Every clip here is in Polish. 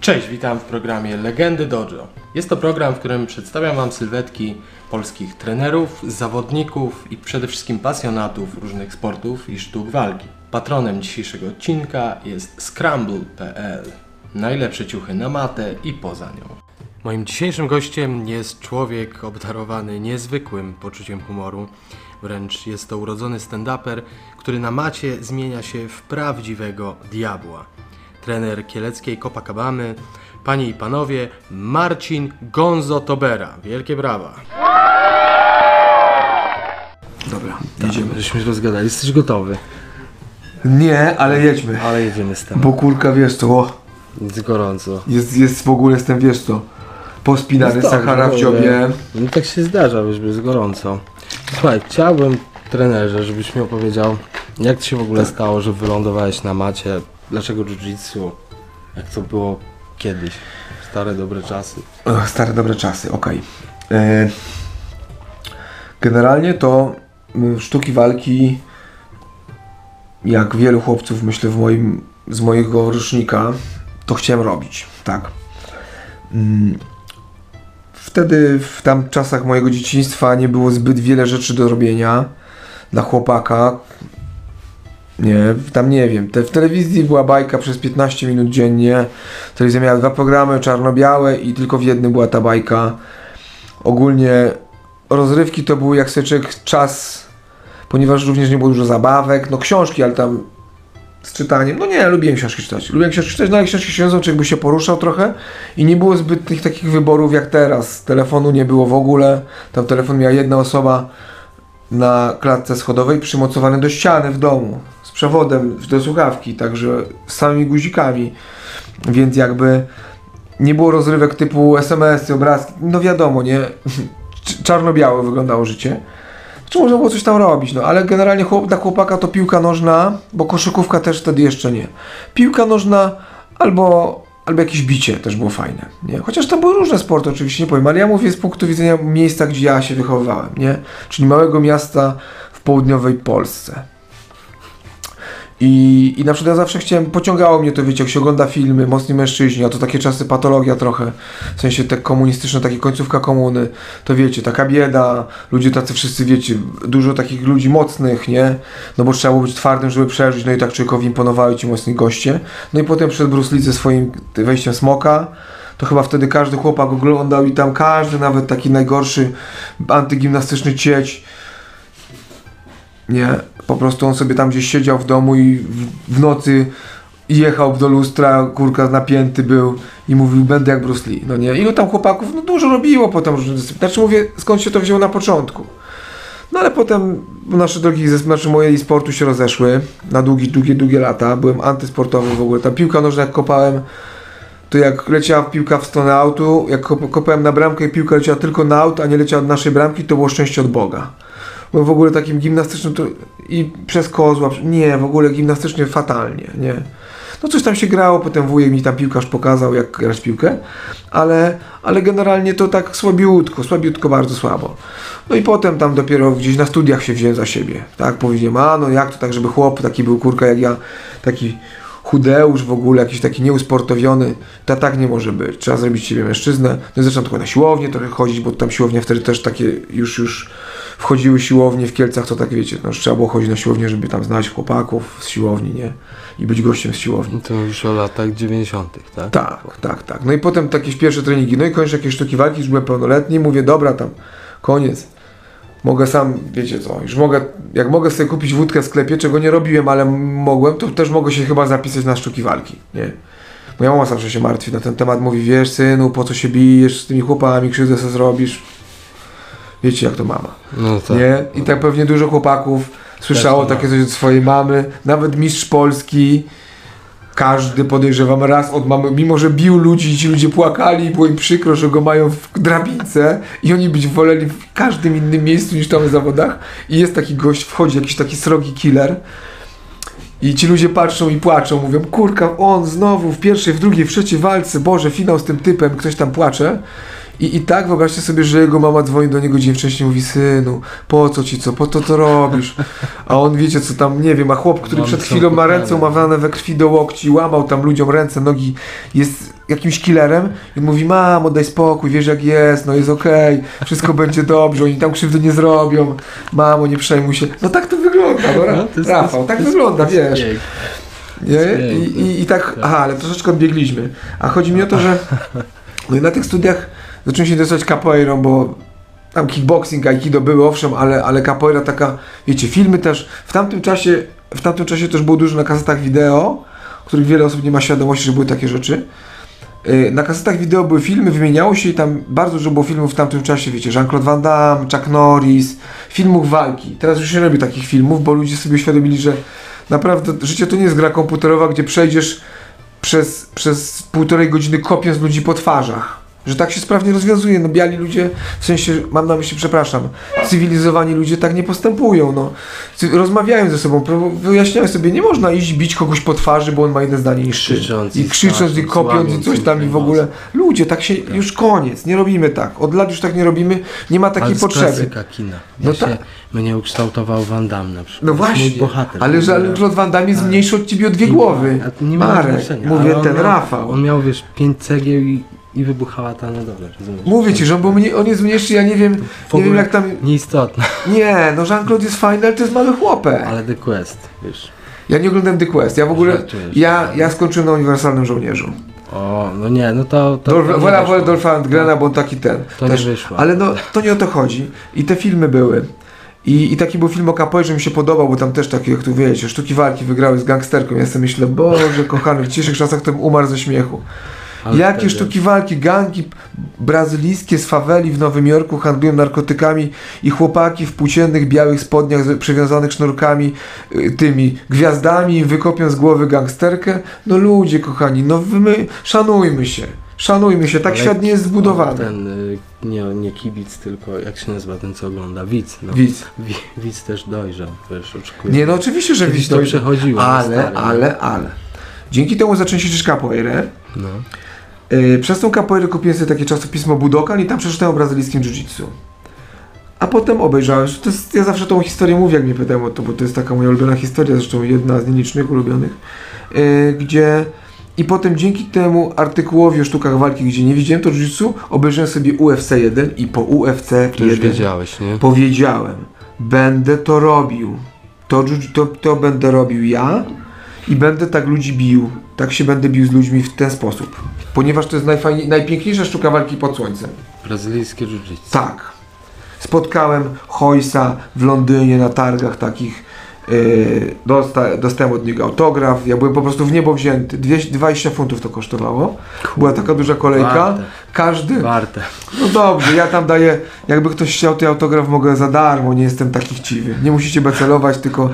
Cześć, witam w programie Legendy Dojo. Jest to program, w którym przedstawiam Wam sylwetki polskich trenerów, zawodników i przede wszystkim pasjonatów różnych sportów i sztuk walki. Patronem dzisiejszego odcinka jest Scramble.pl. Najlepsze ciuchy na matę i poza nią. Moim dzisiejszym gościem jest człowiek obdarowany niezwykłym poczuciem humoru. Wręcz jest to urodzony stand-uper, który na macie zmienia się w prawdziwego diabła trener kieleckiej Copacabany, panie i panowie, Marcin Gonzo Tobera. Wielkie brawa. Dobra, jedziemy. Żeśmy się rozgadali. Jesteś gotowy, Nie, ale jedźmy. ale jedziemy z tym. Bo kurka, wiesz co, o, Jest gorąco. jest, jest w ogóle, jestem, wiesz co, pospinany, Jest dobrze, Sahara w dobrze. dziobie. No tak się zdarza, wiesz, jest gorąco. Słuchaj, chciałbym, trenerze, żebyś mi opowiedział, jak to się w ogóle stało, że wylądowałeś na macie, dlaczego jiu-jitsu, jak to było kiedyś, stare dobre czasy. Ech, stare dobre czasy, okej. E, Generalnie to sztuki walki, jak wielu chłopców, myślę, w moim, z mojego rocznika, to chciałem robić, tak. Wtedy, w tam czasach mojego dzieciństwa, nie było zbyt wiele rzeczy do robienia dla chłopaka. Nie, tam nie wiem. Te, w telewizji była bajka przez 15 minut dziennie. Telewizja miała dwa programy czarno-białe i tylko w jednym była ta bajka. Ogólnie rozrywki to był jak człowiek czas, ponieważ również nie było dużo zabawek. No książki, ale tam z czytaniem. No nie, lubiłem książki czytać. Lubiłem książki czytać, no ale książki się człowiek by się poruszał trochę i nie było zbytnych takich wyborów jak teraz. Telefonu nie było w ogóle. Tam telefon miała jedna osoba na klatce schodowej przymocowany do ściany w domu z przewodem do słuchawki, także z samymi guzikami. Więc jakby nie było rozrywek typu SMS-y, obrazki. No wiadomo, nie? Cz- Czarno-białe wyglądało życie. Czy można było coś tam robić, no ale generalnie chłop, dla chłopaka to piłka nożna, bo koszykówka też wtedy jeszcze nie. Piłka nożna albo, albo jakieś bicie też było fajne, nie? Chociaż tam były różne sporty oczywiście, nie powiem, ale ja mówię z punktu widzenia miejsca, gdzie ja się wychowywałem, nie? Czyli małego miasta w południowej Polsce. I, I na przykład ja zawsze chciałem, pociągało mnie to, wiecie, jak się ogląda filmy, Mocni Mężczyźni, a to takie czasy patologia trochę, w sensie te komunistyczne, takie końcówka komuny, to wiecie, taka bieda, ludzie tacy wszyscy, wiecie, dużo takich ludzi mocnych, nie? No bo trzeba było być twardym, żeby przeżyć, no i tak człowiekowi imponowały ci mocni goście. No i potem przed Bruce swoim wejściem smoka, to chyba wtedy każdy chłopak oglądał i tam każdy, nawet taki najgorszy antygimnastyczny cieć, nie, po prostu on sobie tam gdzieś siedział w domu i w, w nocy jechał do lustra, kurka napięty był i mówił, będę jak Bruce Lee. No nie, ilu tam chłopaków, no dużo robiło potem różne dyscypliny. Znaczy mówię, skąd się to wzięło na początku. No ale potem nasze drogi, znaczy moje i sportu się rozeszły na długie, długie, długie lata. Byłem antysportowy w ogóle. Ta piłka nożna jak kopałem, to jak leciała piłka w stronę autu, jak kop- kopałem na bramkę i piłka leciała tylko na aut, a nie leciała od naszej bramki, to było szczęście od Boga. Byłem w ogóle takim gimnastycznym to i przez kozła, nie, w ogóle gimnastycznie fatalnie, nie. No coś tam się grało, potem wujek mi tam piłkarz pokazał, jak grać piłkę, ale, ale generalnie to tak słabiutko, słabiutko, bardzo słabo. No i potem tam dopiero gdzieś na studiach się wziąłem za siebie, tak, powiedziałem, a no jak to tak, żeby chłop taki był kurka jak ja, taki chudeusz w ogóle, jakiś taki nieusportowiony, to tak nie może być. Trzeba zrobić siebie mężczyznę. No i zacząłem trochę na siłownię trochę chodzić, bo tam siłownie wtedy też takie już, już wchodziły siłownie w Kielcach, to tak wiecie, no trzeba było chodzić na siłownię, żeby tam znaleźć chłopaków z siłowni, nie? I być gościem z siłowni. To już o latach 90., tak? Tak, tak, tak. No i potem jakieś pierwsze treningi, no i kończę jakieś sztuki walki, już byłem pełnoletni, mówię, dobra tam, koniec. Mogę sam, wiecie co, już mogę, jak mogę sobie kupić wódkę w sklepie, czego nie robiłem, ale mogłem, to też mogę się chyba zapisać na sztuki walki, nie? Moja mama zawsze się martwi na ten temat, mówi, wiesz synu, po co się bijesz z tymi chłopami, krzywdę sobie zrobisz. Wiecie jak to mama. No tak. Nie? I tak pewnie dużo chłopaków słyszało takie coś od swojej mamy. Nawet mistrz Polski, każdy podejrzewam raz od mamy, mimo że bił ludzi i ci ludzie płakali, było im przykro, że go mają w drabince i oni być woleli w każdym innym miejscu niż tam w zawodach. I jest taki gość, wchodzi jakiś taki srogi killer. I ci ludzie patrzą i płaczą, mówią, kurka, on znowu w pierwszej, w drugiej, w trzeciej walce, Boże, finał z tym typem, ktoś tam płacze. I, I tak wyobraźcie sobie, że jego mama dzwoni do niego dzień wcześniej mówi synu, po co ci co, po to to robisz? A on wiecie co tam, nie wiem, a chłop, który Mamy przed chwilą ma ręce umawiane we krwi do łokci, łamał tam ludziom ręce, nogi, jest jakimś killerem i mówi, mamo daj spokój, wiesz jak jest, no jest okej, wszystko będzie dobrze, oni tam krzywdy nie zrobią, mamo nie przejmuj się. No tak to wygląda, no, No, to jest- Rafał, tak wygląda, wiesz. Nie? I, i, I tak, aha, ale troszeczkę odbiegliśmy. A chodzi mi o to, że no i na tych studiach zacząłem się interesować capoeirą, bo tam kickboxing, aikido były owszem, ale, ale capoeira taka, wiecie, filmy też, w tamtym czasie, w tamtym czasie też było dużo na kasetach wideo, których wiele osób nie ma świadomości, że były takie rzeczy. Yy, Na kasetach wideo były filmy, wymieniało się i tam bardzo dużo było filmów w tamtym czasie, wiecie, Jean-Claude Van Damme, Chuck Norris, filmów walki. Teraz już się robi takich filmów, bo ludzie sobie uświadomili, że naprawdę życie to nie jest gra komputerowa, gdzie przejdziesz przez, przez półtorej godziny kopiąc ludzi po twarzach. Że tak się sprawnie rozwiązuje. No biali ludzie, w sensie, mam na myśli, przepraszam, cywilizowani ludzie tak nie postępują. No. Rozmawiają ze sobą, wyjaśniają sobie, nie można iść bić kogoś po twarzy, bo on ma inne zdanie niż. Krzycząc I krzycząc i kopiąc i coś tam i w ogóle. Ludzie, tak się, już koniec, nie robimy tak. Od lat już tak nie robimy, nie ma takiej Ale potrzeby. klasyka kina. No No się, tak. Mnie ukształtował Van Damme na przykład. No właśnie, bohater. ale że Ale- Claude Van Damme jest ale- mniejszy od ciebie o dwie głowy. A to nie ma Marek, mówię ale ten miał, Rafał. On miał, wiesz, pięć cegieł i, i wybuchała ta na dole, rozumiesz? Mówię ci, że on, był mnie, on jest mniejszy, ja nie wiem, nie wiem jak tam... Nieistotne. Nie, no Jean-Claude jest fajny, ale to jest mały chłopek. Ale The Quest, wiesz. Ja nie oglądam The Quest, ja w ogóle... Żartujesz. Ja, ja skończyłem na Uniwersalnym Żołnierzu. O, no nie, no to... to, Dolf, to nie wolę, wyszło. wolę Dolpha Lundgrena, bo on taki ten. To nie wyszło. Ale no, to nie o to chodzi. I te filmy były. I, I taki był film o capoeirze, mi się podobał, bo tam też takie, jak tu wiecie, sztuki walki wygrały z gangsterką. Ja sobie myślę, Boże kochany, w dzisiejszych czasach to bym umarł ze śmiechu. Ale Jakie wtedy- sztuki walki, gangi brazylijskie z faweli w Nowym Jorku handlują narkotykami i chłopaki w płóciennych białych spodniach przywiązanych sznurkami, y, tymi gwiazdami wykopią z głowy gangsterkę. No ludzie kochani, no my szanujmy się. Szanujmy się, tak Ale- świat nie jest zbudowany. Ten, y, nie, nie kibic, tylko jak się nazywa ten, co ogląda? Widz. No. Widz. Wi, widz też dojrzał, wiesz. Nie no oczywiście, że widz to to przechodziło. no Ale, no. ale, ale. Dzięki temu zacząłem ćwiczyć capoeirę. No. Yy, przez tą capoeirę kupiłem sobie takie czasopismo Budokan i tam przeczytałem o brazylijskim jiu-jitsu. A potem obejrzałem, że to jest, ja zawsze tą historię mówię, jak mnie pytają o to, bo to jest taka moja ulubiona historia, zresztą jedna z nielicznych ulubionych, yy, gdzie i potem dzięki temu artykułowi o sztukach walki, gdzie nie widziałem to jiu-jitsu, obejrzałem sobie UFC 1 i po UFC To już 1 wiedziałeś, nie? powiedziałem, będę to robił. To, jiu- to, to będę robił ja i będę tak ludzi bił. Tak się będę bił z ludźmi w ten sposób. Ponieważ to jest najfajniej, najpiękniejsza sztuka walki pod słońcem. Brazylijskie jiu-jitsu. Tak. Spotkałem Hojsa w Londynie na targach takich. Yy, dosta, dostałem od niego autograf. Ja byłem po prostu w niebo wzięty. 200, 20 funtów to kosztowało. Była taka duża kolejka. Warte. Każdy. Warte. No dobrze, ja tam daję, jakby ktoś chciał, ja autograf mogę za darmo, nie jestem taki chciwy. Nie musicie becelować, tylko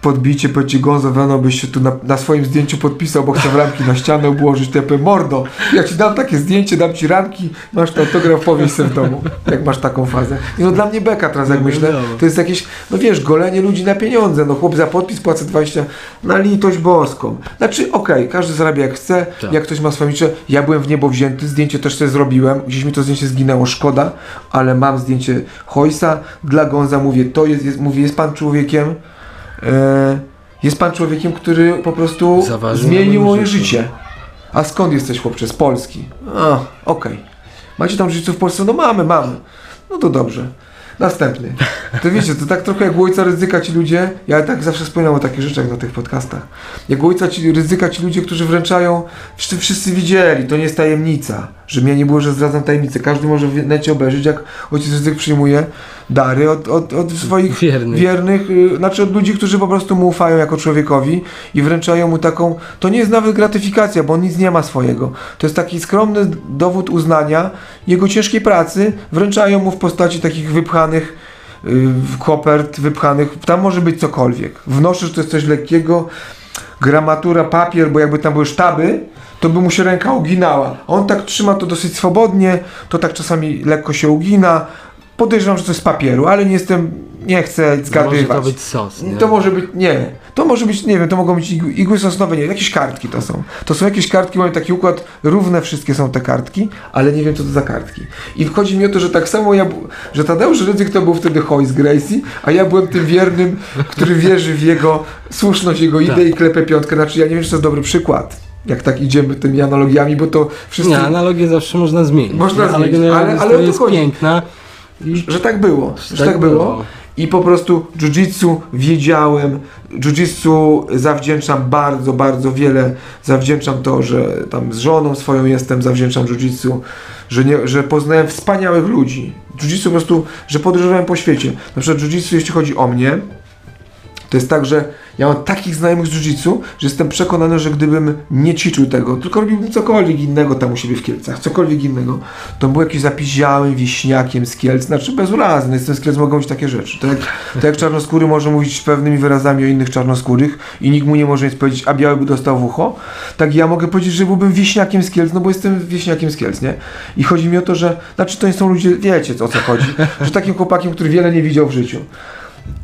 podbicie, powiedzcie Gonzo Weno, byś się tu na, na swoim zdjęciu podpisał, bo chcę w ramki na ścianę obłożyć, to ja powiem, mordo, ja ci dam takie zdjęcie, dam ci ramki, masz ten autograf, powieś sobie w domu, jak masz taką fazę. I no dla mnie beka teraz, jak No myślę, to jest jakieś, no wiesz, golenie ludzi na pieniądze, no chłop za podpis płacę 20, na litość boską. Znaczy, okej, każdy zarabia jak chce, Tak. jak ktoś ma swoje licze, ja byłem w niebo wzięty, zdjęcie też sobie zrobiłem, gdzieś mi to zdjęcie zginęło, szkoda, ale mam zdjęcie Hojsa, dla Gonza mówię, to jest, jest mówię, jest pan człowiekiem, jest pan człowiekiem, który po prostu Zaważył zmienił moje życiu. życie. A skąd jesteś chłopcze? Z Polski. A, okej. Macie tam życiu w Polsce? No mamy, mamy. No to dobrze. Następny. To wiecie, to tak trochę jak ojca ryzyka ci ludzie, ja tak zawsze wspominam o takich rzeczach na tych podcastach. Jak ojca ci ryzyka ci ludzie, którzy wręczają, wszyscy, wszyscy widzieli, to nie jest tajemnica, że mnie nie było, że zdradzam tajemnicę. Każdy może w necie obejrzeć, jak ojciec ryzyk przyjmuje dary od, od, od swoich Wierny. wiernych, y, znaczy od ludzi, którzy po prostu mu ufają jako człowiekowi i wręczają mu taką, to nie jest nawet gratyfikacja, bo on nic nie ma swojego. To jest taki skromny dowód uznania jego ciężkiej pracy, wręczają mu w postaci takich wypchanych y, kopert, wypchanych, tam może być cokolwiek. Wnoszę, że to jest coś lekkiego, gramatura, papier, bo jakby tam były sztaby, to by mu się ręka uginała. On tak trzyma to dosyć swobodnie, to tak czasami lekko się ugina. Podejrzewam, że to jest papieru, ale nie jestem nie chcę Może zgadywać. to być sos, nie? To może być, nie. To może być, nie wiem, to mogą być igły, igły sosnowe, nie, jakieś kartki to są. To są jakieś kartki, mają taki układ, równe wszystkie są te kartki, ale nie wiem co to za kartki. I chodzi mi o to, że tak samo ja, że Tadeusz Rydzyk to był wtedy Hoyce Gracie, a ja byłem tym wiernym, który wierzy w jego słuszność, jego ideę Tak. i klepę piątkę. Znaczy ja nie wiem, czy to jest dobry przykład. Jak tak idziemy tymi analogiami, bo to wszyscy... Nie, analogię zawsze można zmienić. Można ale zmienić, ale- ale o to jest chodzi. piękna. I że tak było, że tak, było. I po prostu jiu-jitsu wiedziałem, jiu-jitsu zawdzięczam bardzo, bardzo wiele. Zawdzięczam to, że tam z żoną swoją jestem, zawdzięczam jiu-jitsu, że, nie, że poznałem wspaniałych ludzi. Jiu-jitsu po prostu, że podróżowałem po świecie. Na przykład jiu-jitsu, jeśli chodzi o mnie, to jest tak, że ja mam takich znajomych z jiu-jitsu, że jestem przekonany, że gdybym nie ćwiczył tego, tylko robiłbym cokolwiek innego tam u siebie w Kielcach, cokolwiek innego, to był jakiś zapiziałym wieśniakiem z Kielc, znaczy bezuraźny, jestem z Kielc, mogą takie rzeczy. Tak jak, jak czarnoskóry może mówić pewnymi wyrazami o innych czarnoskórych i nikt mu nie może nic powiedzieć, a biały by dostał w ucho, tak ja mogę powiedzieć, że byłbym wieśniakiem z Kielc, no bo jestem wieśniakiem z Kielc, nie? I chodzi mi o to, że, znaczy to nie są ludzie, wiecie o co chodzi, że takim chłopakiem, który wiele nie widział w życiu.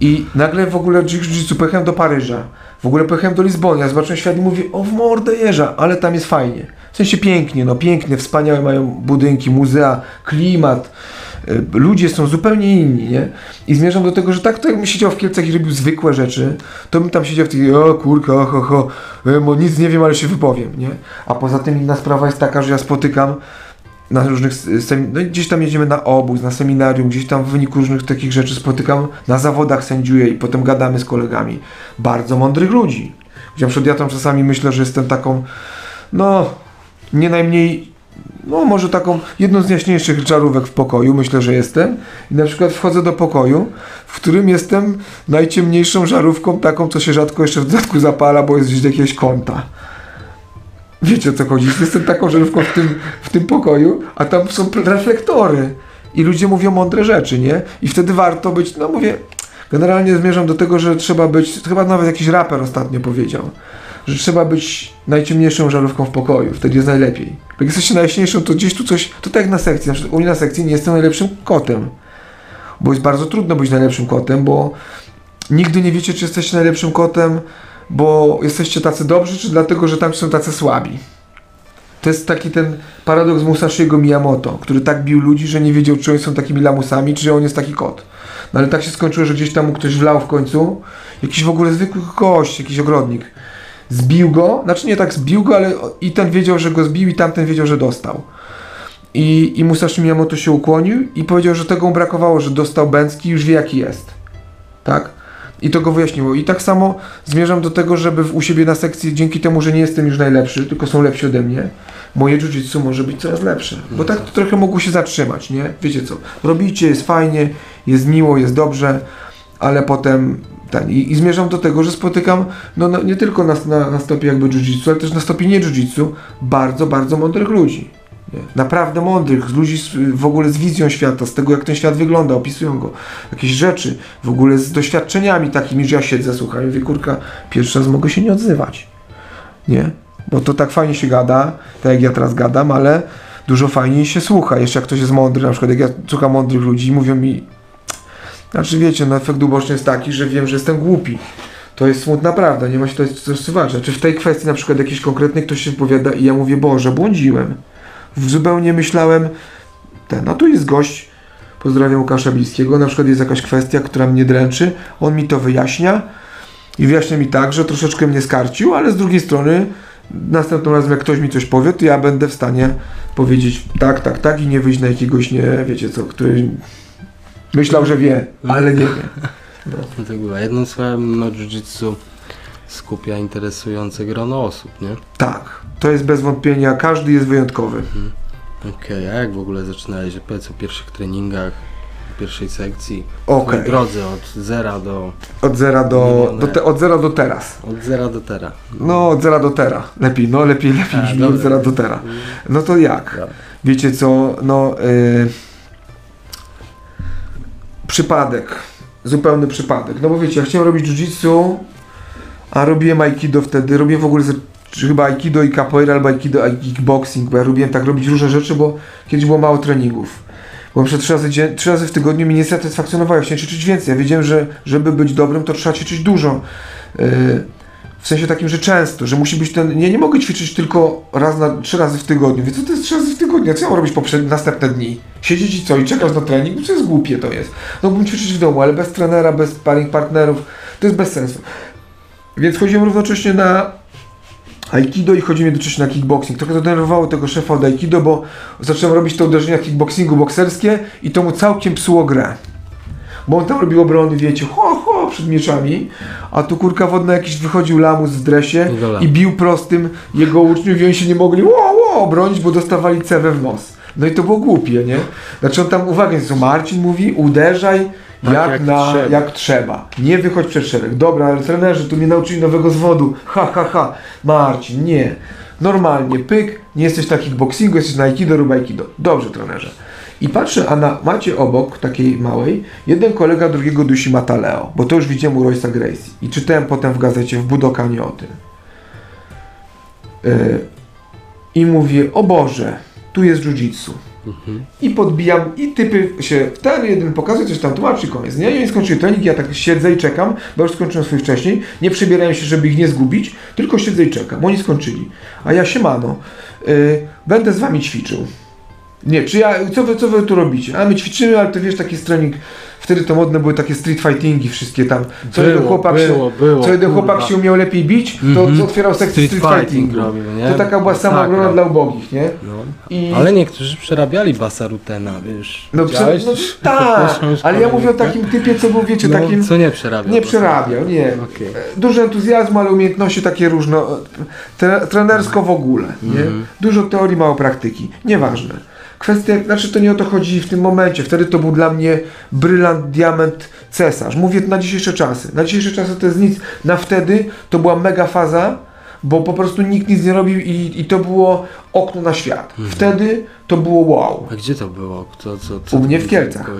I nagle w ogóle jiu-jitsu pojechałem do Paryża. W ogóle pojechałem do Lizbony, ja zobaczyłem świat i mówię, o w mordę jeża, ale tam jest fajnie. W sensie pięknie, no pięknie, wspaniałe mają budynki, muzea, klimat. y, Ludzie są zupełnie inni, nie? I zmierzam do tego, że tak to jakbym siedział w Kielcach i robił zwykłe rzeczy, to bym tam siedział w tej, o kurka, ho, ho, e, bo nic nie wiem, ale się wypowiem, nie? A poza tym inna sprawa jest taka, że ja spotykam na różnych, no gdzieś tam jedziemy na obóz, na seminarium, gdzieś tam w wyniku różnych takich rzeczy spotykam, na zawodach sędziuję i potem gadamy z kolegami. Bardzo mądrych ludzi. Gdzie na ja tam czasami myślę, że jestem taką, no, nie najmniej, no może taką jedną z jaśniejszych czarówek w pokoju, myślę, że jestem. I na przykład wchodzę do pokoju, w którym jestem najciemniejszą żarówką, taką, co się rzadko jeszcze w dodatku zapala, bo jest gdzieś do jakiegoś kąta. Wiecie o co chodzi? Jestem taką żarówką w tym, w tym pokoju, a tam są reflektory i ludzie mówią mądre rzeczy, nie? I wtedy warto być, no mówię, generalnie zmierzam do tego, że trzeba być, chyba nawet jakiś raper ostatnio powiedział, że trzeba być najciemniejszą żarówką w pokoju, wtedy jest najlepiej. Jak jesteście najjaśniejszą, to gdzieś tu coś, to tak jak na sekcji, na przykład u mnie na sekcji nie jestem najlepszym kotem, bo jest bardzo trudno być najlepszym kotem, bo nigdy nie wiecie, czy jesteście najlepszym kotem, bo jesteście tacy dobrzy, czy dlatego, że tam są tacy słabi. To jest taki ten paradoks Musashiego Miyamoto, który tak bił ludzi, że nie wiedział, czy oni są takimi lamusami, czy on jest taki kot. No ale tak się skończyło, że gdzieś tam mu ktoś wlał w końcu, jakiś w ogóle zwykły gość, jakiś ogrodnik. Zbił go, znaczy nie tak zbił go, ale i ten wiedział, że go zbił, i tamten wiedział, że dostał. I, i Musashi Miyamoto się ukłonił i powiedział, że tego mu brakowało, że dostał Bęcki i już wie jaki jest. Tak? I to go wyjaśniło. I tak samo zmierzam do tego, żeby u siebie na sekcji, dzięki temu, że nie jestem już najlepszy, tylko są lepsi ode mnie, moje jiu-jitsu może być coraz lepsze. Bo tak to trochę mogło się zatrzymać, nie? Wiecie co? Robicie, jest fajnie, jest miło, jest dobrze, ale potem ten. I, i zmierzam do tego, że spotykam, no, no nie tylko na, na, na stopie jakby jiu-jitsu, ale też na stopie nie jiu-jitsu, bardzo, bardzo mądrych ludzi. Naprawdę mądrych, z ludzi w ogóle z wizją świata, z tego jak ten świat wygląda, opisują go. Jakieś rzeczy, w ogóle z doświadczeniami takimi, że ja siedzę, słuchaj, mówię, kurka, pierwszy raz mogę się nie odzywać. Nie? Bo to tak fajnie się gada, tak jak ja teraz gadam, ale dużo fajniej się słucha. Jeszcze jak ktoś jest mądry, na przykład jak ja słucham mądrych ludzi, mówią mi, znaczy wiecie, no efekt uboczny jest taki, że wiem, że jestem głupi. To jest smutna prawda, nie ma się to stosować. Czy w tej kwestii na przykład jakiejś konkretnej ktoś się wypowiada i ja mówię, Boże, błądziłem. W- Zupełnie myślałem, ten, a tu jest gość, pozdrawiam Łukasza Bliskiego, na przykład jest jakaś kwestia, która mnie dręczy, on mi to wyjaśnia i wyjaśnia mi tak, że troszeczkę mnie skarcił, ale z drugiej strony następnym razem jak ktoś mi coś powie, to ja będę w stanie powiedzieć tak, tak, tak i nie wyjść na jakiegoś, nie wiecie co, który myślał, że wie, ale nie wie. No to bywa. Jednym słowem, no jiu-jitsu skupia interesujące grono osób, nie? Tak, to jest bez wątpienia, każdy jest wyjątkowy. Okej, a jak w ogóle zaczynałeś? Opowiedz o pierwszych treningach, pierwszej sekcji, Okej, okay. drodze od zera do... od zera do, do te, od zera do teraz. od zera do tera. No, od zera do tera. Lepiej, no lepiej, lepiej A, od zera do tera. No to jak? Dobra. Wiecie co, no y, przypadek, zupełny przypadek. No bo wiecie, ja chciałem robić jiu-jitsu, a robiłem aikido wtedy, robiłem w ogóle czy chyba aikido i capoeira albo aikido i kickboxing, bo ja robiłem tak robić różne rzeczy, bo kiedyś było mało treningów. Bo przykład trzy razy, trzy razy w tygodniu mi nie satysfakcjonowało, chciałem ćwiczyć więcej. Ja wiedziałem, że żeby być dobrym, to trzeba ćwiczyć dużo. Yy, w sensie takim, że często, że musi być ten. Nie, nie mogę ćwiczyć tylko raz na trzy razy w tygodniu. Więc co to jest trzy razy w tygodniu? Co ja mam robić poprzednie, następne dni? Siedzieć i co? I czekać na trening? No to jest głupie to jest. No mógłbym ćwiczyć w domu, ale bez trenera, bez sparring partnerów, to jest bez sensu. Więc chodziłem równocześnie na Aikido i chodziłem jednocześnie na kickboxing. Trochę to denerwowało tego szefa od Aikido, bo zacząłem robić te uderzenia kickboxingu bokserskie i to mu całkiem psuło grę. Bo on tam robił obrony, wiecie, ho, ho, przed mieczami, a tu kurka wodna jakiś wychodził lamus w dresie i bił prostym jego uczniów i oni się nie mogli ło, ło, obronić, bo dostawali cewę w nos. No i to było głupie, nie? Znaczy on tam, uwagę, co Marcin mówi, uderzaj Tak, jak, jak na, trzeba. jak trzeba. Nie wychodź przed szereg. Dobra, ale trenerzy tu mnie nauczyli nowego zwodu. Ha, ha, ha. Marcin, nie. Normalnie, pyk, nie jesteś na kickboxingu, jesteś na aikido, rób aikido. Dobrze, trenerze. I patrzę, a na macie obok, takiej małej, jeden kolega drugiego dusi Mataleo, bo to już widziałem u Royce'a Gracie. I czytałem potem w gazecie, w Budokanie o tym. Yy, I mówię, o Boże, tu jest jiu-jitsu. I podbijam, i typy się, ten jeden pokazuje, coś tam tłumaczy, koniec, nie? I oni skończyli trening, ja tak siedzę i czekam, bo już skończyłem swój wcześniej, nie przebierałem się, żeby ich nie zgubić, tylko siedzę i czekam, oni skończyli. A ja siemano, yy, będę z wami ćwiczył. Nie, czy ja, co wy, co wy tu robicie? A my ćwiczymy, ale to wiesz, taki jest trening, wtedy to modne były takie street fightingi wszystkie tam, co jeden Było, chłopak było, się, było, co jeden kurwa. chłopak się umiał lepiej bić, to Mhm. otwierał sekcję Street street, fightingu. robił? To taka była samoobrona Masakra. dla ubogich, nie? No. I... Ale niektórzy przerabiali Basarutena, wiesz. No, prze, no tak, ale ja mówię o takim typie, co był, wiecie, no, takim... Co nie przerabiał? Nie przerabiał, nie. Okej. Dużo entuzjazmu, ale umiejętności takie różno... Tre, trenersko w ogóle, nie? Mhm. Dużo teorii, mało praktyki. Nieważne. Kwestia, znaczy to nie o to chodzi w tym momencie. Wtedy to był dla mnie brylant, diament, cesarz. Mówię na dzisiejsze czasy. Na dzisiejsze czasy to jest nic. Na wtedy to była mega faza, bo po prostu nikt nic nie robił i, i to było okno na świat. Mhm. Wtedy to było wow. A gdzie to było? Kto, co, co U mnie w Kielcach.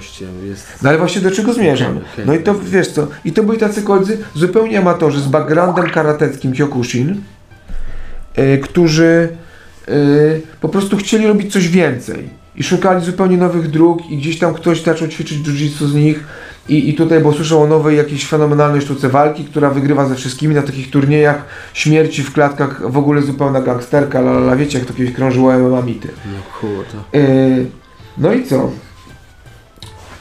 Jest... No ale właśnie do czego zmierzam? No i to wiesz co, i to byli tacy koledzy zupełnie amatorzy z backgroundem karateckim Kyokushin, yy, którzy po prostu chcieli robić coś więcej i szukali zupełnie nowych dróg i gdzieś tam ktoś zaczął ćwiczyć jiu-jitsu z nich i, i tutaj, bo słyszał o nowej jakiejś fenomenalnej sztuce walki, która wygrywa ze wszystkimi na takich turniejach śmierci w klatkach, w ogóle zupełna gangsterka, la, la, la, wiecie jak to kiedyś krążyło MMA mity. No to. Yy, no i co?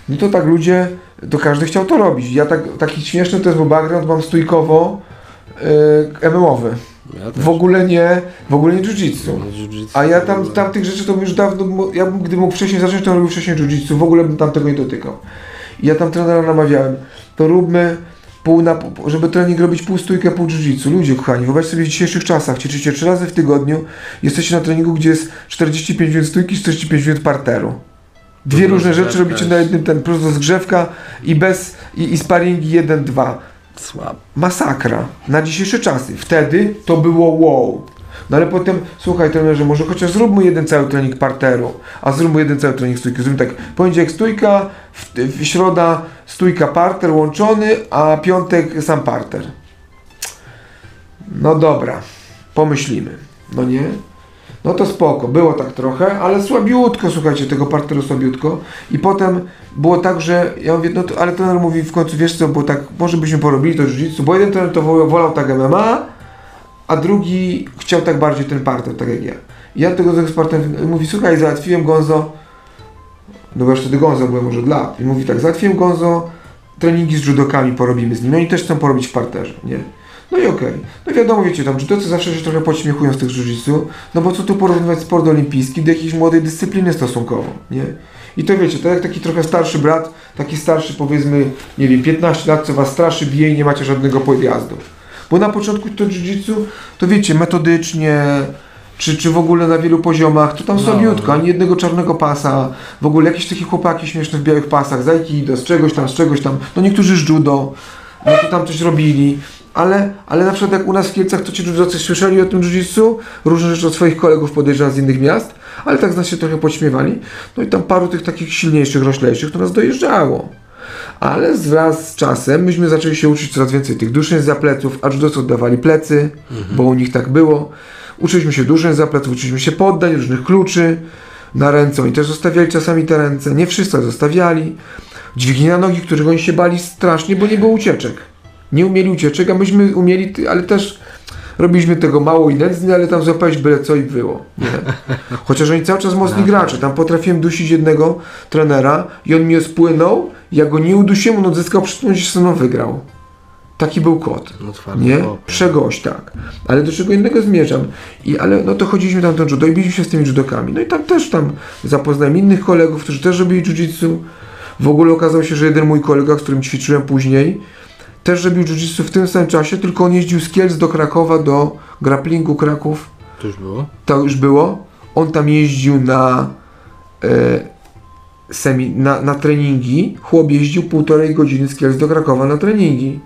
No to tak ludzie, to każdy chciał to robić. Ja tak, taki śmieszny to jest, bo background mam stójkowo yy, MMA-owy. Ja. W ogóle nie, w ogóle nie jiu-jitsu. A ja tam, tam tych rzeczy to bym już dawno, ja bym, gdybym mógł wcześniej zacząć, to robił wcześniej jiu-jitsu. W ogóle bym tam tego nie dotykał. I ja tam trenera namawiałem, to róbmy pół na, żeby trening robić pół stójkę, pół jiu-jitsu. Ludzie kochani, wyobraźcie sobie w dzisiejszych czasach, ćwiczycie trzy razy w tygodniu, jesteście na treningu, gdzie jest 45 minut stójki, 45 minut parteru. Dwie różne rzeczy robicie na jednym, ten plus rozgrzewka i bez, i, i sparingi 1-2 Słabo. masakra na dzisiejsze czasy. Wtedy to było wow. No ale potem, słuchaj trenerze, może chociaż zróbmy jeden cały trening parteru, a zróbmy jeden cały trening stójki. Zróbmy tak, poniedziałek stójka, w, w środa stójka parter łączony, a piątek sam parter. No dobra, pomyślimy. No nie? No to spoko, było tak trochę, ale słabiutko, słuchajcie, tego parteru słabiutko. I potem było tak, że ja mówię, no to, ale trener mówi w końcu, wiesz co, bo tak, może byśmy porobili to jiu-jitsu, bo jeden trener to wolał, tak MMA, a drugi chciał tak bardziej ten parter, tak jak ja. I ja tego z ekspertem mówi, słuchaj, załatwiłem Gonzo, no bo już wtedy Gonzo byłem może od lat, i mówi tak, załatwiłem Gonzo, treningi z judokami porobimy z nimi, oni też chcą porobić w parterze, nie? No i okej. No wiadomo, wiecie, tam judocy zawsze się trochę podśmiechują z tych jiu-jitsu, no bo co tu porównywać sport olimpijski do jakiejś młodej dyscypliny stosunkowo, nie? I to wiecie, to jak taki trochę starszy brat, taki starszy powiedzmy, nie wiem, 15 lat, co was straszy, bije i nie macie żadnego podjazdu. Bo na początku to jiu-jitsu, to wiecie, metodycznie, czy, czy w ogóle na wielu poziomach, to tam No. słabiutko, ani jednego czarnego pasa, w ogóle jakieś takie chłopaki śmieszne w białych pasach, z aikido, z czegoś tam, z czegoś tam, no niektórzy z judo, no to tam coś robili, ale, ale na przykład jak u nas w Kielcach, to ci judocy słyszeli o tym jiu-jitsu, różne rzeczy od swoich kolegów podejrzewam z innych miast, ale tak z nas się trochę podśmiewali, no i tam paru tych takich silniejszych, roślejszych to nas dojeżdżało. Ale wraz z czasem myśmy zaczęli się uczyć coraz więcej tych duszeń za pleców, a judocy oddawali plecy, bo u nich tak było. Uczyliśmy się duszeń za pleców, uczyliśmy się poddań, różnych kluczy. na ręce. Oni też zostawiali czasami te ręce. Nie wszyscy zostawiali. Dźwigni na nogi, których oni się bali strasznie, bo nie było ucieczek. Nie umieli ucieczek, a myśmy umieli, ale też robiliśmy tego mało i nędznie, ale tam złapałeś byle co i było. Nie? Chociaż oni cały czas mocni gracze. Tam potrafiłem dusić jednego trenera i on mnie spłynął, ja go nie udusiłem, on odzyskał przytomność i ze mną wygrał. Taki był kot. No Nie? Przegość, tak. Ale do czego innego zmierzam. I, ale no to chodziliśmy tam do judo i biliśmy się z tymi judokami. No i tam też tam zapoznałem innych kolegów, którzy też robili jiu-jitsu. W ogóle okazało się, że jeden mój kolega, z którym ćwiczyłem później, też robił jiu-jitsu w tym samym czasie, tylko on jeździł z Kielc do Krakowa, do grapplingu Kraków. To już było? To już było. On tam jeździł na, e, semi, na, na treningi. Chłop jeździł półtorej godziny z Kielc do Krakowa na treningi.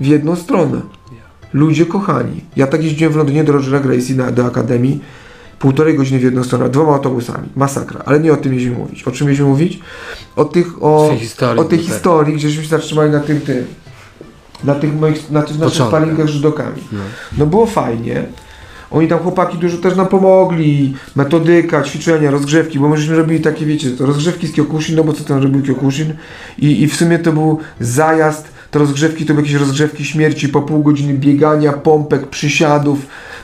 W jedną stronę. Ludzie kochani. Ja tak jeździłem w Londynie do Rogera Gracie na, do Akademii. Półtorej godziny w jedną stronę, dwoma autobusami. Masakra. Ale nie o tym mieliśmy mówić. O czym mieliśmy mówić? O tych, o, tej historii o tej tutaj. historii, gdzieśmy się zatrzymali na tym, tym na tych moich, na tych naszych Początek. sparingach z judokami. No. No było fajnie. Oni tam chłopaki dużo też nam pomogli. Metodyka, ćwiczenia, rozgrzewki, bo myśmy robili takie, wiecie, to rozgrzewki z Kyokushin, no bo co tam robił Kyokushin. I, I w sumie to był zajazd, te rozgrzewki to były jakieś rozgrzewki śmierci, po pół godziny biegania, pompek, przysiadów,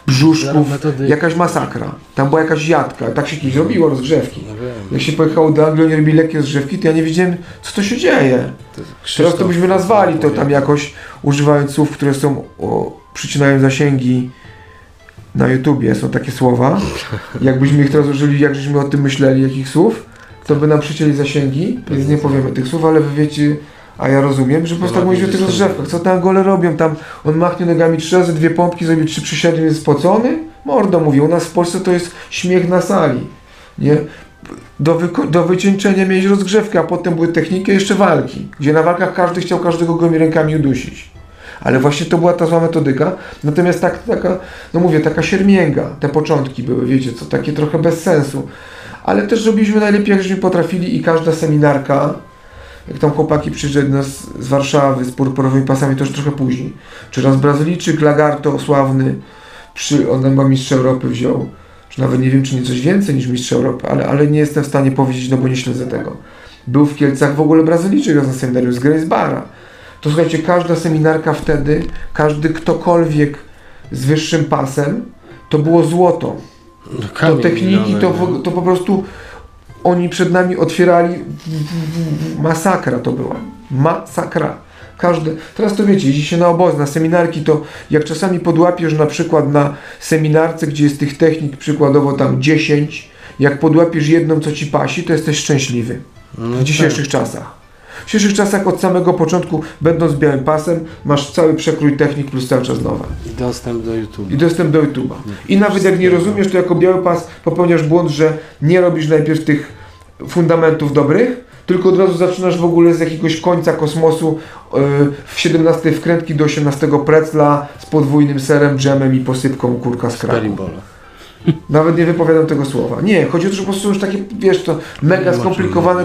brzuszków. Jakaś masakra. Tam była jakaś jadka. Tak się kiedyś robiło rozgrzewki. No. Jak się pojechało do Anglii, oni robili lekkie rozgrzewki, to ja nie wiedziałem, co to się dzieje. Teraz to byśmy nazwali to tam jakoś, używając słów, które są, o, przycinają zasięgi na YouTubie, są takie słowa. Jakbyśmy ich teraz użyli, jak żeśmy o tym myśleli, jakich słów, to by nam przycięli zasięgi, więc nie powiemy tych słów, ale wy wiecie, a ja rozumiem, że po prostu tak mówisz o tych rozgrzewkach. Co tam gole robią? Tam on machnie nogami trzy razy, dwie pompki, zrobi trzy przysiady, jest spocony? Mordo mówi, u nas w Polsce to jest śmiech na sali. Nie? Do, do wycieńczenia miałeś rozgrzewkę, a potem były techniki, jeszcze walki, gdzie na walkach każdy chciał każdego gołymi rękami udusić. Ale właśnie to była ta zła metodyka. Natomiast tak, taka, no mówię, taka siermięga, te początki były, wiecie co, takie trochę bez sensu. Ale też robiliśmy najlepiej, jak żeśmy potrafili i każda seminarka, jak tam chłopaki przyszedł nas z Warszawy z purpurowymi pasami, to już trochę później. Czy raz Brazylijczyk, Lagarto, sławny, przy, on chyba mistrz Europy wziął, czy nawet nie wiem, czy nie coś więcej niż mistrz Europy, ale, ale nie jestem w stanie powiedzieć, no bo nie śledzę tego. Był w Kielcach w ogóle Brazylijczyk raz na seminarium z Grace. To słuchajcie, każda seminarka wtedy, każdy ktokolwiek z wyższym pasem, to było złoto. No, To techniki, to, w, to po prostu oni przed nami otwierali masakra to była. Masakra. Każde, teraz to wiecie, jeździ się na obozy, na seminarki, to jak czasami podłapiesz na przykład na seminarce, gdzie jest tych technik przykładowo tam 10, jak podłapiesz jedną, co ci pasi, to jesteś szczęśliwy No w dzisiejszych czasach. W dzisiejszych czasach od samego początku, będąc białym pasem, masz cały przekrój technik plus cały czas nowe. tak. I dostęp do YouTube. I dostęp do YouTube'a. I nawet jak nie rozumiesz, to jako biały pas popełniasz błąd, że nie robisz najpierw tych fundamentów dobrych, tylko od razu zaczynasz w ogóle z jakiegoś końca kosmosu yy, w 17 wkrętki do 18 precla z podwójnym serem, dżemem i posypką kurka z kraku. Nawet nie wypowiadam tego słowa. Nie, chodzi o to, że po prostu już takie, wiesz, to mega skomplikowane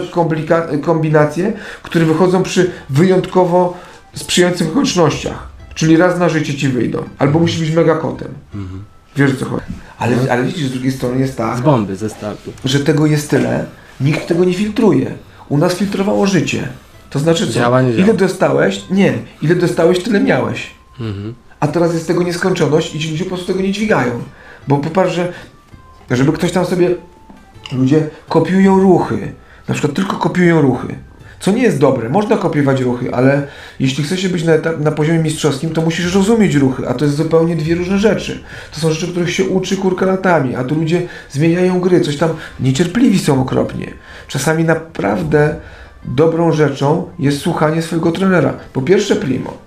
kombinacje, które wychodzą przy wyjątkowo sprzyjających okolicznościach. Czyli raz na życie ci wyjdą. Albo musisz być mega kotem. Mhm. Wiesz o co chodzi. Ale, ale widzisz, z drugiej strony jest tak, Z bomby, ze startu. że tego jest tyle, nikt tego nie filtruje. U nas filtrowało życie. To znaczy co? Działa. Ile dostałeś? Nie. Ile dostałeś, tyle miałeś. Mhm. A teraz jest tego nieskończoność i ci ludzie po prostu tego nie dźwigają. Bo popatrz, że żeby ktoś tam sobie... Ludzie kopiują ruchy. Na przykład tylko kopiują ruchy. Co nie jest dobre. Można kopiować ruchy, ale jeśli chcesz być na, na poziomie mistrzowskim, to musisz rozumieć ruchy, a to jest zupełnie dwie różne rzeczy. To są rzeczy, których się uczy kurka latami, a tu ludzie zmieniają gry, coś tam niecierpliwi są okropnie. Czasami naprawdę dobrą rzeczą jest słuchanie swojego trenera. Po pierwsze primo,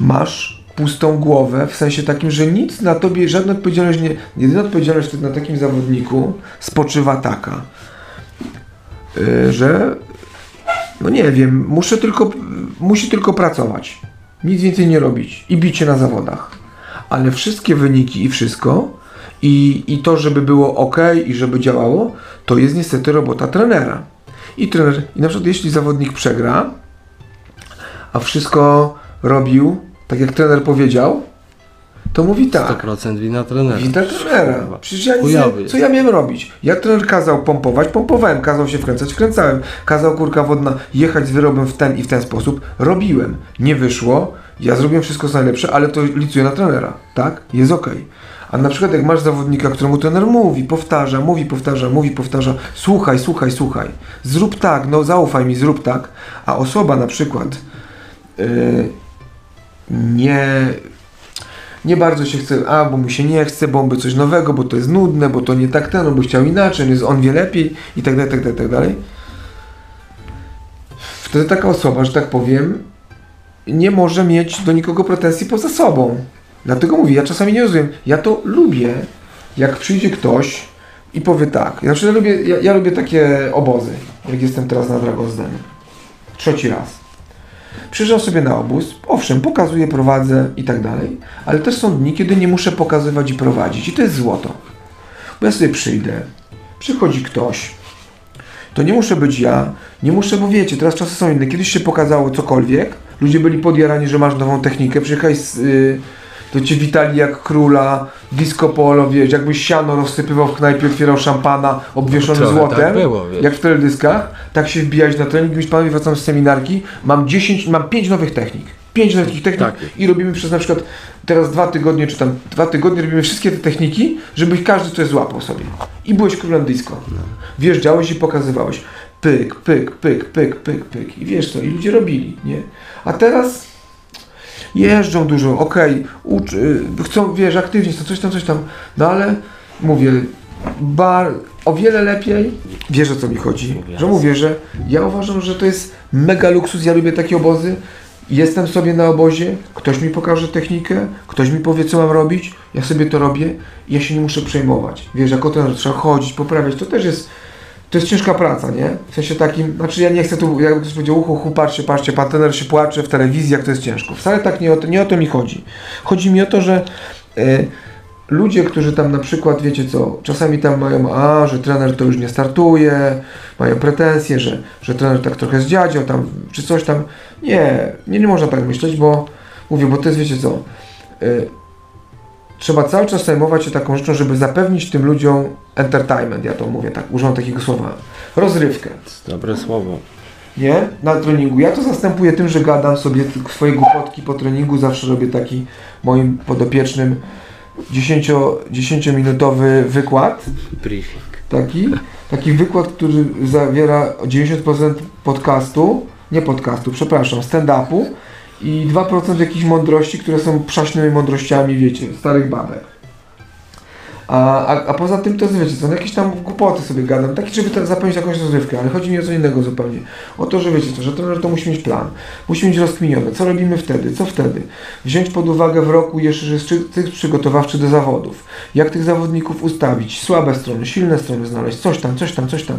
masz pustą głowę, w sensie takim, że nic na tobie, żadna odpowiedzialność nie, jedyna odpowiedzialność na takim zawodniku spoczywa taka, yy, że no nie wiem, muszę tylko, musi tylko pracować, nic więcej nie robić i bić się na zawodach, ale wszystkie wyniki i wszystko i, i to, żeby było ok i żeby działało, to jest niestety robota trenera. I trener, i na przykład jeśli zawodnik przegra, a wszystko robił tak jak trener powiedział, to mówi tak. 100% wina trenera. Wina trenera. Przecież ja nic, co ja miałem robić? Jak trener kazał pompować, pompowałem. Kazał się wkręcać, wkręcałem. Kazał kurka wodna jechać z wyrobem w ten i w ten sposób. Robiłem. Nie wyszło. Ja zrobiłem wszystko co najlepsze, ale to licuję na trenera. Tak? Jest okej. A na przykład jak masz zawodnika, któremu trener mówi, powtarza, mówi, powtarza, mówi, powtarza, słuchaj, słuchaj, słuchaj, zrób tak, no zaufaj mi, zrób tak, a osoba na przykład yy, nie, nie bardzo się chce, a bo mu się nie chce, bo on by coś nowego, bo to jest nudne, bo to nie tak ten, on by chciał inaczej, on, on wie lepiej i tak dalej, tak dalej, tak dalej. Wtedy taka osoba, że tak powiem, nie może mieć do nikogo pretensji poza sobą. Dlatego mówię, ja czasami nie rozumiem, ja to lubię, jak przyjdzie ktoś i powie tak, ja, lubię, ja, ja lubię takie obozy, jak jestem teraz na Dragon's Den. Trzeci raz. Przyjeżdżam sobie na obóz, owszem, pokazuję, prowadzę i tak dalej, ale też są dni, kiedy nie muszę pokazywać i prowadzić i to jest złoto. Bo ja sobie przyjdę, przychodzi ktoś, to nie muszę być ja, nie muszę, bo wiecie, teraz czasy są inne. Kiedyś się pokazało cokolwiek, ludzie byli podjarani, że masz nową technikę, przyjechałeś z, y, to cię witali jak króla, disco polo, wiesz, jakbyś siano rozsypywał w knajpie, otwierał szampana, obwieszony Trochę złotem, tak było, wiesz. jak w teledyskach, tak się wbijać na trening, mówisz panowie, wracam z seminarki, mam 10, mam 5 nowych technik, 5 nowych technik Tak. i robimy przez na przykład teraz dwa tygodnie, czy tam dwa tygodnie robimy wszystkie te techniki, żeby każdy coś złapał sobie. I byłeś królem disco. Wjeżdżałeś i pokazywałeś. Pyk, pyk, pyk, pyk, pyk, pyk. I wiesz co, i ludzie robili, nie? A teraz jeżdżą dużo, okej, ucz, y, chcą, wiesz, aktywnie, coś tam, coś tam, no ale mówię, bar, o wiele lepiej, wiesz o co mi chodzi, że mówię, że ja uważam, że to jest mega luksus, ja lubię takie obozy, jestem sobie na obozie, ktoś mi pokaże technikę, ktoś mi powie co mam robić, ja sobie to robię i ja się nie muszę przejmować, wiesz, jako trener trzeba chodzić, poprawiać, to też jest to jest ciężka praca, nie? W sensie takim, znaczy ja nie chcę tu, jakby ktoś powiedział, uchu, uchu, patrzcie, patrzcie, pan trener się płacze w telewizji, jak to jest ciężko. Wcale tak nie o to, nie o to mi chodzi. Chodzi mi o to, że e, ludzie, którzy tam na przykład, wiecie co, czasami tam mają, a, że trener to już nie startuje, mają pretensje, że, że trener tak trochę zdziadział tam, czy coś tam. Nie, nie, nie można tak myśleć, bo mówię, bo to jest, wiecie co, e, trzeba cały czas zajmować się taką rzeczą, żeby zapewnić tym ludziom entertainment, ja to mówię tak, używam takiego słowa, rozrywkę, Dobre słowo. nie? Na treningu. Ja to zastępuję tym, że gadam sobie swoje głupotki po treningu, zawsze robię taki moim podopiecznym 10, 10-minutowy wykład, Briefing. taki, taki wykład, który zawiera 90% podcastu, nie podcastu, przepraszam, stand-upu i 2% jakichś mądrości, które są przaśnymi mądrościami, wiecie, starych babek. A, a, a poza tym to jest, wiecie, są jakieś tam głupoty sobie gadam, takie, żeby zapewnić jakąś rozrywkę, ale chodzi mi o co innego zupełnie. O to, że wiecie co, że trener to musi mieć plan, musi mieć rozkminione, co robimy wtedy, co wtedy. Wziąć pod uwagę w roku jeszcze, że cykl przygotowawczy do zawodów. Jak tych zawodników ustawić, słabe strony, silne strony znaleźć, coś tam, coś tam, coś tam.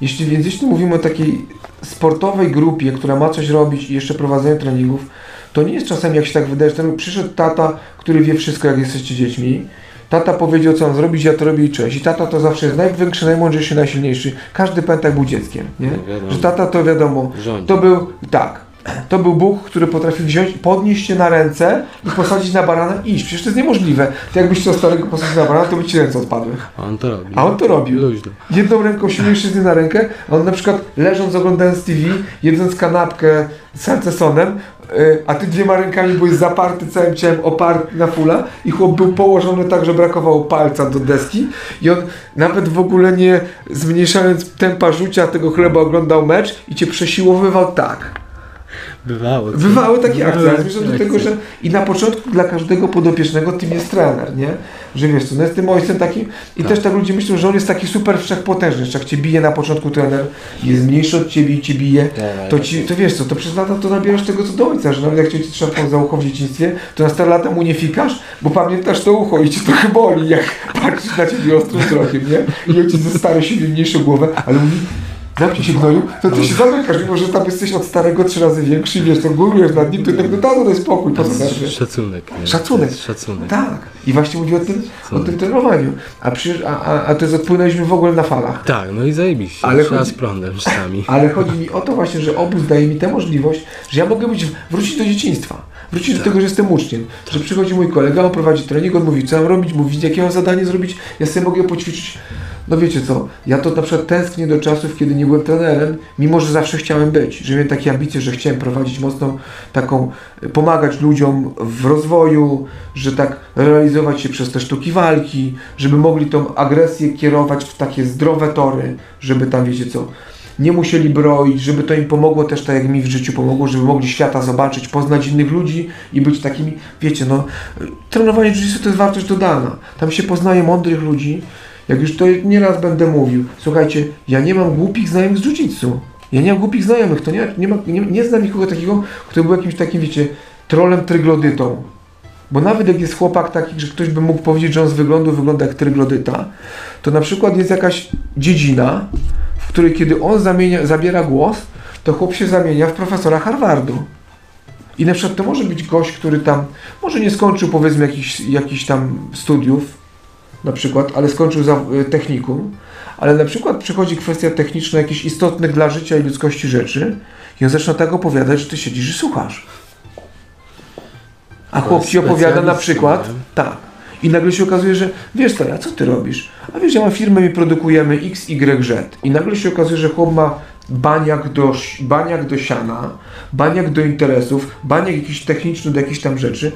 Jeśli więc jeśli mówimy o takiej sportowej grupie, która ma coś robić i jeszcze prowadzenie treningów, to nie jest czasem jak się tak wydaje, że ten przyszedł tata, który wie wszystko jak jesteście dziećmi. Tata powiedział co mam zrobić, ja to robię i cześć. I tata to zawsze jest największy, najmądrzejszy, najsilniejszy. Każdy pętak był dzieckiem, nie? No. Że tata to wiadomo. Rządzi. To był, tak, to był Bóg, który potrafił wziąć, podnieść cię na ręce i posadzić na barana i iść. Przecież to jest niemożliwe. Ty jakbyś chciał starego posadzić na barana, to by ci ręce odpadły. A on to robi. A on to robił. Luźno. Jedną ręką się mężczyzny na rękę, a on na przykład leżąc, oglądając TV, jedząc kanapkę z salcesonem, y, a ty dwiema rękami byłeś zaparty całym ciałem, oparty na fula i chłop był położony tak, że brakowało palca do deski i on nawet w ogóle nie zmniejszając tempa rzucia tego chleba oglądał mecz i cię przesiłowywał tak. Bywało. co? Bywały takie akcje, ale zmierzam do tego, że i na początku dla każdego podopiecznego tym jest trener, nie? Że wiesz co, no jest tym ojcem takim i Tak. też tak ludzie myślą, że on jest taki super wszechpotężny, jeszcze jak cię bije na początku trener, jest mniejszy od ciebie i cię bije, to ci, to wiesz co, to przez lata to nabierasz tego co do ojca, że nawet jak cię trzeba za ucho w dzieciństwie, to na stare lata mu nie fikasz, bo pamiętasz to ucho i cię trochę boli, jak patrzysz na ciebie ostrym wzrokiem, nie? I ojciec ze stary siebie mniejszą głowę, ale mówi, Zamknij się gnoju, to ty się zamykasz, mimo że tam jesteś od starego trzy razy większy i wiesz, to górujesz nad nim, to tak, no tak, daj spokój, po co tak, Szacunek. nie? Szacunek. Szacunek. Tak. I właśnie mówi o tym, o tym trenowaniu. A, przecież, a, a, a to jest odpłynęliśmy w ogóle na falach. Tak, no i zajebiście. Ale Trzeba chodzi- z prądem czasami. Ale chodzi mi o to właśnie, że obóz daje mi tę możliwość, że ja mogę być, wrócić do dzieciństwa. Wrócić do tego, że jestem uczniem. Że przychodzi mój kolega, on prowadzi trening, on mówi, co mam robić, mówi, jakie mam zadanie zrobić, ja sobie mogę poćwiczyć. No wiecie co, ja to na przykład tęsknię do czasów, kiedy nie byłem trenerem, mimo że zawsze chciałem być, że miałem takie ambicje, że chciałem prowadzić mocną taką, pomagać ludziom w rozwoju, że tak realizować się przez te sztuki walki, żeby mogli tą agresję kierować w takie zdrowe tory, żeby tam wiecie co, nie musieli broić, żeby to im pomogło też tak jak mi w życiu pomogło, żeby mogli świata zobaczyć, poznać innych ludzi i być takimi, wiecie, no, trenowanie jiu to jest wartość dodana. Tam się poznaje mądrych ludzi. Jak już to nieraz będę mówił, słuchajcie, ja nie mam głupich znajomych z jiu Ja nie mam głupich znajomych, to nie, nie, ma, nie, nie znam nikogo takiego, kto był jakimś takim, wiecie, trolem tryglodytą. Bo nawet jak jest chłopak taki, że ktoś by mógł powiedzieć, że on z wyglądu wygląda jak tryglodyta, to na przykład jest jakaś dziedzina, w której kiedy on zamienia, zabiera głos, to chłop się zamienia w profesora Harvardu. I na przykład to może być gość, który tam, może nie skończył powiedzmy jakichś, jakichś tam studiów, na przykład, ale skończył za, y, technikum, ale na przykład przychodzi kwestia techniczna jakichś istotnych dla życia i ludzkości rzeczy i on zaczyna tak opowiadać, że ty siedzisz i słuchasz. A chłop ci opowiada na przykład, tak. I nagle się okazuje, że wiesz co, a co ty robisz? A wiesz, ja mam firmę, my produkujemy X, Y, Z. I nagle się okazuje, że chłop ma baniak do, baniak do siana, baniak do interesów, baniak jakiś techniczny do jakichś tam rzeczy.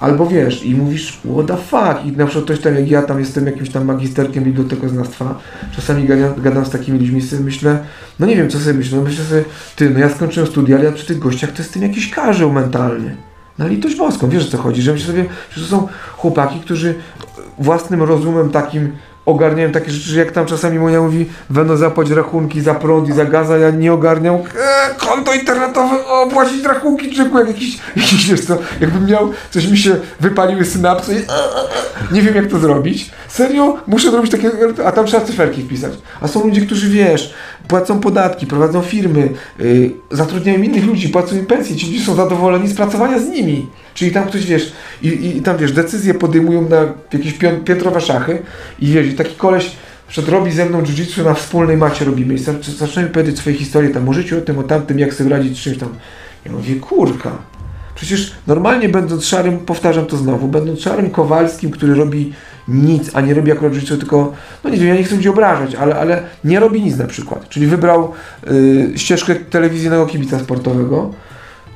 Albo wiesz, i mówisz, what the fuck? I na przykład ktoś tam, jak ja tam jestem jakimś tam magisterkiem bibliotekoznawstwa, czasami gadam, gadam z takimi ludźmi sobie myślę, no nie wiem, co sobie myślę, no myślę sobie, ty, no ja skończyłem studia, ale ja przy tych gościach to jestem jakiś karzeł mentalny. Na litość boską, wiesz o co chodzi, że myślę sobie, że to są chłopaki, którzy własnym rozumem takim ogarniają takie rzeczy, jak tam czasami moja mówi, będą zapłać rachunki za prąd i za gaz, a ja nie ogarniam, e, konto internetowe, o, płacić rachunki, czyku, jak jakiś, jakiś, co, jakbym miał, coś mi się wypaliły synapsy i e, e, e, nie wiem jak to zrobić. Serio? Muszę zrobić takie, a tam trzeba cyferki wpisać. A są ludzie, którzy, wiesz, płacą podatki, prowadzą firmy, y, zatrudniają innych ludzi, płacą im pensje, ci ludzie są zadowoleni z pracowania z nimi. Czyli tam ktoś, wiesz, i, i, tam, wiesz, decyzje podejmują na jakieś piętrowe szachy i wiesz, i taki koleś przed robi ze mną jiu-jitsu na wspólnej macie robimy i zac- zaczynamy powiedzieć swoje historie tam o życiu, o tym, o tamtym, jak sobie radzić czymś tam. Ja mówię, kurka, Przecież normalnie będąc szarym, powtarzam to znowu, będąc szarym Kowalskim, który robi nic, a nie robi akurat życie, tylko, no nie wiem, ja nie chcę ludzi obrażać, ale, ale nie robi nic na przykład. Czyli wybrał y, ścieżkę telewizyjnego kibica sportowego,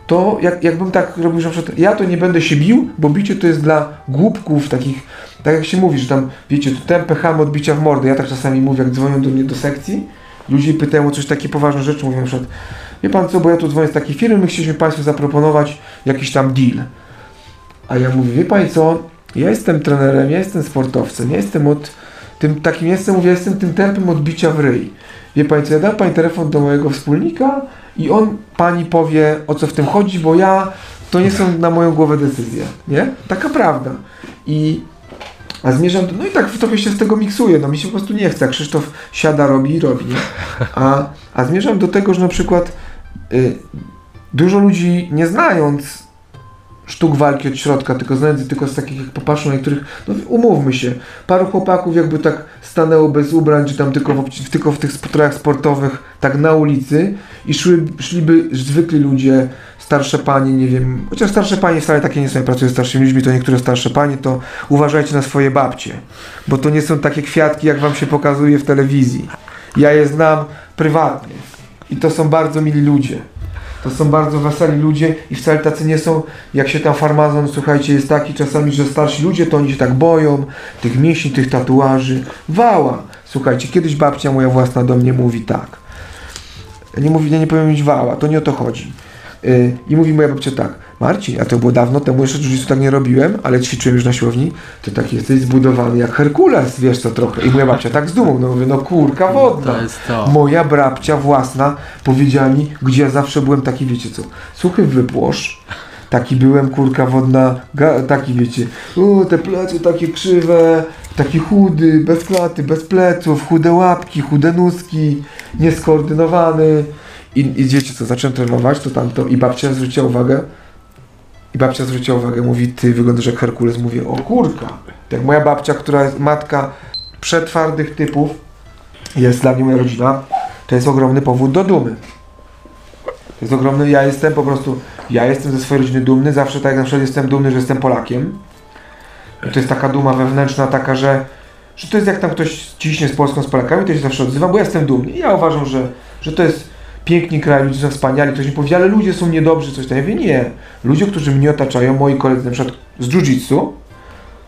to jak, jakbym tak robił, że przykład ja to nie będę się bił, bo bicie to jest dla głupków takich, tak jak się mówi, że tam, wiecie, to tępe ham odbicia w mordę. Ja tak czasami mówię, jak dzwonią do mnie do sekcji, ludzie pytają o coś takie poważne rzeczy, mówią na przykład, wie pan co, bo ja tu dzwonię z takiej firmy, my chcieliśmy Państwu zaproponować jakiś tam deal. A ja mówię, wie Pani co, ja jestem trenerem, ja jestem sportowcem, ja jestem od tym takim, jestem, mówię, jestem tym tempem odbicia w ryj. Wie Pani co, ja dam Pani telefon do mojego wspólnika i on Pani powie, o co w tym chodzi, bo ja, to nie są na moją głowę decyzje, nie? Taka prawda. I a zmierzam, do, no i tak trochę się z tego miksuję, no mi się po prostu nie chce, Krzysztof siada, robi i robi, nie? A, a zmierzam do tego, że na przykład dużo ludzi nie znając sztuk walki od środka, tylko znając tylko z takich, jak popatrzą niektórych, no umówmy się, paru chłopaków jakby tak stanęło bez ubrań, czy tam tylko w, tylko w tych strojach sportowych, tak na ulicy i szły, szliby zwykli ludzie, starsze panie, nie wiem, chociaż starsze panie wcale takie nie są, ja pracuję z starszymi ludźmi, to niektóre starsze panie, to uważajcie na swoje babcie, bo to nie są takie kwiatki, jak wam się pokazuje w telewizji. Ja je znam prywatnie i to są bardzo mili ludzie. To są bardzo weseli ludzie i wcale tacy nie są, jak się tam farmazon, słuchajcie, jest taki czasami, że starsi ludzie to oni się tak boją, tych mięśni, tych tatuaży. Wała! Słuchajcie, kiedyś babcia moja własna do mnie mówi tak. Nie mówi, nie, nie powiem mieć wała, to nie o to chodzi. Yy, I mówi moja babcia tak, Marcin, a to było dawno temu, jeszcze jiu tak nie robiłem, ale ćwiczyłem już na siłowni, to tak jesteś zbudowany jak Herkules, wiesz co trochę. I moja babcia tak z dumą, no mówię, no kurka wodna. To jest to. Moja brabcia własna powiedziała mi, gdzie ja zawsze byłem taki, wiecie co, suchy wypłosz, taki byłem, kurka wodna, taki wiecie, u, te plecy takie krzywe, Taki chudy, bez klaty, bez pleców, chude łapki, chude nóżki, nieskoordynowany. I, I wiecie co, zacząłem trenować, to tamto i babcia zwróciła uwagę. I babcia zwróciła uwagę, mówi, ty wyglądasz jak Herkules. Mówię, o kurka. Tak moja babcia, która jest matka przetwardych typów, jest dla mnie moja rodzina, to jest ogromny powód do dumy. To jest ogromny, ja jestem po prostu, ja jestem ze swojej rodziny dumny, zawsze tak jak na jestem dumny, że jestem Polakiem. I to jest taka duma wewnętrzna, taka, że, że to jest jak tam ktoś ciśnie z Polską, z Polakami, to się zawsze odzywam, bo ja jestem dumny. I ja uważam, że, że to jest piękny kraj, ludzie są wspaniali, ktoś mi powiedział, ale ludzie są niedobrzy, coś tam. Ja mówię, nie. Ludzie, którzy mnie otaczają, moi koledzy na przykład z jiu-jitsu,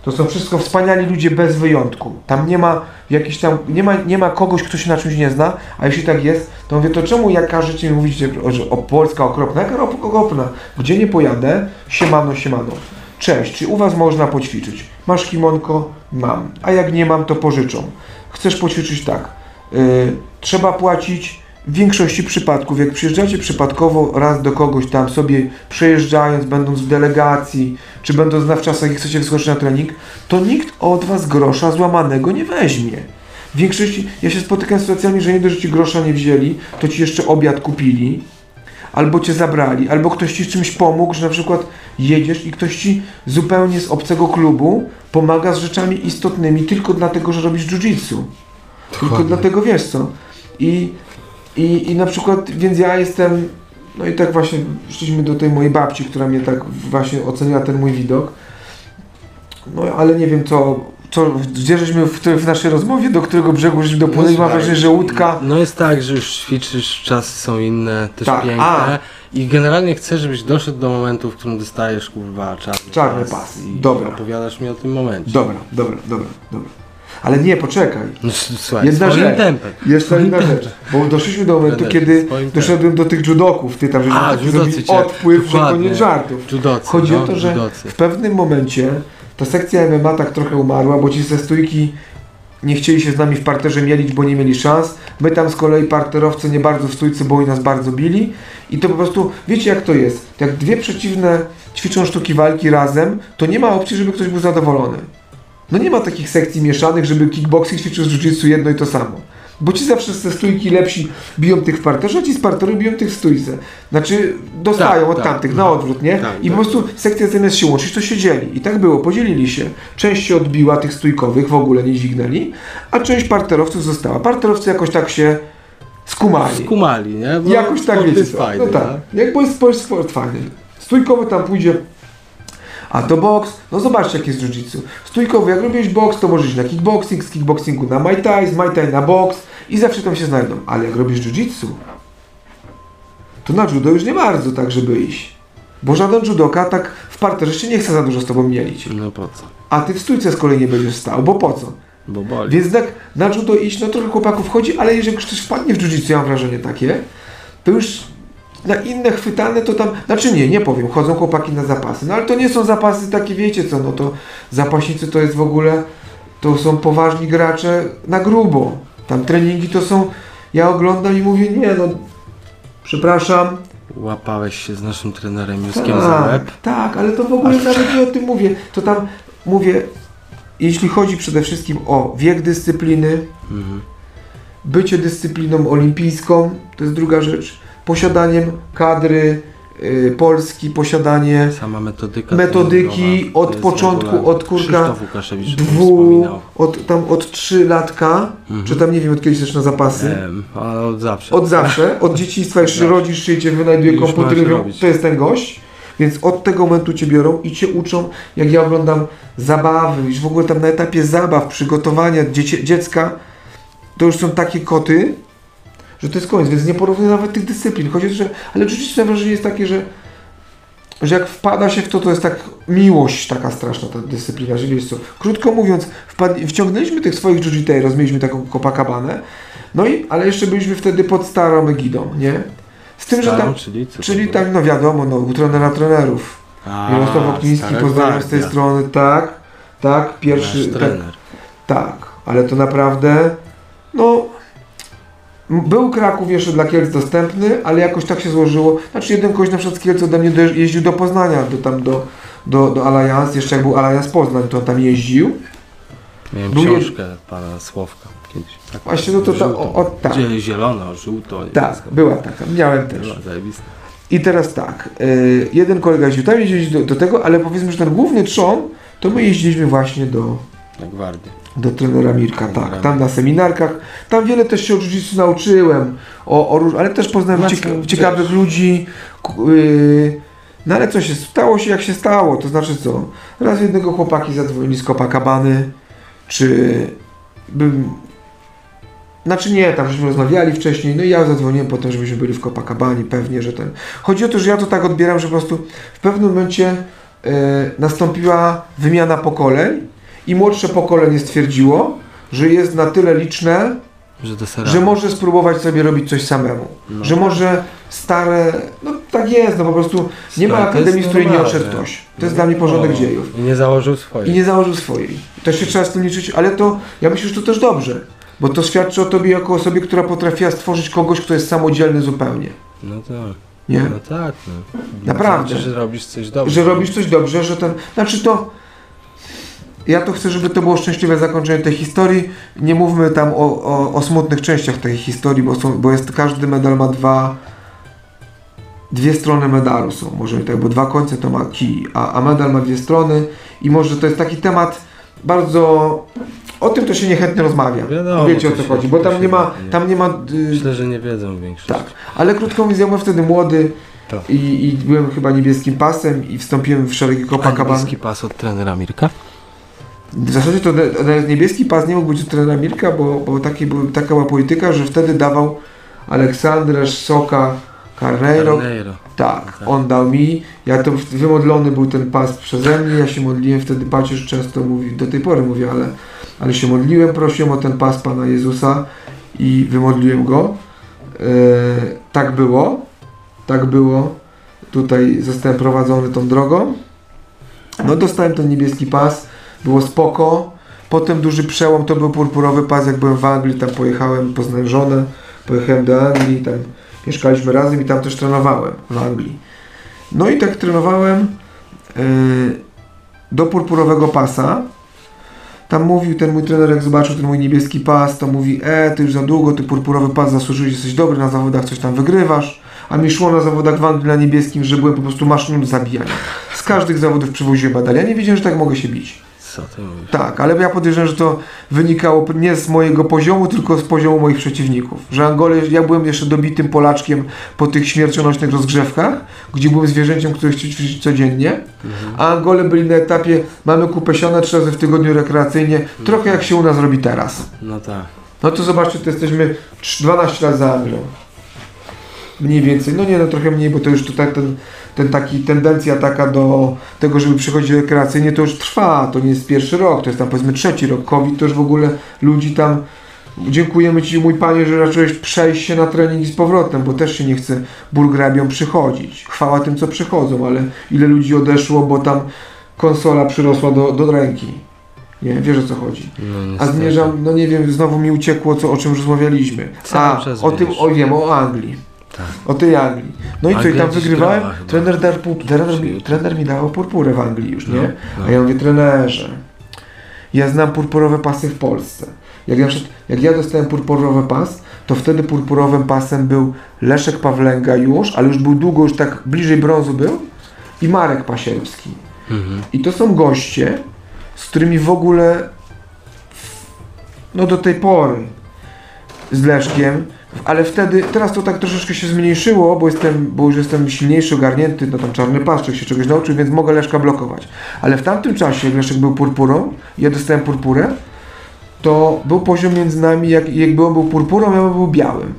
to są wszystko wspaniali ludzie bez wyjątku. Tam nie ma jakiś tam, nie ma, nie ma kogoś, kto się na czymś nie zna, a jeśli tak jest, to mówię, to czemu jak każecie mi mówić, że- o Polska okropna, jaka ro- okropna? Gdzie nie pojadę? Siemano, siemano. Cześć, czy u Was można poćwiczyć? Masz kimonko? Mam. A jak nie mam, to pożyczą. Chcesz poćwiczyć? Tak. Yy, trzeba płacić w większości przypadków, jak przyjeżdżacie przypadkowo raz do kogoś tam sobie przejeżdżając, będąc w delegacji, czy będąc na wczasach i chcecie wyskoczyć na trening, to nikt od was grosza złamanego nie weźmie. W większości, ja się spotykam z sytuacjami, że nie dość, że ci grosza nie wzięli, to ci jeszcze obiad kupili, albo cię zabrali, albo ktoś ci z czymś pomógł, że na przykład jedziesz i ktoś ci zupełnie z obcego klubu pomaga z rzeczami istotnymi tylko dlatego, że robisz jiu-jitsu. Tylko dlatego wiesz co. I, i, I na przykład, więc ja jestem, no i tak właśnie szliśmy do tej mojej babci, która mnie tak właśnie oceniła ten mój widok. No ale nie wiem co, co gdzie żeśmy w, w naszej rozmowie, do którego brzegu żeśmy dopłynęli, mam wrażenie, że łódka... No jest tak, że już ćwiczysz, czasy są inne, też Tak, piękne. a. I generalnie chcę, żebyś doszedł do momentu, w którym dostajesz kurwa czarny, Czarny pas. I Dobra. opowiadasz mi o tym momencie. Dobra, dobra, dobra, dobra. Ale nie, poczekaj. No słuchaj, Jedna rzecz. tempem. Jeszcze jedna rzecz, bo doszliśmy do momentu, kiedy doszedłem do tych judoków, ty tam, że A, zrobić odpływ, że dokładnie. koniec żartów. Judocy, Chodzi no, o to, że judocy. w pewnym momencie ta sekcja MMA tak trochę umarła, bo ci ze stójki nie chcieli się z nami w parterze mielić, bo nie mieli szans. My tam z kolei parterowcy nie bardzo w stójce, bo oni nas bardzo bili. I to po prostu, wiecie jak to jest? Jak dwie przeciwne ćwiczą sztuki walki razem, to nie ma opcji, żeby ktoś był zadowolony. No nie ma takich sekcji mieszanych, żeby kickboxing ćwiczył z jiu-jitsu jedno i to samo. Bo ci zawsze ze stójki lepsi biją tych w parterze, a ci z parteru biją tych w stójce. Znaczy dostają Tak, od tak. tamtych, na odwrót, nie? Tak, I po tak. prostu sekcja zamiast się łączyć, to się dzieli. I tak było, podzielili się. Część się odbiła tych stójkowych, w ogóle nie dźwignęli, a część parterowców została. Parterowcy jakoś tak się skumali. Skumali, nie? Bo Jakoś tak wiecie. fajny, no tak. Jak bo jest sport fajny. Stójkowy tam pójdzie. A to boks, no zobaczcie jak jest jiu-jitsu. Stójkowy, jak robisz boks, to możesz iść na kickboxing, z kickboxingu na Muay Thai, z Muay Thai na boks i zawsze tam się znajdą. Ale jak robisz jiu-jitsu, to na judo już nie bardzo tak, żeby iść. Bo żaden judoka tak w parterze się nie chce za dużo z tobą mielić. No po co? A ty w stójce z kolei nie będziesz stał, bo po co? Bo boli. Więc tak na judo iść, no trochę chłopaków chodzi, ale jeżeli ktoś wpadnie w jiu-jitsu, ja mam wrażenie takie, to już na inne chwytane to tam, znaczy nie, nie powiem, chodzą chłopaki na zapasy, no ale to nie są zapasy takie, wiecie co, no to zapaśnicy to jest w ogóle, to są poważni gracze na grubo. Tam treningi to są, ja oglądam i mówię, nie no, przepraszam, Łapałeś się z naszym trenerem Juskiem za tak, łeb. tak, ale to w ogóle nawet nie o tym mówię. To tam mówię, jeśli chodzi przede wszystkim o wiek dyscypliny, Mhm. bycie dyscypliną olimpijską, to jest druga rzecz, posiadaniem kadry y, Polski, posiadanie Sama metodyka. Metodyki od początku, od kurka dwu, od, tam od 3 latka, Mhm. czy tam nie wiem od kiedy zaczyna zapasy. Em, ale od zawsze. Od zawsze, od dzieciństwa, jak się rodzisz, czy cię wynajduje komputer, to jest ten gość. Więc od tego momentu cię biorą i cię uczą, jak ja oglądam zabawy, już w ogóle tam na etapie zabaw, przygotowania dzieci, dziecka, to już są takie koty, że to jest koniec, więc nie porównuję nawet tych dyscyplin. To, że, ale rzeczywiście wrażenie jest takie, że, że jak wpada się w to, to jest tak miłość taka straszna ta dyscyplina, że wiesz co, krótko mówiąc, wciągnęliśmy tych swoich jiu-jitsu, mieliśmy taką Copacabana, no i, ale jeszcze byliśmy wtedy pod starą egidą, nie? Z tym, że Starą, tam, czyli czyli tak, no wiadomo, no, u trenera trenerów. A, Jarosław Okniński, pozdrawiam z tej strony, tak, tak, pierwszy, tak, tak, ale to naprawdę, no, był Kraków jeszcze dla Kielc dostępny, ale jakoś tak się złożyło. Znaczy jeden kogoś na przykład z Kielc ode mnie dojeżdż- jeździł do Poznania, do tam do, do, do Allianz, jeszcze jak był Allianz Poznań, to on tam jeździł. Miałem Był książkę pana Słowka kiedyś. Tak, Właśnie, no to ta- o- o, tak. Gdzie zielono, żółto. Tak, była taka, miałem też. Była zajebista. I teraz tak, y, jeden kolega jeździł tam, jeździliśmy do, do tego, ale powiedzmy, że ten główny trzon, to my jeździliśmy właśnie do, Na gwardię. Do trenera Mirka, tak, Trenera. tam na seminarkach. Tam wiele też się o jiu nauczyłem, o, o, ale też poznałem Właśnie, cieka- ciekawych ludzi. k- y, no ale co się stało się jak się stało, to znaczy co? Raz jednego chłopaki zadzwonili z Copacabany, czy bym... Znaczy nie, tam żeśmy rozmawiali wcześniej, no i ja zadzwoniłem potem, żebyśmy byli w Copacabanie, pewnie, że ten... Chodzi o to, że ja to tak odbieram, że po prostu w pewnym momencie e, nastąpiła wymiana pokoleń i młodsze pokolenie stwierdziło, że jest na tyle liczne, Że że może spróbować sobie robić coś samemu. No. Że może stare, no tak jest, no po prostu nie ma akademii, z której nie odszedł ktoś. To jest dla mnie porządek O, dziejów. I nie założył swojej. I nie założył swojej. To się trzeba z tym liczyć, ale to, ja myślę, że to też dobrze. Bo to świadczy o tobie jako osobie, która potrafiła stworzyć kogoś, kto jest samodzielny zupełnie. No tak. Nie? No tak, no. Naprawdę. Znaczy, że robisz coś dobrze. Że robisz coś dobrze, że ten. Znaczy to. Ja to chcę, żeby to było szczęśliwe zakończenie tej historii. Nie mówmy tam o, o, o smutnych częściach tej historii, bo, są, bo jest każdy medal ma dwa. Dwie strony medalu są, może tak, bo dwa końce to ma kij, a, a medal ma dwie strony i może to jest taki temat bardzo. O tym to się niechętnie rozmawia. Wiadomo, Wiecie o co chodzi, bo tam nie ma. Tam nie ma Myślę, że nie wiedzą większość. tak, ale krótko mówiąc, ja byłem wtedy młody i, i byłem chyba niebieskim pasem i wstąpiłem w szeregi A Copacabana. niebieski pas od trenera Mirka? W zasadzie to nawet niebieski pas nie mógł być od trenera Mirka, bo, bo taki, był, taka była polityka, że wtedy dawał Aleksandrę Soka Carneiro. Carneiro. Tak, Tak. on dał mi. Ja to wymodlony był ten pas przeze mnie. Ja się modliłem wtedy, pacierz często mówi, do tej pory mówię, ale, ale się modliłem, prosiłem o ten pas Pana Jezusa i wymodliłem go. E, tak było. Tak było. Tutaj zostałem prowadzony tą drogą. No dostałem ten niebieski pas. Było spoko. Potem duży przełom to był purpurowy pas, jak byłem w Anglii, tam pojechałem, poznałem żonę, pojechałem do Anglii, tam mieszkaliśmy razem i tam też trenowałem w Anglii. No i tak trenowałem yy, do purpurowego pasa. Tam mówił ten mój trener, jak zobaczył ten mój niebieski pas, to mówi, e, ty już za długo, ty purpurowy pas zasłużyłeś, jesteś dobry na zawodach, coś tam wygrywasz. A mi szło na zawodach w Anglii na niebieskim, że byłem po prostu maszyną do zabijania. Z każdych zawodów przywoziłem medal. Ja nie wiedziałem, że tak mogę się bić. Co ty mówisz? Tak, ale ja podejrzewam, że to wynikało nie z mojego poziomu, tylko z poziomu moich przeciwników. Że Angole, ja byłem jeszcze dobitym Polaczkiem po tych śmiercionośnych rozgrzewkach, gdzie byłem zwierzęciem, który chciał ćwiczyć codziennie, a Angole byli na etapie, mamy kupę siana trzy razy w tygodniu rekreacyjnie, trochę jak się u nas robi teraz. No tak. No to zobaczcie, to jesteśmy trz- 12 lat za Anglią. Mniej więcej, no nie, no trochę mniej, bo to już tutaj ten, ten taki tendencja taka do tego, żeby przychodzić rekreacyjnie, to już trwa, to nie jest pierwszy rok, to jest tam powiedzmy trzeci rok. COVID to już w ogóle ludzi tam, dziękujemy Ci mój Panie, że raczyłeś przejść się na trening z powrotem, bo też się nie chce burgrabiom przychodzić. Chwała tym, co przychodzą, ale ile ludzi odeszło, bo tam konsola przyrosła do, do ręki. Nie, wiesz o co chodzi. No, A zmierzam, no nie wiem, znowu mi uciekło, co, o czym rozmawialiśmy. Cały A, o tym, o wiem, o Anglii. Tak. O tej Anglii. No i co, i tam wygrywałem, trener, dar, trener, trener mi dał purpurę w Anglii już, nie? No, no. A ja mówię, trenerze, ja znam purpurowe pasy w Polsce. Jak ja, jak ja dostałem purpurowy pas, to wtedy purpurowym pasem był Leszek Pawlęga już, ale już był długo, już tak bliżej brązu był i Marek Pasierski. Mhm. I to są goście, z którymi w ogóle no do tej pory z Leszkiem, ale wtedy, teraz to tak troszeczkę się zmniejszyło, bo jestem, bo już jestem silniejszy, ogarnięty, no tam czarny paszczyk się czegoś nauczył, więc mogę Leszka blokować. Ale w tamtym czasie, jak Leszek był purpurą, ja dostałem purpurę, to był poziom między nami, jak, jakby on był purpurą, ja bym był białym.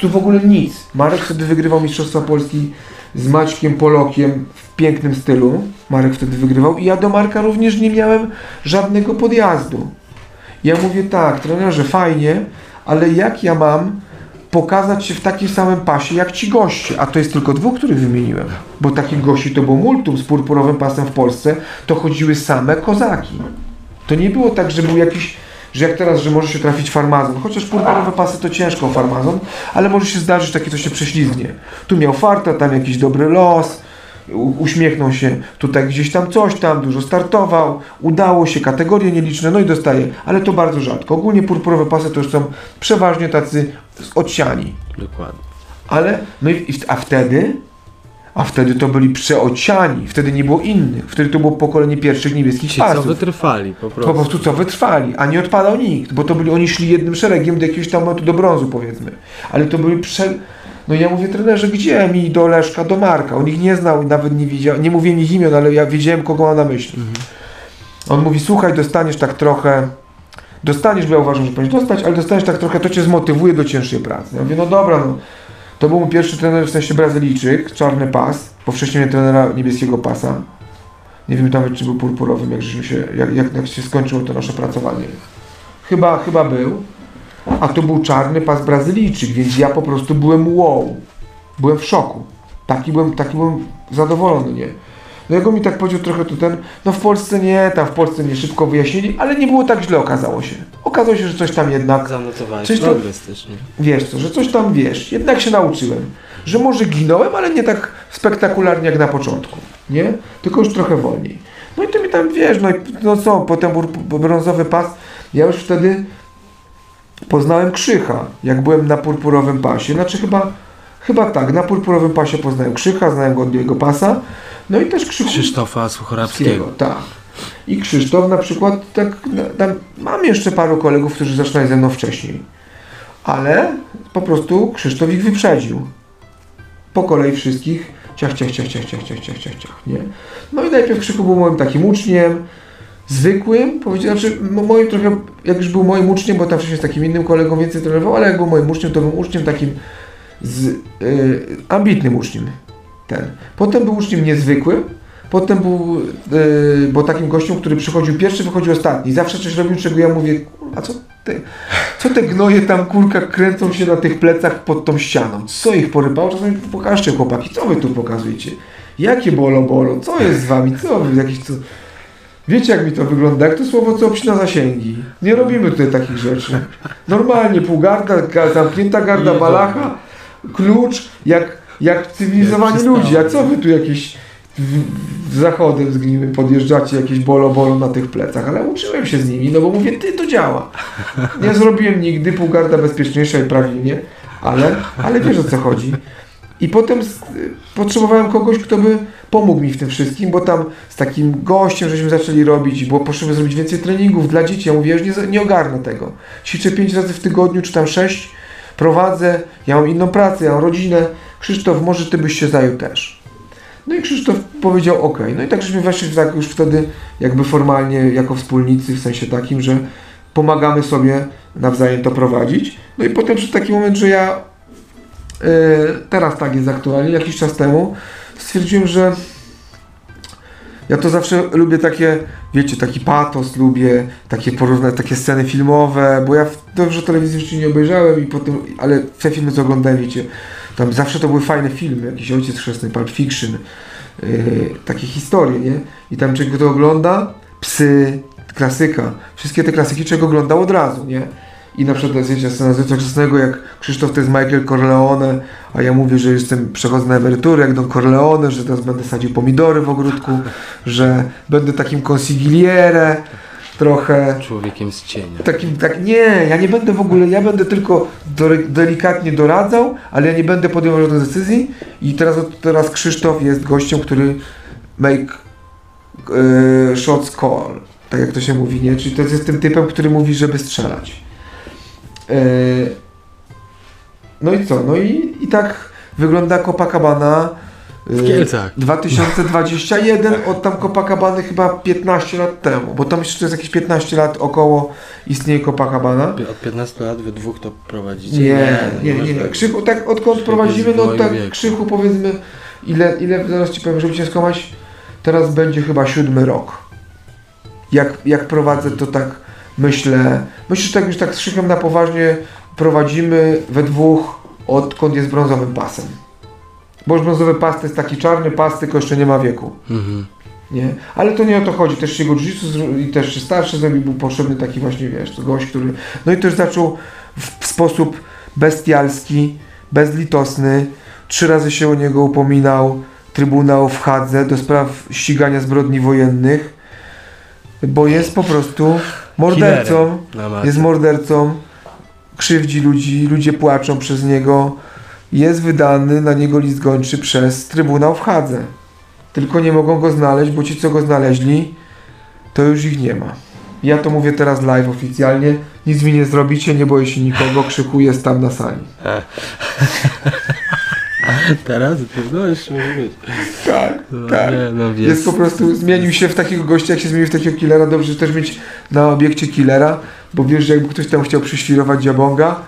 Tu w ogóle nic. Marek wtedy wygrywał Mistrzostwa Polski z Maćkiem Polokiem w pięknym stylu. Marek wtedy wygrywał i ja do Marka również nie miałem żadnego podjazdu. Ja mówię tak, trenerze, fajnie, ale jak ja mam pokazać się w takim samym pasie jak ci goście, a to jest tylko dwóch, których wymieniłem, bo takich gości to było multum z purpurowym pasem w Polsce, to chodziły same kozaki. To nie było tak, że był jakiś, że jak teraz, że może się trafić farmazon, chociaż purpurowe pasy to ciężko farmazon, ale może się zdarzyć takie, co się prześlizgnie. Tu miał farta, tam jakiś dobry los uśmiechnął się, tutaj gdzieś tam coś tam, dużo startował, udało się, kategorie nieliczne, no i dostaje, ale to bardzo rzadko. Ogólnie purpurowe pasy to już są przeważnie tacy odsiani. Dokładnie. Ale my, i a wtedy, a wtedy to byli przeociani, wtedy nie było innych, wtedy to było pokolenie pierwszych niebieskich Ci, co pasów. wytrwali po prostu. Po prostu co wytrwali, a nie odpadał nikt, bo to byli, oni szli jednym szeregiem do jakiegoś tam momentu do brązu powiedzmy. Ale to byli prze... No ja mówię trenerze, gdzie mi do Leszka, do Marka? On ich nie znał, nawet nie widział, nie mówię ich imion, ale ja wiedziałem kogo ma na myśli. On mówi, słuchaj, dostaniesz tak trochę, dostaniesz, bo ja uważam, że powinieneś dostać, ale dostaniesz tak trochę, to cię zmotywuje do cięższej pracy. Ja mówię, no dobra, no. To był mój pierwszy trener, w sensie Brazylijczyk, czarny pas, bo wcześniej miałem trenera niebieskiego pasa. Nie wiem nawet, czy był purpurowym, jak, żeśmy się, jak, jak, jak się skończyło to nasze pracowanie. Chyba, chyba był. A to był czarny pas Brazylijczyk, więc ja po prostu byłem wow. Byłem w szoku. Taki byłem, taki byłem zadowolony, nie? No jak mi tak powiedział trochę to ten, no w Polsce nie, tam w Polsce nie szybko wyjaśnili, ale nie było tak źle okazało się. Okazało się, że coś tam jednak Zanotowałeś Coś nie? wiesz co, że coś tam wiesz, jednak się nauczyłem. Że może ginąłem, ale nie tak spektakularnie jak na początku, nie? Tylko już trochę wolniej. No i to mi tam, wiesz, no, i, no co, potem brązowy pas, ja już wtedy poznałem Krzycha, jak byłem na purpurowym pasie, znaczy chyba, chyba tak, na purpurowym pasie poznałem Krzycha, znałem go od jego pasa, no i też Krzychu Krzysztofa Suchorabskiego. tak. I Krzysztof na przykład, tak, tam, mam jeszcze paru kolegów, którzy zaczynali ze mną wcześniej. Ale po prostu Krzysztof ich wyprzedził. Po kolei wszystkich. Ciach, ciach, ciach, ciach, ciach, ciach, ciach, ciach, ciach, nie? No i najpierw Krzyku był moim takim uczniem, zwykłym, powiedział, znaczy mo- moim trochę, jak już był moim uczniem, bo tam wcześniej z takim innym kolegą więcej trenował, ale jak był moim uczniem, to był uczniem takim z, y, ambitnym uczniem. Ten. Potem był uczniem niezwykłym, potem był, y, bo takim gościem, który przychodził pierwszy, wychodził ostatni. Zawsze coś robił, czego ja mówię, a co ty, co te gnoje tam, kurka, kręcą się na tych plecach pod tą ścianą? Co ich porypało? Czasami pokażcie chłopaki, co wy tu pokazujecie? Jakie bolo bolo? Co jest z wami? Co wy, jakieś co... Wiecie jak mi to wygląda? Jak to słowo co obcina zasięgi. Nie robimy tutaj takich rzeczy. Normalnie półgarda, ga- zamknięta garda balacha, klucz, jak, jak cywilizowani ludzie. A co wy tu jakieś zachodem z gminy podjeżdżacie jakieś bolo bolo na tych plecach? Ale uczyłem się z nimi, no bo mówię, ty to działa. Nie zrobiłem nigdy półgarda bezpieczniejsza i prawilnie, ale, ale wiesz o co chodzi. I potem potrzebowałem kogoś, kto by pomógł mi w tym wszystkim, bo tam z takim gościem żeśmy zaczęli robić, bo potrzebujemy zrobić więcej treningów dla dzieci. Ja mówię, już nie, nie ogarnę tego. Ćwiczę pięć razy w tygodniu, czy tam sześć, prowadzę, ja mam inną pracę, ja mam rodzinę. Krzysztof, może ty byś się zajął też. No i Krzysztof powiedział ok. No i tak żeśmy weszli tak już wtedy jakby formalnie jako wspólnicy, w sensie takim, że pomagamy sobie nawzajem to prowadzić. No i potem przyszedł taki moment, że ja teraz tak jest aktualnie, jakiś czas temu stwierdziłem, że ja to zawsze lubię takie, wiecie, taki patos lubię, takie porównać, takie sceny filmowe, bo ja dobrze telewizji jeszcze nie obejrzałem i potem, ale te filmy co oglądałem, wiecie, tam zawsze to były fajne filmy, jakiś Ojciec Chrzestny, Pulp Fiction, yy, takie historie, nie? I tam czego to ogląda? Psy, klasyka. Wszystkie te klasyki czego oglądał od razu, nie? I na przykład zdjęcia scena Ojca Chrzestnego, jak Krzysztof to jest Michael Corleone, a ja mówię, że jestem, przechodzę na emeryturę jak Don Corleone, że teraz będę sadził pomidory w ogródku, że będę takim consigliere trochę. Człowiekiem z cienia. Takim, tak, nie, ja nie będę w ogóle, ja będę tylko do, delikatnie doradzał, ale ja nie będę podejmował żadnych decyzji i teraz, teraz Krzysztof jest gościem, który make e, shots call, tak jak to się mówi, nie? Czyli to jest tym typem, który mówi, żeby strzelać. E, no i co? No i, i tak wygląda Copacabana. e, W Kielcach. 2021, od tam Copacabany chyba 15 lat temu, bo tam jeszcze jest jakieś 15 lat około istnieje Copacabana. Od 15 lat wy dwóch to prowadzicie? Nie, nie, nie, masz nie. tak. Krzychu, tak odkąd prowadzimy, no tak wieku. Krzychu powiedzmy, ile, ile, zaraz Ci powiem, żeby Cię skłamać, teraz będzie chyba siódmy rok. Jak, jak prowadzę, to tak myślę, myślę, że tak już tak z na poważnie prowadzimy we dwóch, odkąd jest brązowym pasem. Bo już brązowy pas to jest taki czarny pas, tylko jeszcze nie ma wieku. Mhm. Nie? Ale to nie o to chodzi. Też się go jiu i też się starszy zrobił, był potrzebny taki właśnie, wiesz, to gość, który... No i też zaczął w, w sposób bestialski, bezlitosny. Trzy razy się o niego upominał. Trybunał w Hadze do spraw ścigania zbrodni wojennych, bo jest po prostu mordercą. Killerem. Jest mordercą, krzywdzi ludzi, ludzie płaczą przez niego. Jest wydany na niego list gończy przez Trybunał w Hadze. Tylko nie mogą go znaleźć, bo ci, co go znaleźli, to już ich nie ma. Ja to mówię teraz live oficjalnie. Nic mi nie zrobicie, nie boję się nikogo, krzyku jest tam na sali. Teraz? No jeszcze może być. Tak, No, tak. nie, no, wiesz, Jest po prostu, zmienił się w takiego gościa, jak się zmienił w takiego killera, dobrze też mieć na obiekcie killera, bo wiesz, że jakby ktoś tam chciał przyświrować Diabonga,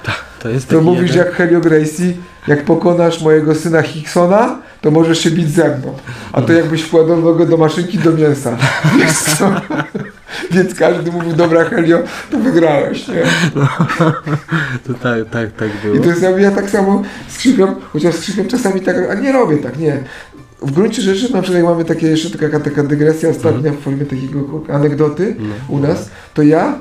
To jest to mówisz jeden- jak Helio Gracie, jak pokonasz mojego syna Hicksona, to możesz się bić ze mną. A to jakbyś wkładał nogę do maszynki do mięsa. Więc każdy mówił, dobra Helio, to wygrałeś, nie? To tak, tak, tak było. I to jest, ja, tak samo z krzykiem, chociaż z krzykiem czasami tak, a nie robię tak, nie. W gruncie rzeczy, na przykład jak mamy takie jeszcze taka, taka dygresja ostatnia w formie takiego anegdoty No. u nas, to ja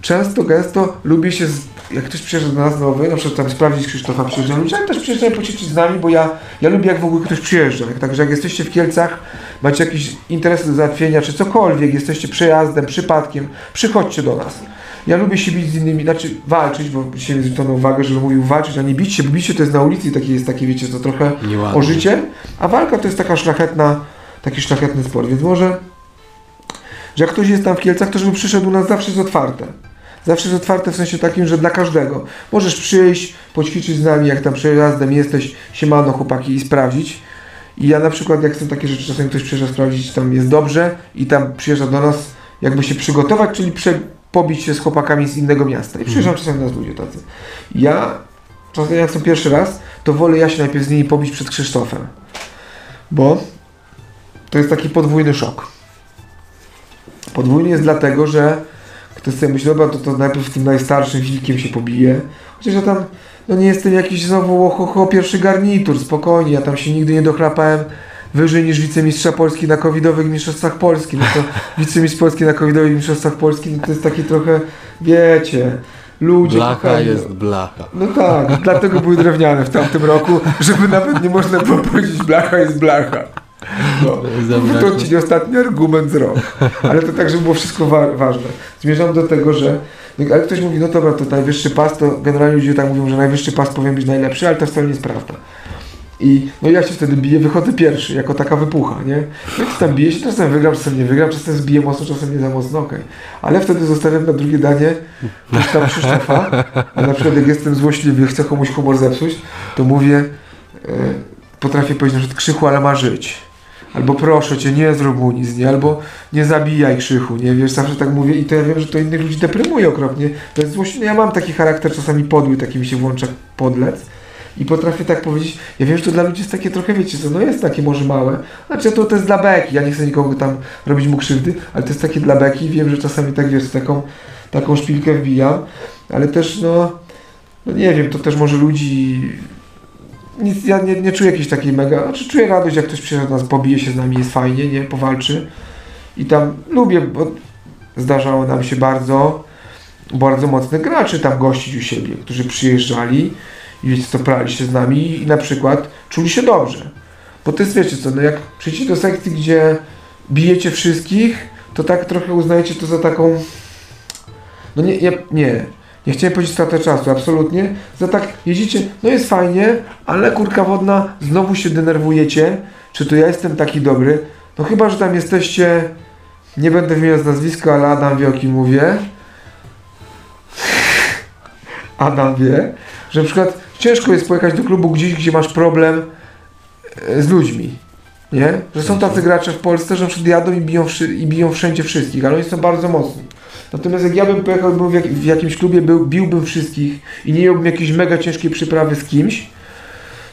często, gęsto lubię się, z, jak ktoś przyjeżdża do nas nowy, na przykład tam sprawdzić Krzysztofa przyjeżdża, ludzie też przyjeżdżają poćwiczyć z nami, bo ja, ja lubię jak w ogóle ktoś przyjeżdża, jak, także jak jesteście w Kielcach, macie jakieś interesy do załatwienia, czy cokolwiek, jesteście przejazdem, przypadkiem, przychodźcie do nas. Ja lubię się bić z innymi, znaczy walczyć, bo dzisiaj zwrócono uwagę, że mówił walczyć, a nie bić się, bo bicie to jest na ulicy i takie jest takie, wiecie, to trochę Nieładnie. o życie, a walka to jest taka szlachetna, taki szlachetny sport, więc może, że jak ktoś jest tam w Kielcach, to żeby przyszedł u nas zawsze jest otwarte. Zawsze jest otwarte w sensie takim, że dla każdego. Możesz przyjść, poćwiczyć z nami, jak tam przejazdem jesteś, siemano chłopaki i sprawdzić. I ja na przykład, jak chcę takie rzeczy, czasem ktoś przyjeżdża sprawdzić, tam jest dobrze i tam przyjeżdża do nas jakby się przygotować, czyli prze, pobić się z chłopakami z innego miasta. I przyjeżdżają czasem do nas ludzie tacy. Ja, czasem jak są pierwszy raz, to wolę ja się najpierw z nimi pobić przed Krzysztofem. Bo to jest taki podwójny szok. Podwójny jest dlatego, że ktoś sobie myśli, dobra, to, to najpierw tym najstarszym wilkiem się pobije. Chociaż ja tam, no nie jestem jakiś znowu ohoho pierwszy garnitur, spokojnie, ja tam się nigdy nie dochlapałem wyżej niż wicemistrza Polski na covidowych mistrzostwach Polski. No to wicemistrz Polski na covidowych mistrzostwach Polski, no to jest taki trochę, wiecie, ludzie Blacha kochani, jest blacha. no tak, dlatego były drewniane w tamtym roku, żeby nawet nie można było powiedzieć blacha jest blacha. No. Ci ostatni argument z roku. Ale to tak, żeby było wszystko wa- ważne. Zmierzam do tego, że ale ktoś mówi, no dobra, to najwyższy pas, to generalnie ludzie tak mówią, że najwyższy pas powinien być najlepszy, ale to wcale nie jest prawda. I no ja się wtedy biję, wychodzę pierwszy, jako taka wypucha, nie? No i tam biję się, czasem wygram, czasem nie wygram, czasem zbiję mocno, czasem nie za mocno, okej. Ale wtedy zostawiam na drugie danie gdzieś tam Krzysztofa, a na przykład jak jestem złośliwy, chcę komuś humor zepsuć, to mówię, e, potrafię powiedzieć przykład Krzychu, ale ma żyć. Albo proszę cię, nie zrób mu nic, nie? Albo nie zabijaj Krzychu, nie? Wiesz, zawsze tak mówię i to ja wiem, że to innych ludzi deprymuje okropnie. To jest złośliwe. Ja mam taki charakter czasami podły, taki mi się włącza podlec. I potrafię tak powiedzieć, ja wiem, że to dla ludzi jest takie trochę, wiecie co, no jest takie może małe. Znaczy to, to jest dla beki, ja nie chcę nikogo tam robić mu krzywdy, ale to jest takie dla beki i wiem, że czasami tak, wiesz, taką, taką szpilkę wbijam, ale też, no, no nie wiem, to też może ludzi nic, ja nie, nie czuję jakiejś takiej mega, znaczy czuję radość, jak ktoś przyjeżdża do nas, pobije się z nami, jest fajnie, nie, powalczy. I tam lubię, bo zdarzało nam się bardzo, bardzo mocnych graczy tam gościć u siebie, którzy przyjeżdżali i wiecie co, prali się z nami i na przykład czuli się dobrze. Bo to jest, wiecie co, no jak przyjdziecie do sekcji, gdzie bijecie wszystkich, to tak trochę uznajecie to za taką, no nie, nie, nie, nie chciałem powiedzieć stratę czasu, absolutnie. Za tak jedziecie, no jest fajnie, ale kurka wodna, znowu się denerwujecie, czy to ja jestem taki dobry. No chyba, że tam jesteście, nie będę wymieniał nazwiska, ale Adam wie o kim mówię. Adam wie, że na przykład ciężko jest pojechać do klubu gdzieś, gdzie masz problem e, z ludźmi. Nie? Że są tacy gracze w Polsce, że na przykład jadą i biją, i biją wszędzie wszystkich, ale oni są bardzo mocni. Natomiast jak ja bym pojechał był w, jak, w jakimś klubie, był, biłbym wszystkich i nie miałbym jakiejś mega ciężkiej przyprawy z kimś,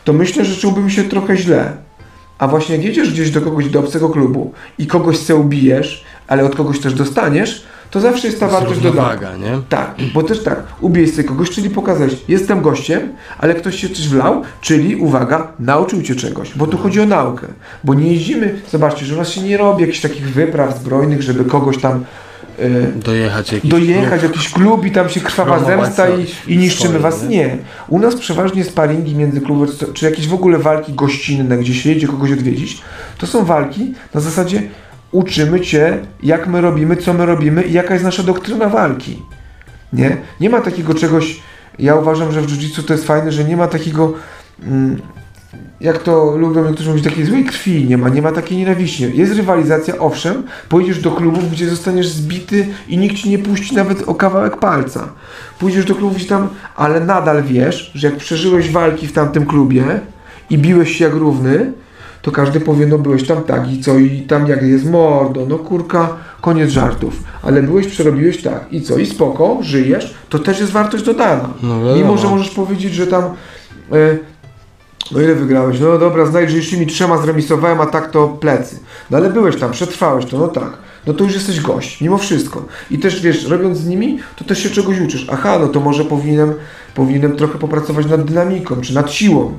to myślę, że czułbym się trochę źle. A właśnie jak jedziesz gdzieś do kogoś do obcego klubu i kogoś se ubijesz, ale od kogoś też dostaniesz, to zawsze jest ta wartość dodana. Równowaga, nie? Tak, bo też tak, ubijesz sobie kogoś, czyli pokazałeś, jestem gościem, ale ktoś się coś wlał, czyli uwaga, nauczył cię czegoś, bo tu chodzi o naukę. Bo nie jeździmy, zobaczcie, że u nas się nie robi jakichś takich wypraw zbrojnych, żeby kogoś tam Dojechać jakiś dojechać klub. jakiś klub i tam się krwawa zemsta i, i niszczymy swoje, was. nie? U nas przeważnie sparingi między klubem, czy- jakieś w ogóle walki gościnne, gdzie się jedzie kogoś odwiedzić, to są walki na zasadzie uczymy cię, jak my robimy, co my robimy i jaka jest nasza doktryna walki. Nie? Nie ma takiego czegoś, ja uważam, że w jiu-jitsu to jest fajne, że nie ma takiego mm, jak to lubią niektórzy mówić, takiej złej krwi nie ma, nie ma takiej nienawiści. Jest rywalizacja, owszem, pójdziesz do klubów, gdzie zostaniesz zbity i nikt ci nie puści nawet o kawałek palca. Pójdziesz do klubów, gdzie tam, ale nadal wiesz, że jak przeżyłeś walki w tamtym klubie i biłeś się jak równy, to każdy powie, no byłeś tam tak i co, i tam jak jest mordo, no kurka, koniec żartów. Ale byłeś, przerobiłeś tak i co, i spoko, żyjesz, to też jest wartość dodana. No. Mimo, że możesz powiedzieć, że tam e, no ile wygrałeś? No dobra, z najlżejszymi trzema zremisowałem, a tak to plecy. No ale byłeś tam, przetrwałeś to, no tak. No to już jesteś gość, mimo wszystko. I też wiesz, robiąc z nimi, to też się czegoś uczysz. Aha, no to może powinienem, powinienem trochę popracować nad dynamiką, czy nad siłą.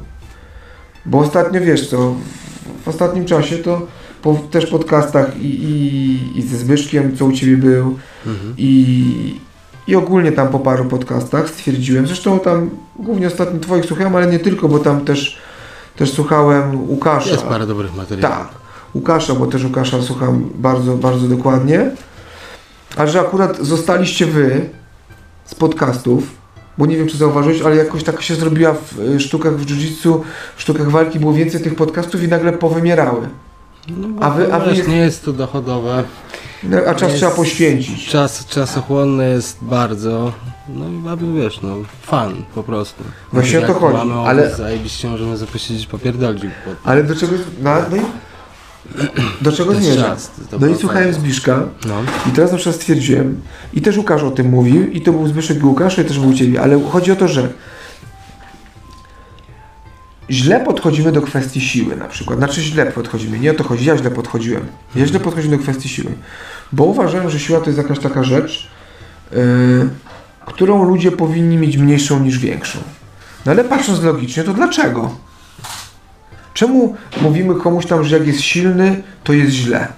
Bo ostatnio, wiesz co, w, w ostatnim czasie to po też podcastach i, i, i ze Zbyszkiem, co u Ciebie był, Mhm. i, I ogólnie tam po paru podcastach stwierdziłem, zresztą tam głównie ostatnio Twoich słuchałem, ale nie tylko, bo tam też, też słuchałem Łukasza. Jest parę dobrych materiałów. Tak, Łukasza, bo też Łukasza słucham bardzo, bardzo dokładnie. A że akurat zostaliście Wy z podcastów, bo nie wiem czy zauważyłeś, ale jakoś tak się zrobiła w y, sztukach w jiu-jitsu, w sztukach walki było więcej tych podcastów i nagle powymierały. No, A wy- a wy jest- nie jest to dochodowe. No, A czas Jest- trzeba poświęcić. Czas, czasochłonny jest bardzo. No i aby wiesz, no, fan po prostu. Właśnie Jak o to chodzi, Mamy ale- ale... zajebiście możemy zapuścić popierdolić pod Ale do czego, no, no i, do czego zmierzam? czas, No i słuchałem. Zbiszka No. i teraz na przykład stwierdziłem, i też Łukasz o tym mówił, i to był Zbyszek i Łukasz, i też był u Ciebie, ale chodzi o to, że źle podchodzimy do kwestii siły na przykład. Znaczy źle podchodzimy, nie o to chodzi, ja źle podchodziłem. Ja źle podchodziłem do kwestii siły, bo uważałem, że siła to jest jakaś taka rzecz, yy, którą ludzie powinni mieć mniejszą niż większą. No ale patrząc logicznie, to dlaczego? Czemu mówimy komuś tam, że jak jest silny, to jest źle?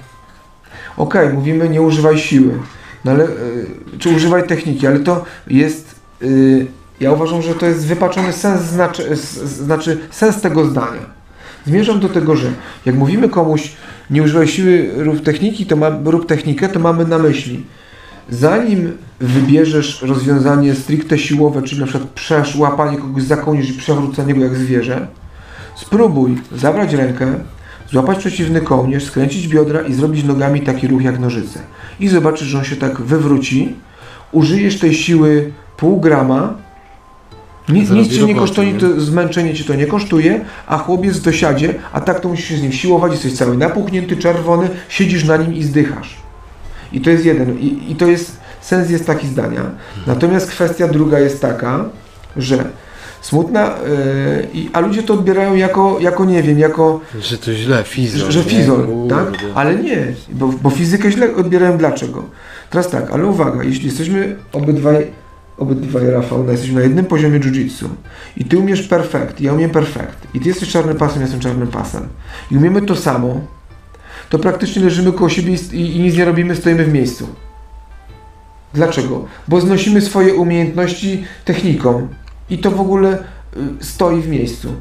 Okej, mówimy nie używaj siły, no ale, y, czy używaj techniki, ale to jest, y, ja uważam, że to jest wypaczony sens, znaczy, znaczy sens tego zdania. Zmierzam do tego, że jak mówimy komuś nie używaj siły, rób techniki, to ma, rób technikę, to mamy na myśli, zanim wybierzesz rozwiązanie stricte siłowe, czyli na przykład przesz, łapanie kogoś za kołnierz i przewrócenie go jak zwierzę, spróbuj zabrać rękę, złapać przeciwny kołnierz, skręcić biodra i zrobić nogami taki ruch jak nożyce. I zobaczysz, że on się tak wywróci, użyjesz tej siły pół grama, nic, nic cię nie kosztuje, nie? to zmęczenie cię to nie kosztuje, a chłopiec w dosiadzie, a tak to musisz się z nim siłować, jesteś cały napuchnięty, czerwony, siedzisz na nim i zdychasz. I to jest jeden, i, i to jest, sens jest taki zdania. Natomiast kwestia druga jest taka, że smutna, yy, a ludzie to odbierają jako, jako nie wiem, jako, Że to źle, fizol. że, nie? fizol, Kurde. tak? Ale nie, bo, bo fizykę źle odbierają dlaczego? Teraz tak, ale uwaga, jeśli jesteśmy obydwaj, obydwaj Rafał, no jesteśmy na jednym poziomie jiu-jitsu i ty umiesz perfekt, ja umiem perfekt i ty jesteś czarnym pasem, ja jestem czarnym pasem i umiemy to samo, to praktycznie leżymy koło siebie i, i, i nic nie robimy, stoimy w miejscu. Dlaczego? Bo znosimy swoje umiejętności techniką i to w ogóle y, stoi w miejscu.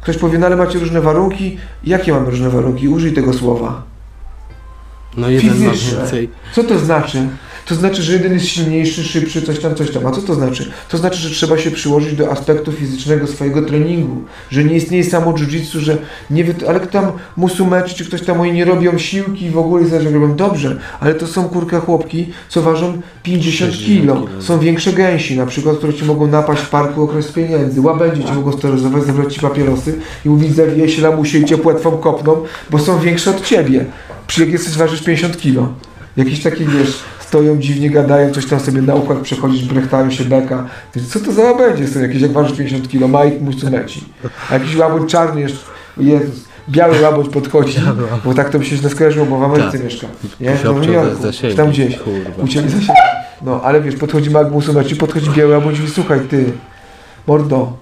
Ktoś powie, no ale macie różne warunki. Jakie mamy różne warunki? Użyj tego słowa. No jeden ma fizyczne. więcej. Co to znaczy? To znaczy, że jeden jest silniejszy, szybszy, coś tam, coś tam. A co to znaczy? To znaczy, że trzeba się przyłożyć do aspektu fizycznego swojego treningu. Że nie istnieje samo jiu-jitsu, że nie wy... ale tam musumeczy, czy ktoś tam oni nie robią siłki w ogóle, że robią dobrze, ale to są kurka chłopki, co ważą 50 60 kilo. Są większe gęsi, na przykład, które ci mogą napaść w parku okres pieniędzy. Łabędzie ci mogą steroryzować, zabrać ci papierosy i mówić, zawijaj się lamusie i cię płetwą kopną, bo są większe od ciebie. Przy jak jesteś ważysz 50 kilo. Jakieś takie, wiesz, stoją dziwnie, gadają, coś tam sobie na układ przechodzisz, brechtają się beka. Co to za łabędzie są jakieś, jak ważysz 50 kilo, Mike Musumeci. A jakiś łabędź czarny jeszcze, Jezus, biały łabędź podchodzi, bo tak to mi się źle skojarzyło, bo w Ameryce Tak. mieszka. Nie? W zasięgu, czy tam gdzieś. Kurwa. U Ciebie zasięg. No, ale wiesz, podchodzi Magnus Meci, podchodzi biały łabędź i słuchaj ty, mordo,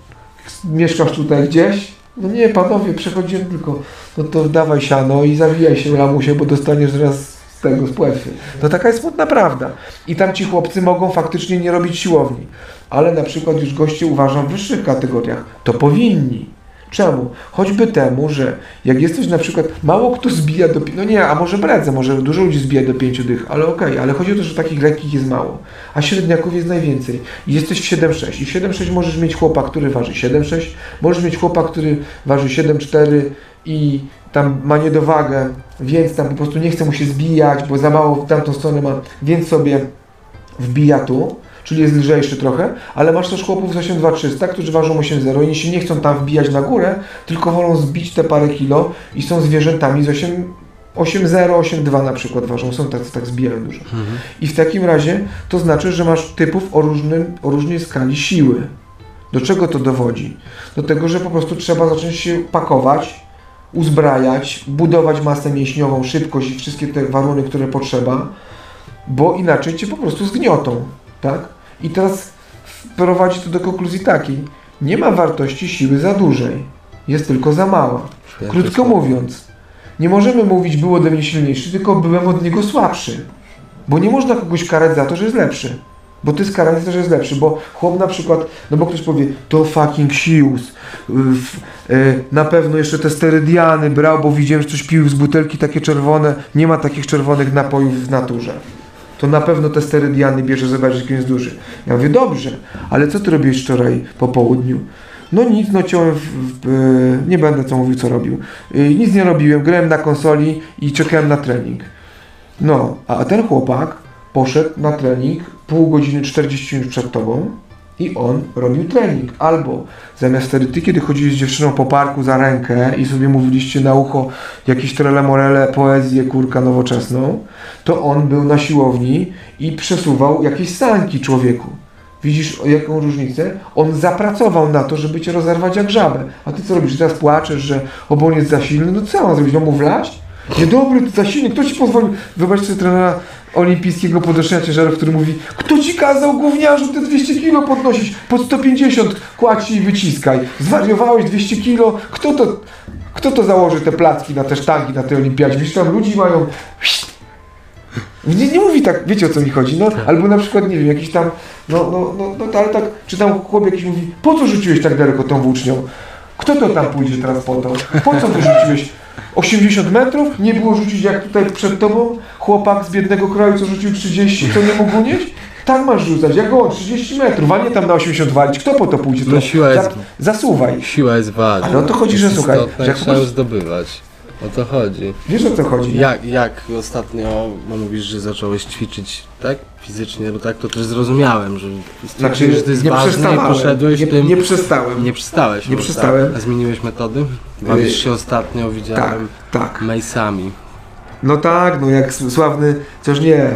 mieszkasz tutaj gdzieś? No nie, panowie, przechodziłem tylko, no to dawaj siano i zawijaj się lamusie, bo dostaniesz zaraz tego, z płetwy. To taka jest smutna prawda. I tam ci chłopcy mogą faktycznie nie robić siłowni. Ale na przykład już goście uważam w wyższych kategoriach, to powinni. Czemu? Choćby temu, że jak jesteś na przykład, mało kto zbija do, no nie, a może bredzę, może dużo ludzi zbija do pięciu dych, ale okej, ale chodzi o to, że takich lekkich jest mało, a średniaków jest najwięcej. I jesteś w 7,6 i w 7,6 możesz mieć chłopa, który waży 7,6, możesz mieć chłopa, który waży 7,4 i tam ma niedowagę, więc tam po prostu nie chce mu się zbijać, bo za mało w tamtą stronę ma, więc sobie wbija tu, czyli jest lżejszy trochę, ale masz też chłopów z 82300, którzy ważą 8,0 i oni się nie chcą tam wbijać na górę, tylko wolą zbić te parę kilo i są zwierzętami z 8, 8,0, 8,2 na przykład ważą, są tacy, tak zbijają dużo. I w takim razie to znaczy, że masz typów o, różnym, o różnej skali siły. Do czego to dowodzi? Do tego, że po prostu trzeba zacząć się pakować, uzbrajać, budować masę mięśniową, szybkość i wszystkie te warunki, które potrzeba, bo inaczej cię po prostu zgniotą, tak? I teraz prowadzi to do konkluzji takiej, nie ma wartości siły za dużej, jest tylko za mała. Krótko mówiąc, nie możemy mówić był ode mnie silniejszy, tylko byłem od niego słabszy. Bo nie można kogoś karać za to, że jest lepszy. Bo za to, że jest lepszy. Bo chłop na przykład, no bo ktoś powie, to fucking siłus. Na pewno jeszcze te sterydiany brał, bo widziałem, że coś pił z butelki takie czerwone. Nie ma takich czerwonych napojów w naturze. To na pewno te sterydiany bierze, zobaczyć, jaki jest duży. Ja mówię, dobrze, ale co ty robiłeś wczoraj po południu? No nic, no ciąłem w, w, e, nie będę co mówił, co robił. Y, Nic nie robiłem, grałem na konsoli i czekałem na trening. No, a ten chłopak poszedł na trening pół godziny 40 minut przed tobą i on robił trening. Albo zamiast wtedy ty, kiedy chodziłeś z dziewczyną po parku za rękę i sobie mówiliście na ucho jakieś trele morele, poezję, kurka nowoczesną, to on był na siłowni i przesuwał jakieś sanki człowieku. Widzisz jaką różnicę? On zapracował na to, żeby cię rozerwać jak żabę. A ty co robisz? Teraz płaczesz, że obon jest za silny? No co mam zrobić? No mu wlać? Niedobry, ty za silny. Kto ci pozwolił? Wybaczcie trenera olimpijskiego podnoszenia ciężarów, który mówi Kto ci kazał gówniarzu te 200 kilo podnosić? Pod 150 kładź i wyciskaj. Zwariowałeś 200 kilo? Kto to, kto to założy te placki na te sztangi na tej olimpiadzie? Wiesz, tam ludzi mają... Nie, nie mówi tak, wiecie o co mi chodzi, no, albo na przykład, nie wiem, jakiś tam, no, no, no, no, ale tak, czy tam chłop jakiś mówi, po co rzuciłeś tak daleko tą włócznią? Kto to tam pójdzie teraz po to? Po co to rzuciłeś? 80 metrów? Nie było rzucić jak tutaj przed tobą? Chłopak z biednego kraju, co rzucił 30, co nie mógł unieść? Tak masz rzucać, jak on, 30 metrów, a nie tam na 80 walić. Kto po to pójdzie? To No siła jest- za, zasuwaj. Siła jest ważna. Ale o to chodzi, Jest że słuchaj, że jak trzeba zdobywać. O to chodzi. Wiesz o co chodzi? Jak, jak ostatnio no mówisz, że zacząłeś ćwiczyć, tak? Fizycznie, bo tak to też zrozumiałem, że stwierdziłeś, że to jest Znaczy, nie ważne i poszedłeś nie, tym. nie przestałem. Nie przestałeś. Nie może, przestałem. Tak? A zmieniłeś metody? Bawisz się ostatnio, tak, widziałem, tak. mejsami. No tak, no jak sławny, chociaż nie.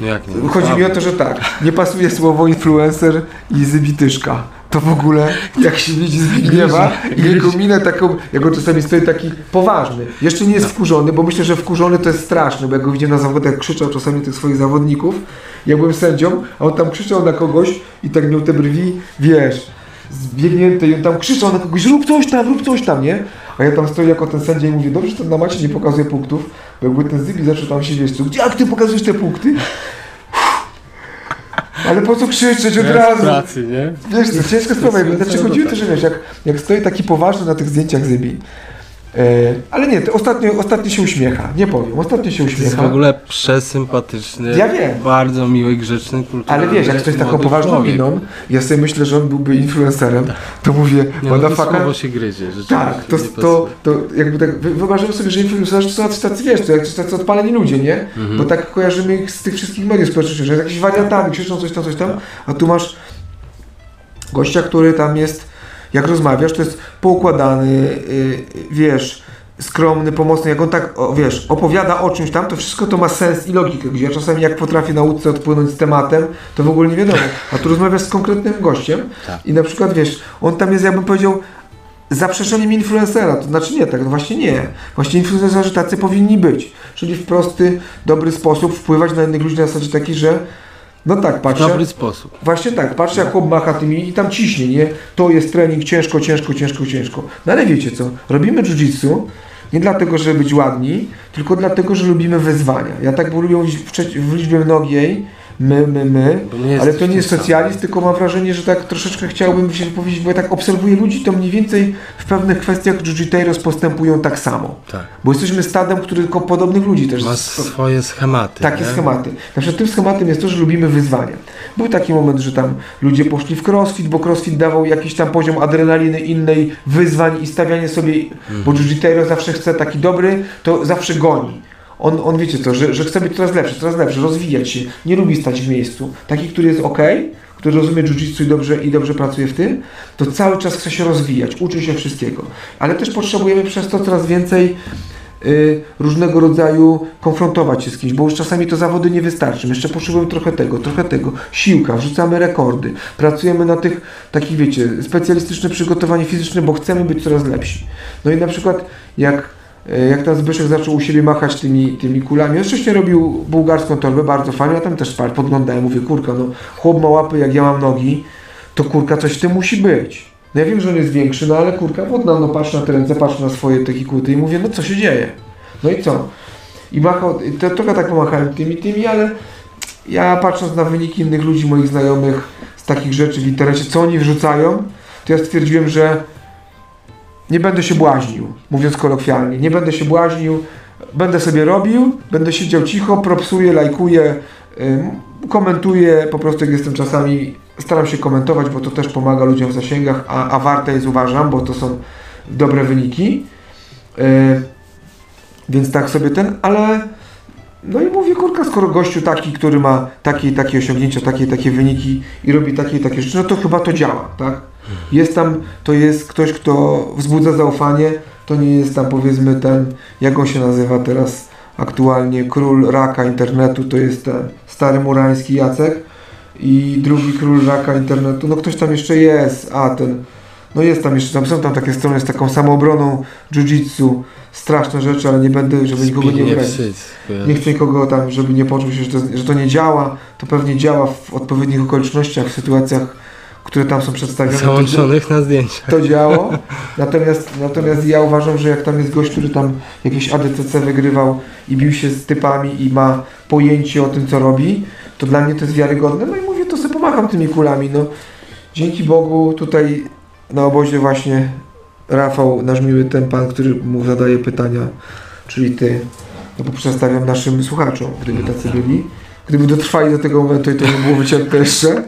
No jak nie? Chodzi mi o to, że tak, nie pasuje słowo influencer i zybityszka. To w ogóle, jak się widzi Zbigniewa i jego minę taką, jak on czasami stoi taki poważny. Jeszcze nie jest wkurzony, bo myślę, że wkurzony to jest straszne, bo jak go widziałem na zawodach, krzyczał czasami tych swoich zawodników, ja byłem sędzią, a on tam krzyczał na kogoś i tak miał te brwi, wiesz, zbiegnięte i on tam krzyczał na kogoś, rób coś tam, rób coś tam, nie? A ja tam stoję jako ten sędzia i mówię, dobrze, że to na macie nie pokazuje punktów, bo jakby ten Zybi zaczął tam się wiesz, co, jak ty pokazujesz te punkty? Ale po co krzyczeć od razu? pracy, nie? Wiesz, to ciężka sprawa. Znaczy chodziło że wiesz, jak, jak stoi taki poważny na tych zdjęciach Zybi. E, ale nie, to ostatnio, ostatnio się uśmiecha. Nie powiem, ostatnio się To jest w uśmiecha. ogóle przesympatyczny, Ja wiem. bardzo miły, grzeczny, kulturalny. Ale wiesz, jak ktoś taką poważną człowiek. miną, ja sobie myślę, że on byłby influencerem, to mówię, Nie, no to słowo się gryzie. Tak, to, to, to jakby tak, wy- wyobrażamy sobie, że influencerzy to są tacy, tacy wiesz, to jak tacy odpaleni ludzie, nie? Mhm. Bo tak kojarzymy ich z tych wszystkich mediów społecznościowych, że jakieś wariatami krzyczą coś tam, coś tam, a tu masz gościa, który tam jest, jak rozmawiasz, to jest poukładany, yy, wiesz, skromny, pomocny, jak on tak, o, wiesz, opowiada o czymś tam, to wszystko to ma sens i logikę, gdzie ja czasami jak potrafię nauce odpłynąć z tematem, to w ogóle nie wiadomo, a tu rozmawiasz z konkretnym gościem Tak. i na przykład, wiesz, on tam jest, jakbym powiedział, zaprzeczeniem influencera, to znaczy nie, tak, no właśnie nie. Właśnie influencerzy tacy powinni być, czyli w prosty, dobry sposób wpływać na innych ludzi na zasadzie taki, że no tak, W patrzę, dobry sposób. właśnie tak, patrzę jak chłop macha tymi i tam ciśnie, nie? To jest trening ciężko, ciężko, ciężko, ciężko. No ale wiecie co, robimy jiu-jitsu Nie dlatego, żeby być ładni, tylko dlatego, że lubimy wyzwania. Ja tak lubię w, w liczbie mnogiej, my, my, my, nie ale to nie jest socjalizm, tylko mam wrażenie, że tak troszeczkę chciałbym się powiedzieć, bo ja tak obserwuję ludzi, to mniej więcej w pewnych kwestiach jiu postępują tak samo. Tak. Bo jesteśmy stadem, który tylko podobnych ludzi też Ma swoje schematy. takie nie? schematy. Na przykład tym schematem jest to, że lubimy wyzwania. Był taki moment, że tam ludzie poszli w crossfit, bo crossfit dawał jakiś tam poziom adrenaliny innej, wyzwań i stawianie sobie, bo jiu zawsze chce taki dobry, to zawsze goni. On, on wiecie co, że, że chce być coraz lepszy, coraz lepszy, rozwijać się, nie lubi stać w miejscu. Taki, który jest ok, który rozumie jiu-jitsu i dobrze, i dobrze pracuje w tym, to cały czas chce się rozwijać, uczy się wszystkiego. Ale też potrzebujemy przez to coraz więcej y, różnego rodzaju konfrontować się z kimś, bo już czasami to zawody nie wystarczy. My Jeszcze potrzebujemy trochę tego, trochę tego. Siłka, wrzucamy rekordy, pracujemy na tych takich, wiecie, specjalistyczne przygotowanie fizyczne, bo chcemy być coraz lepsi. No i na przykład jak jak tam Zbyszek zaczął u siebie machać tymi, tymi kulami, on wcześniej robił bułgarską torbę, bardzo fajnie, ja tam też podglądałem, mówię, kurka, no chłop ma łapy, jak ja mam nogi, to kurka coś w tym musi być. No ja wiem, że on jest większy, no ale kurka wodna, no patrz na te ręce, patrz na swoje te kikuty i mówię, no co się dzieje? No i co? I machał, to, trochę tak pomachałem tymi, tymi, ale ja patrząc na wyniki innych ludzi, moich znajomych z takich rzeczy w internecie, co oni wrzucają, to ja stwierdziłem, że nie będę się błaźnił, mówiąc kolokwialnie, nie będę się błaźnił, będę sobie robił, będę siedział cicho, propsuję, lajkuję, komentuję, po prostu jak jestem czasami, staram się komentować, bo to też pomaga ludziom w zasięgach, a, a warte jest uważam, bo to są dobre wyniki. Yy, więc tak sobie ten, ale no i mówię, kurka, skoro gościu taki, który ma takie takie osiągnięcia, takie takie wyniki i robi takie takie rzeczy, no to chyba to działa, tak? Jest tam, to jest ktoś, kto wzbudza zaufanie, to nie jest tam powiedzmy ten, jak on się nazywa teraz aktualnie, król raka internetu, to jest ten stary murański Jacek i drugi król raka internetu, no ktoś tam jeszcze jest, a ten, no jest tam jeszcze, tam są tam takie strony z taką samoobroną jiu-jitsu, straszne rzeczy, ale nie będę, żeby nikogo nie urazić. Nie chcę nikogo tam, żeby nie poczuł się, że to, że to nie działa. To pewnie działa w odpowiednich okolicznościach, w sytuacjach, które tam są przedstawione. Załączonych na zdjęcia. to działo. Natomiast, natomiast ja uważam, że jak tam jest gość, który tam jakieś ADCC wygrywał i bił się z typami i ma pojęcie o tym, co robi, to dla mnie to jest wiarygodne. No i mówię, to sobie pomacham tymi kulami. No, dzięki Bogu tutaj na obozie właśnie Rafał, nasz miły ten pan, który mu zadaje pytania, czyli ty, no bo przedstawiam naszym słuchaczom, gdyby tacy byli. Gdyby dotrwali do tego momentu i to nie było wycięte jeszcze,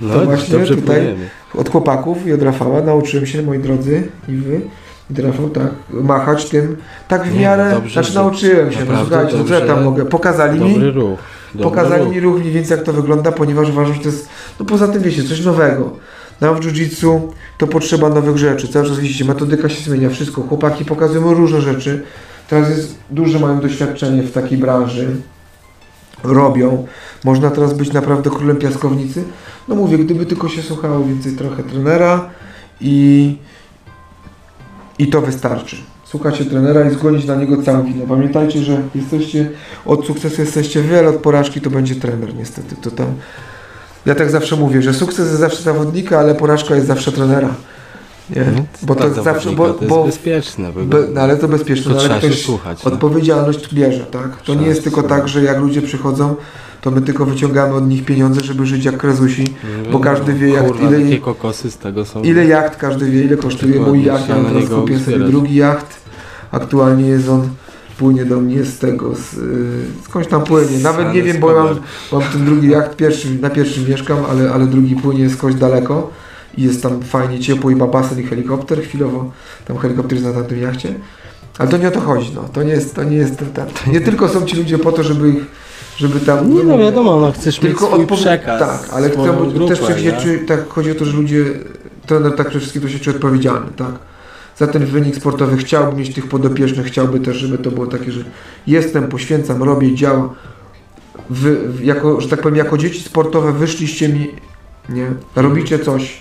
No, to właśnie dobrze tutaj- płyniemy. od chłopaków i od Rafała nauczyłem się, moi drodzy, i wy, i Rafał, tak, machać tym, tak w Nie, miarę, dobrze, znaczy nauczyłem się, no słuchajcie, no ja tam dobrze. mogę, pokazali mi, Dobry ruch. Dobry pokazali ruch. mi ruch mniej więcej jak to wygląda, ponieważ uważam, że to jest, no poza tym wiecie, coś nowego. Nam w jiu-jitsu to potrzeba nowych rzeczy, cały czas widzicie, metodyka się zmienia, wszystko, chłopaki pokazują różne rzeczy, teraz jest, duże mają doświadczenie w takiej branży, robią, można teraz być naprawdę królem piaskownicy, no mówię, gdyby tylko się słuchało więcej trochę trenera i, i to wystarczy. Słuchacie trenera i zgonić na niego całą winę. Pamiętajcie, że jesteście od sukcesu jesteście wiele, od porażki to będzie trener niestety. To tam ja tak zawsze mówię, że sukces jest zawsze zawodnika, ale porażka jest zawsze trenera. Nie? Mhm. Bo to Dla zawsze, bo, to jest bo bezpieczne. Bo be, no ale to bezpieczne, to no, ale ktoś słuchać. no. odpowiedzialność bierze, tak? To Trzeba nie jest tylko się- tak, że jak ludzie przychodzą, to my tylko wyciągamy od nich pieniądze, żeby żyć jak krezusi. No, bo każdy wie, jak- kurwa, ile- kokosy z tego są. Ile jacht każdy wie, ile kosztuje mój jacht, ja teraz kupię sobie drugi jacht. Aktualnie jest on, płynie do mnie z tego, z, yy, skądś tam płynie. Nawet nie wiem, bo ja mam, mam ten drugi jacht, pierwszy, na pierwszym mieszkam, ale, ale drugi płynie skądś daleko i jest tam fajnie ciepło i ma basen i helikopter chwilowo. Tam helikopter jest na tamtym jachcie. Ale to nie o to chodzi, no. To nie jest, to nie jest, ten, nie tylko są ci ludzie po to, żeby ich, żeby tam... Nie no wiadomo, no chcesz mieć swój przekaz. Tak, ale chcę, grupę, też czuje, tak chodzi o to, że ludzie, trener tak przede wszystkim to się czuje odpowiedzialny, tak? Za ten wynik sportowy chciałby mieć tych podopiecznych, chciałby też, żeby to było takie, że jestem, poświęcam, robię, działa. Wy, jako, że tak powiem, jako dzieci sportowe wyszliście mi, nie? Robicie coś,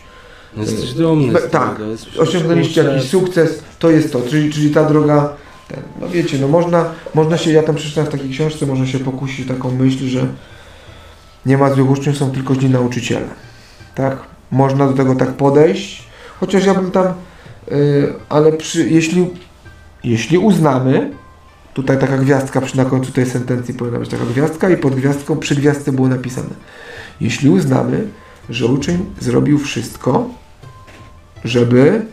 Jesteś dumny. Be- tak, osiągnęliście jakiś sukces, to jest to, czyli, czyli ta droga, ten, no wiecie, no można, można się, ja tam przeczytałem w takiej książce, można się pokusić taką myśl, że nie ma złych uczniów, są tylko źli nauczyciele, tak? Można do tego tak podejść, chociaż ja bym tam, ale przy, jeśli, jeśli uznamy, tutaj taka gwiazdka przy na końcu tej sentencji powinna być taka gwiazdka i pod gwiazdką przy gwiazdce było napisane. Jeśli uznamy, że uczeń zrobił wszystko, żeby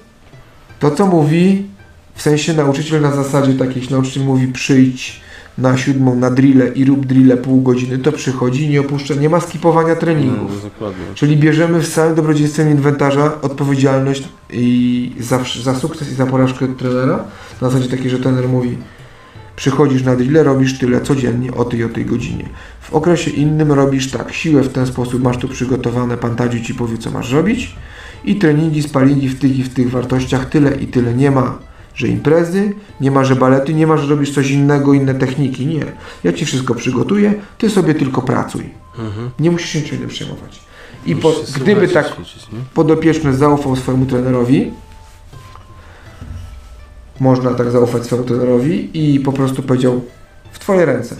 to, co mówi, w sensie nauczyciel na zasadzie takiej, jeśli nauczyciel mówi przyjdź na siódmą na drillę i rób drillę pół godziny, to przychodzi i nie opuszcza, nie ma skipowania treningów. No. Czyli bierzemy w całym dobrodziejstwem inwentarza odpowiedzialność i za, za sukces i za porażkę trenera. Na zasadzie takiej, że trener mówi przychodzisz na drillę, robisz tyle codziennie o tej o tej godzinie. W okresie innym robisz tak, siłę w ten sposób masz tu przygotowane, pan Tadziu ci powie co masz robić i treningi, spalingi w tych i w tych wartościach tyle i tyle. Nie ma, że imprezy, nie ma, że balety, nie ma, że robisz coś innego, inne techniki. Nie. Ja ci wszystko przygotuję, ty sobie tylko pracuj. Mhm. Nie musisz się niczym przejmować. I po, gdyby tak ćwiczyć, podopieczny zaufał swojemu trenerowi, można tak zaufać swojemu trenerowi i po prostu powiedział w twoje ręce.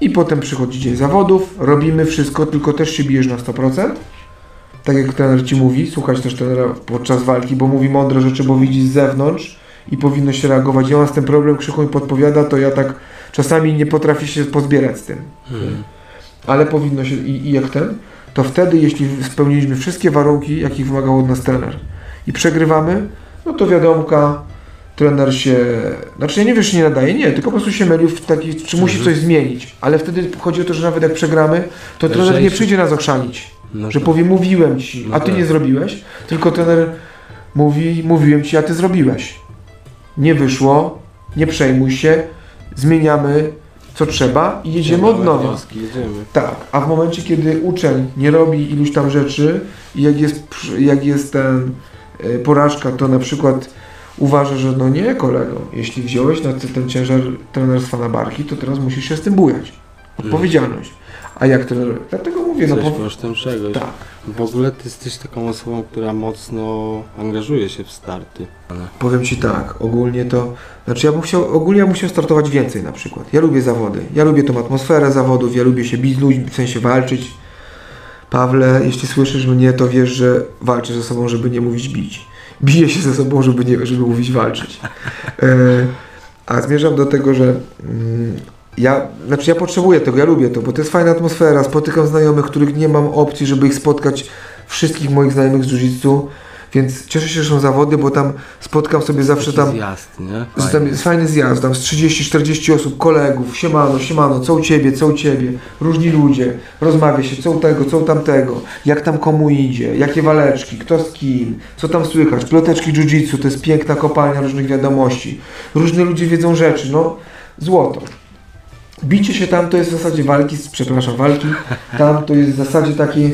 I potem przychodzi dzień zawodów, robimy wszystko, tylko też się bijesz na 100%. Tak jak trener ci mówi, słuchać też trenera podczas walki, bo mówi mądre rzeczy, bo widzi z zewnątrz i powinno się reagować. Ja mam z tym problem, Krzychu mi podpowiada, to ja tak czasami nie potrafię się pozbierać z tym Mhm. ale powinno się i, i jak ten, to wtedy, jeśli spełniliśmy wszystkie warunki, jakich wymagał od nas trener i przegrywamy, no to wiadomka, trener się, znaczy ja nie wiesz, nie nadaje, nie, tylko po prostu się mylił w taki, czy musi Mhm. coś zmienić, ale wtedy chodzi o to, że nawet jak przegramy, to trener nie przyjdzie nas ochrzanić, No że tak. powie, mówiłem ci, No a ty tak. nie zrobiłeś, tylko trener mówi, mówiłem ci, a ty zrobiłeś. Nie wyszło, nie przejmuj się, zmieniamy co trzeba i jedziemy od nowa. Tak, a w momencie, kiedy uczeń nie robi iluś tam rzeczy i jak jest, jak jest ten e, porażka, to na przykład uważa, że no nie kolego, jeśli wziąłeś na ten ciężar trenerstwa na barki, to teraz musisz się z tym bujać. Odpowiedzialność. A jak trener... Dlatego mówię, no Coś po... kosztem czegoś. Tak. W ogóle ty jesteś taką osobą, która mocno angażuje się w starty. Powiem Ci tak, ogólnie to, znaczy ja bym chciał, ogólnie ja bym chciał startować więcej na przykład. Ja lubię zawody, ja lubię tą atmosferę zawodów, ja lubię się bić ludźmi, w sensie walczyć. Pawle, jeśli słyszysz mnie, to wiesz, że walczę ze sobą, żeby nie mówić bić. Biję się ze sobą, żeby, nie, żeby mówić walczyć. E, a zmierzam do tego, że mm, ja, znaczy ja potrzebuję tego, ja lubię to, bo to jest fajna atmosfera, spotykam znajomych, których nie mam opcji, żeby ich spotkać, wszystkich moich znajomych z jiu więc cieszę się, że są zawody, bo tam spotkam sobie zawsze tam, zjazd, nie? z, tam Fajny. jest fajny zjazd, tam z 30-40 osób, kolegów, siemano, siemano, co u Ciebie, co u Ciebie, różni ludzie, rozmawia się, co u tego, co u tamtego, jak tam komu idzie, jakie waleczki, kto z kim, co tam słychać, ploteczki jiu-jitsu, to jest piękna kopalnia różnych wiadomości, różne ludzie wiedzą rzeczy, no, złoto. Bicie się tam to jest w zasadzie walki, przepraszam, walki, tam to jest w zasadzie taki e,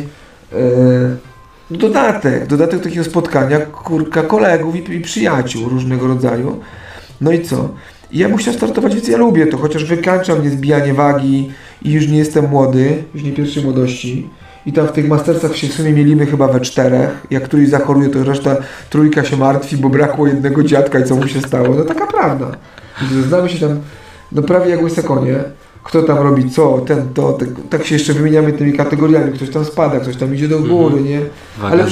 dodatek, dodatek takiego spotkania, kurka, kolegów i, i przyjaciół różnego rodzaju. No i co? I ja bym chciał startować, więc ja lubię to, chociaż wykańcza mnie zbijanie wagi i już nie jestem młody, już nie pierwszej młodości. I tam w tych mastercach się w sumie mielimy chyba we czterech. Jak któryś zachoruje, to reszta trójka się martwi, bo brakło jednego dziadka i co mu się stało. No taka prawda. Znamy się tam no prawie jak łyse konie. Kto tam robi co, ten, to, tak, tak się jeszcze wymieniamy tymi kategoriami. Ktoś tam spada, ktoś tam idzie do góry, nie? Waga ale.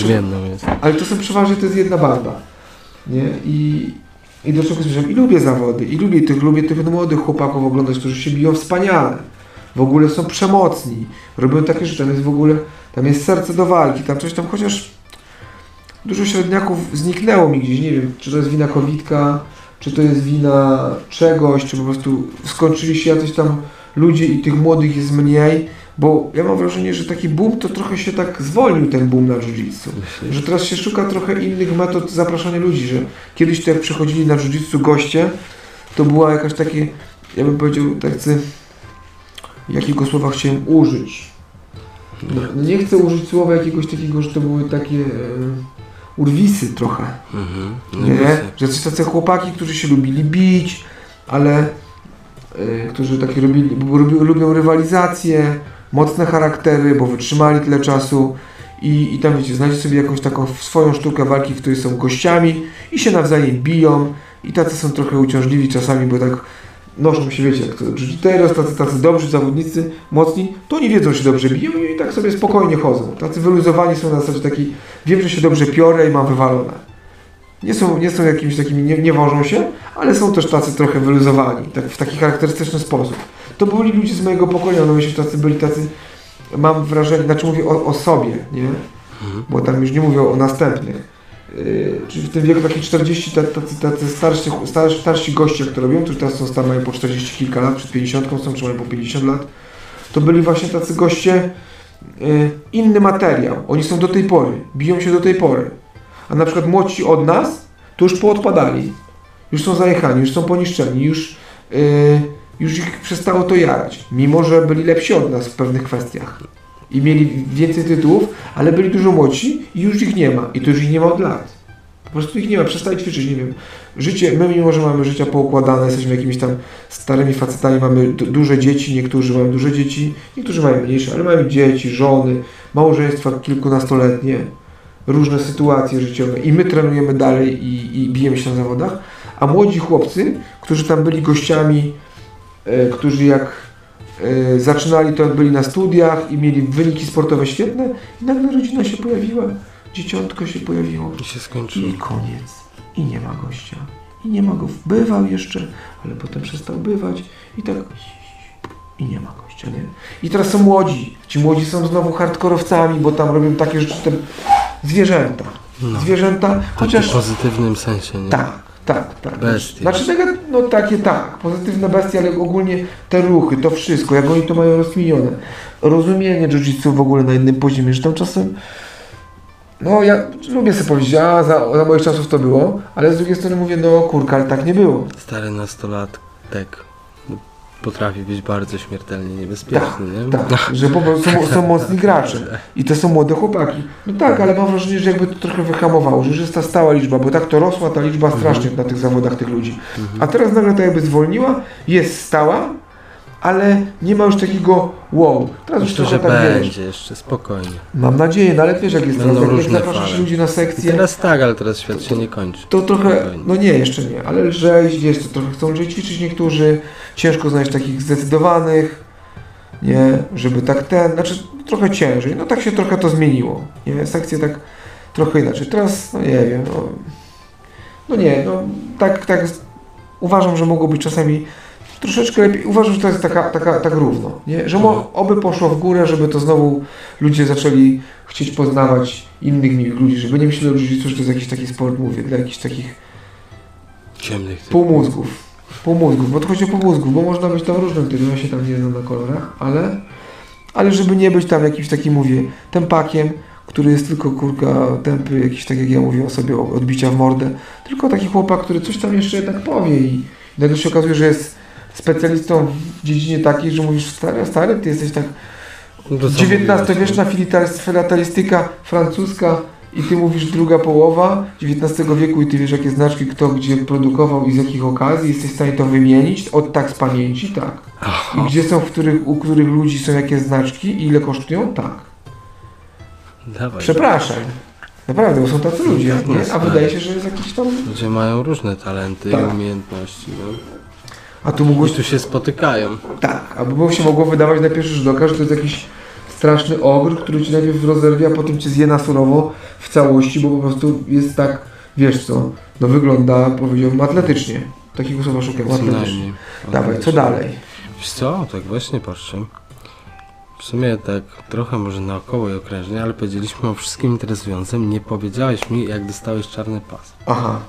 Ale to są przeważnie to jest jedna banda. Nie? I, I do czego zmierzam? I lubię zawody, i lubię tych, lubię tych młodych chłopaków oglądać, którzy się biją wspaniale. W ogóle są przemocni. Robią takie rzeczy, tam jest w ogóle, tam jest serce do walki, tam coś tam, chociaż dużo średniaków zniknęło mi gdzieś, nie wiem, czy to jest wina Covidka, czy to jest wina czegoś, czy po prostu skończyli się jacyś tam ludzie i tych młodych jest mniej, bo ja mam wrażenie, że taki boom to trochę się tak zwolnił ten boom na jiu-jitsu. Myślisz? Że teraz się szuka trochę innych metod zapraszania ludzi, że kiedyś to jak przychodzili na jiu-jitsu goście, to była jakaś takie, ja bym powiedział tacy, jakiego słowa chciałem użyć. No, nie chcę użyć słowa jakiegoś takiego, że to były takie e, urwisy trochę. Mhm. No Nie? Że coś tacy chłopaki, którzy się lubili bić, ale y, którzy takie robili, lubią, lubią rywalizację, mocne charaktery, bo wytrzymali tyle czasu i, i tam wiecie, znajdzie sobie jakąś taką swoją sztukę walki, w której są gościami i się nawzajem biją i tacy są trochę uciążliwi czasami, bo tak noszą się, wiecie, jiu-jiteros, tacy, tacy dobrzy zawodnicy, mocni, to oni wiedzą, że się dobrze biją i tak sobie spokojnie chodzą. Tacy wyluzowani są na zasadzie takiej, wiem, że się dobrze piorę i mam wywalone nie są, nie są jakimiś takimi, nie, nie wożą się, ale są też tacy trochę wyluzowani, tak, w taki charakterystyczny sposób. To byli ludzie z mojego pokolenia, no myślę, tacy byli tacy, mam wrażenie, znaczy mówię o, o sobie, nie? Bo tam już nie mówię o następnych. Yy, czyli w tym wieku takie 40, tacy, tacy, starsi, starsi, starsi goście, to robią, którzy teraz są stary, mają po 40 kilka lat, przed 50 są, czy mają po 50 lat, to byli właśnie tacy goście, yy, inny materiał. Oni są do tej pory, biją się do tej pory. A na przykład młodsi od nas, to już poodpadali. Już są zajechani, już są poniszczeni, już, yy, już ich przestało to jarać. Mimo, że byli lepsi od nas w pewnych kwestiach. I mieli więcej tytułów, ale byli dużo młodsi i już ich nie ma. I to już ich nie ma od lat. Po prostu ich nie ma, przestali ćwiczyć, nie wiem. Życie, my mimo, że mamy życia poukładane, jesteśmy jakimiś tam starymi facetami, mamy du- duże dzieci, niektórzy mają duże dzieci, niektórzy mają mniejsze, ale mają dzieci, żony, małżeństwa kilkunastoletnie, różne sytuacje życiowe i my trenujemy dalej i, i bijemy się na zawodach, a młodzi chłopcy, którzy tam byli gościami, e, którzy jak zaczynali, to jak byli na studiach i mieli wyniki sportowe świetne i nagle rodzina się pojawiła, dzieciątko się pojawiło I się i skończyło. koniec. I nie ma gościa. I nie ma go. Bywał jeszcze, ale potem przestał bywać i tak i nie ma gościa, nie? I teraz są młodzi. Ci młodzi są znowu hardkorowcami, bo tam robią takie rzeczy, te zwierzęta. No. Zwierzęta, W chociaż takim pozytywnym sensie, nie? tak, tak, tak. Bestie. Znaczy no takie tak, pozytywne bestie, ale ogólnie te ruchy, to wszystko, jak oni to mają rozkminione. Rozumienie jiu-jitsu w ogóle na innym poziomie, że tam czasem no ja lubię sobie powiedzieć, a za, za moich czasów to było, ale z drugiej strony mówię, no kurka, ale tak nie było. Stary nastolatek potrafi być bardzo śmiertelnie niebezpieczny, nie? Tak, że po prostu są, są mocni gracze i to są młode chłopaki. No tak, ale mam wrażenie, że jakby to trochę wyhamowało, że już jest ta stała liczba, bo tak to rosła ta liczba strasznie na tych zawodach tych ludzi. A teraz nagle to jakby zwolniła, jest stała, ale nie ma już takiego wow. Teraz już że trochę tak wiesz. będzie jeszcze, spokojnie. Mam nadzieję, no ale wiesz jak jest Będą teraz, jak, zapraszasz ludzi na I sekcję, teraz tak, ale teraz świat się nie kończy. to trochę, Spokojnie. no nie, jeszcze nie, ale lżej, wiesz, to trochę chcą lżej ćwiczyć niektórzy, ciężko znaleźć takich zdecydowanych, nie, żeby tak ten, znaczy trochę ciężej, no tak się trochę to zmieniło, nie, sekcje tak trochę inaczej, teraz, no nie wiem, no, no nie, no tak, tak, uważam, że mogło być czasami troszeczkę lepiej, uważam, że to jest taka, taka, tak równo, nie, że mo, oby poszło w górę, żeby to znowu ludzie zaczęli chcieć poznawać innych miłych ludzi, żeby nie myśleli, że to jest jakiś taki sport, mówię, dla jakichś takich Ciemnych półmózgów. Półmózgów, bo to chodzi o półmózgów, bo można być tam różnym typem, ja się tam nie znam na kolorach, ale, ale żeby nie być tam jakimś takim, mówię, tempakiem, który jest tylko kurka tępy, jakiś tak jak ja mówię o sobie, o- odbicia w mordę, tylko taki chłopak, który coś tam jeszcze jednak powie i nagle się okazuje, że jest specjalistą w dziedzinie takiej, że mówisz, stary, stary, ty jesteś tak No XIX-wieczna filitar- filatelistyka francuska i ty mówisz druga połowa XIX wieku i ty wiesz jakie znaczki kto gdzie produkował i z jakich okazji, jesteś w stanie to wymienić od tak z pamięci, tak. I gdzie są, w których, u których ludzi są jakie znaczki i ile kosztują, tak. Dawaj. Przepraszam. Naprawdę, bo są tacy ludzie, nie? a wydaje się, że jest jakiś tam... Ludzie mają różne talenty Tak. i umiejętności, no. A tu mógłbyś... I tu się spotykają. Tak, albo się mogło wydawać na pierwszy rzut oka, że to jest jakiś straszny ogr, który ci najpierw rozerwie, a potem cię zje na surowo w całości, bo po prostu jest tak, wiesz co, no wygląda, powiedziałbym, atletycznie. Takiego słowa szukam, atletycznie. Dawaj, co dalej? Wiesz co, tak właśnie patrzę. W sumie tak trochę może naokoło i okrężnie, ale powiedzieliśmy o wszystkim interesującym. Nie powiedziałeś mi, jak dostałeś czarny pas. Aha,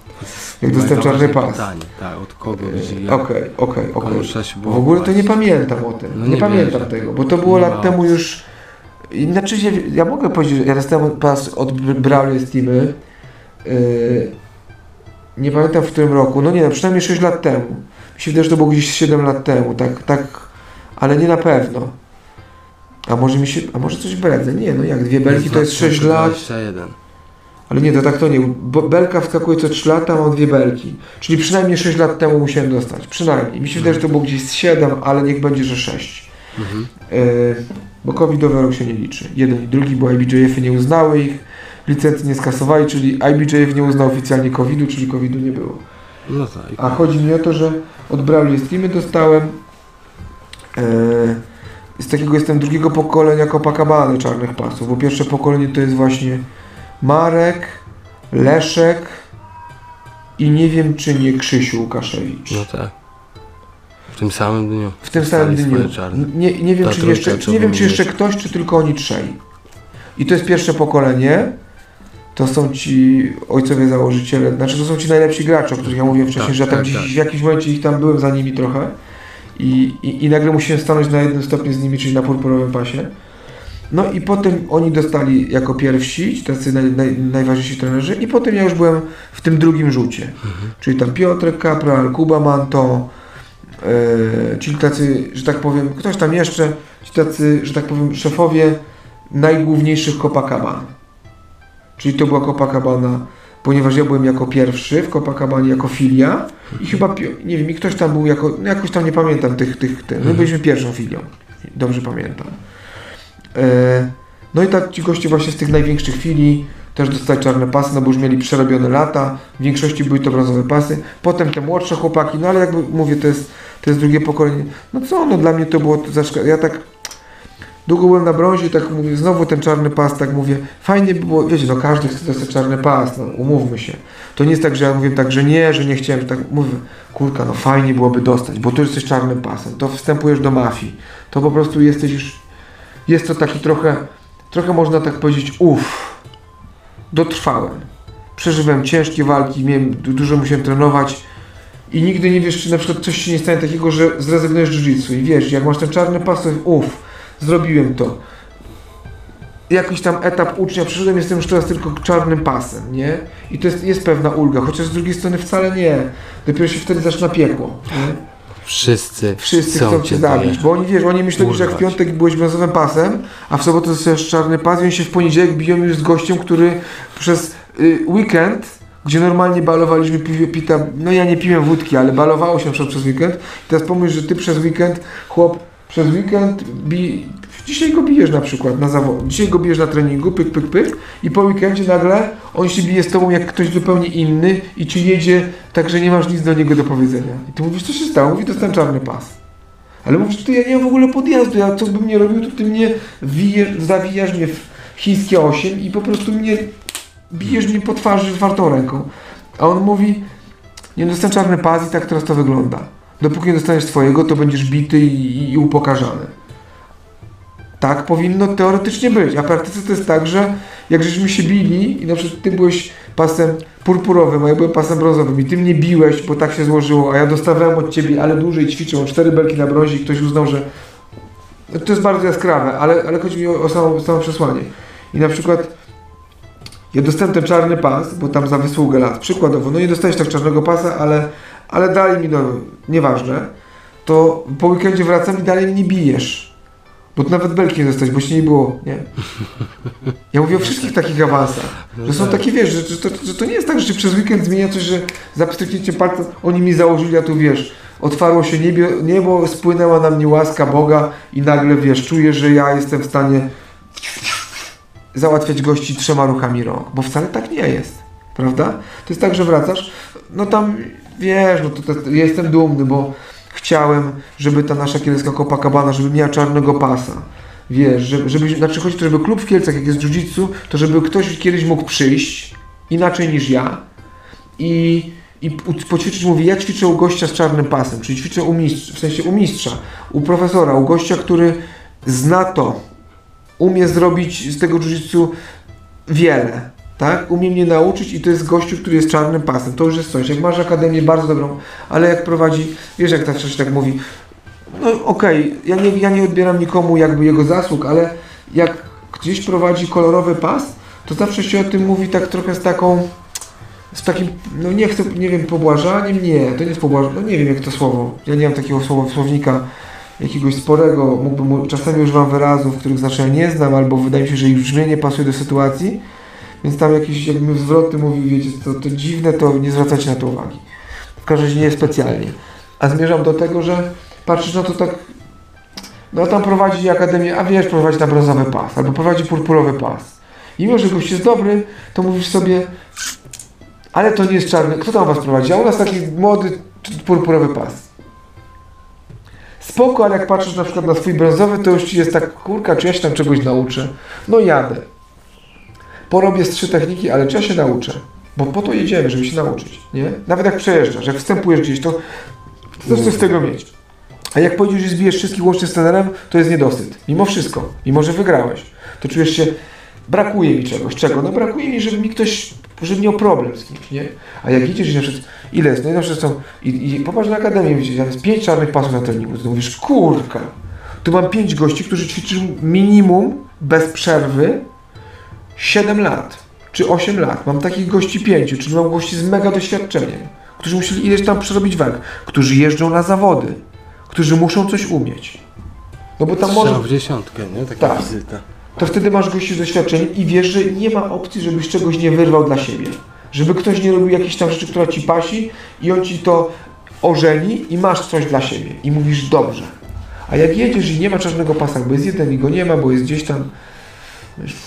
jak dostałem czarny pas. Pytanie, tak, od kogo, Okej, gdzie, okej, okej. W ogóle to nie pamiętam o tym, No nie, nie pamiętam wierzę. tego, bo to było lat temu już... Znaczy, się, ja mogę powiedzieć, że ja dostałem pas od Brawley Steamy. Yy, nie pamiętam w którym roku, no nie wiem, przynajmniej 6 lat temu. Mi się wydaje, że to było gdzieś 7 lat temu, tak, tak, ale nie na pewno. A może mi się, a może coś bredzę? Nie, no jak, dwie belki to jest 6 lat, 21. ale nie, to tak to nie, bo belka wskakuje co 3 lata, mam dwie belki. Czyli przynajmniej 6 lat temu musiałem dostać, przynajmniej. Mi się wydaje, że to było gdzieś z 7, ale niech będzie, że 6. Mhm. Yy, bo covidowy rok się nie liczy. Jeden i drugi, bo IBJF-y nie uznały ich, licencji nie skasowali, czyli IBJF nie uznał oficjalnie covidu, czyli covidu nie było. No tak. A chodzi mi o to, że od Brawley Steamy dostałem yy, z takiego jestem drugiego pokolenia Copacabany czarnych pasów, bo pierwsze pokolenie to jest właśnie Marek, Leszek, i nie wiem, czy nie Krzysiu Łukaszewicz. No tak. W tym samym dniu. W tym samym dniu. Nie, nie wiem, Ta czy trójka, jeszcze, nie wiem, czy jeszcze ktoś, czy tylko oni trzej. I to jest pierwsze pokolenie. To są ci ojcowie założyciele, znaczy to są ci najlepsi gracze, o których ja mówiłem wcześniej, Tak, że ja tam tak, gdzieś tak. w jakimś momencie ich tam byłem za nimi trochę. I, i, I nagle musiałem stanąć na jednym stopniu z nimi, czyli na purpurowym pasie. No i potem oni dostali jako pierwsi, ci tacy naj, naj, najważniejsi trenerzy i potem ja już byłem w tym drugim rzucie. Mhm. Czyli tam Piotrek Kapral, Kuba Manto, e, czyli tacy, że tak powiem, ktoś tam jeszcze, ci tacy, że tak powiem, szefowie najgłówniejszych Copacabana. Czyli to była Copacabana, ponieważ ja byłem jako pierwszy w Copacabanie jako filia i chyba, nie wiem, i ktoś tam był jako, no jakoś tam nie pamiętam tych, tych, tych my byliśmy pierwszą filią, dobrze pamiętam. E, no i tak ci goście właśnie z tych największych filii też dostali czarne pasy, no bo już mieli przerobione lata, w większości były to brązowe pasy, potem te młodsze chłopaki, no ale jakby mówię, to jest, to jest drugie pokolenie. No co, no dla mnie to było to ja tak długo byłem na brązie tak mówię, znowu ten czarny pas, tak mówię, fajnie by było, wiecie, no każdy chce dostać czarny pas, no umówmy się. To nie jest tak, że ja mówię tak, że nie, że nie chciałem, tak mówię, kurka, no fajnie byłoby dostać, bo tu jesteś czarnym pasem, to wstępujesz do mafii, to po prostu jesteś już, jest to taki trochę, trochę można tak powiedzieć, uff, dotrwałem. Przeżywałem ciężkie walki, miałem, du- dużo musiałem trenować i nigdy nie wiesz, czy na przykład coś się nie stanie takiego, że zrezygnujesz z jiu-jitsu i wiesz, jak masz ten czarny pas, to uff, zrobiłem to. Jakiś tam etap ucznia przeszedłem, jestem już teraz tylko czarnym pasem, nie? I to jest, jest pewna ulga, chociaż z drugiej strony wcale nie. Dopiero się wtedy zaczyna piekło. Nie? Wszyscy, Wszyscy chcą cię zabić, bo oni wiesz, oni myśleli, że jak w piątek byłeś brązowym pasem, a w sobotę dostajesz czarny pas i oni się w poniedziałek biją już z gościem, który przez y, weekend, gdzie normalnie balowaliśmy piwie, pita, no ja nie piłem wódki, ale balowało się przykład przez weekend. I teraz pomyśl, że ty przez weekend, chłop, przez weekend bi, dzisiaj go bijesz na przykład na zawód, dzisiaj go bijesz na treningu, pyk, pyk, pyk i po weekendzie nagle on się bije z tobą jak ktoś zupełnie inny i ci jedzie tak, że nie masz nic do niego do powiedzenia. I ty mówisz, co się stało? Mówi, dostałem czarny pas. Ale mówisz, ty ja nie mam w ogóle podjazdu, ja co bym nie robił, to ty mnie wijesz, zawijasz mnie w chińskie 8 i po prostu mnie bijesz mnie po twarzy czwartą ręką. A on mówi, nie dostałem czarny pas i tak teraz to wygląda. Dopóki nie dostaniesz swojego, to będziesz bity i, i upokarzany. Tak powinno teoretycznie być, a w praktyce to jest tak, że jak żeśmy się bili i na przykład ty byłeś pasem purpurowym, a ja byłem pasem brązowym i ty mnie biłeś, bo tak się złożyło, a ja dostawałem od ciebie, ale dłużej ćwiczył, cztery belki na brązie i ktoś uznał, że to jest bardzo jaskrawe, ale, ale chodzi mi o, o samo, samo przesłanie. I na przykład ja dostałem ten czarny pas, bo tam za wysługę lat, przykładowo, no nie dostałeś tak czarnego pasa, ale, ale dali mi, no nieważne, to po weekendzie wracam i dalej mnie bijesz. Bo tu nawet belki nie dostać, bo się nie było, nie? Ja mówię o wszystkich takich awansach. Że są takie, wiesz, że, że, to, że to nie jest tak, że się przez weekend zmienia coś, że za pstryknięciem palca oni mi założyli, a tu wiesz, otwarło się niebie, niebo, spłynęła na mnie łaska Boga i nagle, wiesz, czuję, że ja jestem w stanie załatwiać gości trzema ruchami rąk, bo wcale tak nie jest, prawda? To jest tak, że wracasz, no tam, wiesz, no to, jestem dumny, bo chciałem, żeby ta nasza kielska Copacabana, żeby miała czarnego pasa. Wiesz, żeby, żeby o to, żeby klub w Kielcach, jak jest jiu-jitsu, to żeby ktoś kiedyś mógł przyjść, inaczej niż ja, i, i poćwiczyć, mówi, ja ćwiczę u gościa z czarnym pasem, czyli ćwiczę u mistrza, w sensie u mistrza, u profesora, u gościa, który zna to, umie zrobić z tego jiu-jitsu wiele, tak? Umie mnie nauczyć i to jest gościu, który jest czarnym pasem. To już jest coś. Jak masz akademię bardzo dobrą, ale jak prowadzi, wiesz jak zawsze się tak mówi, no okej, ja, nie, ja nie odbieram nikomu jakby jego zasług, ale jak gdzieś prowadzi kolorowy pas, to zawsze się o tym mówi tak trochę z taką, z takim, no nie chcę, nie wiem, pobłażaniem, nie, to nie jest pobłażanie, no nie wiem jak to słowo, ja nie mam takiego słowa, słownika jakiegoś sporego, mógłbym, czasami używam wyrazów, których znaczenia nie znam, albo wydaje mi się, że ich brzmienie pasuje do sytuacji, więc tam jakieś jakbym zwroty mówił, wiecie, to, to dziwne, to nie zwracajcie na to uwagi. W każdym razie nie specjalnie. A zmierzam do tego, że patrzysz, no to tak, no tam prowadzi akademię, a wiesz, prowadzi na brązowy pas, albo prowadzi purpurowy pas. I mimo, że gość jest dobry, to mówisz sobie, ale to nie jest czarny, kto tam was prowadzi? A u nas taki młody, purpurowy pas. Spoko, ale jak patrzysz na przykład na swój brązowy, to już ci jest tak, kurka, czy ja się tam czegoś nauczę? No jadę. Porobię z trzy techniki, ale czy ja się nauczę? Bo po to jedziemy, żeby się nauczyć, nie? Nawet jak przejeżdżasz, jak wstępujesz gdzieś, to chcesz coś z tego mieć. A jak pojedziesz i zbijesz wszystkich łącznie z trenerem, to jest niedosyt. Mimo wszystko, mimo że wygrałeś, to czujesz się, brakuje mi czegoś. Czego? No brakuje mi, żeby mi ktoś, żeby miał problem z kimś, nie? A jak idziesz i na przykład, ile jest? No i na przykład są, i, i popatrz na akademię, widzisz, tam jest pięć czarnych pasów na treningu, to mówisz, kurka, tu mam pięć gości, którzy ćwiczą minimum, bez przerwy, 7 lat, czy 8 lat. Mam takich gości pięciu, czyli mam gości z mega doświadczeniem, którzy musieli ileś tam przerobić walk, którzy jeżdżą na zawody, którzy muszą coś umieć. No bo tam może, w dziesiątkę, nie? Taka Tak. wizyta. to wtedy masz gości z doświadczeniem i wiesz, że nie ma opcji, żebyś czegoś nie wyrwał dla siebie. Żeby ktoś nie robił jakiejś tam rzeczy, która ci pasi i on ci to ożeni i masz coś dla siebie. I mówisz dobrze. A jak jedziesz i nie ma czarnego pasa, bo jest jeden i go nie ma, bo jest gdzieś tam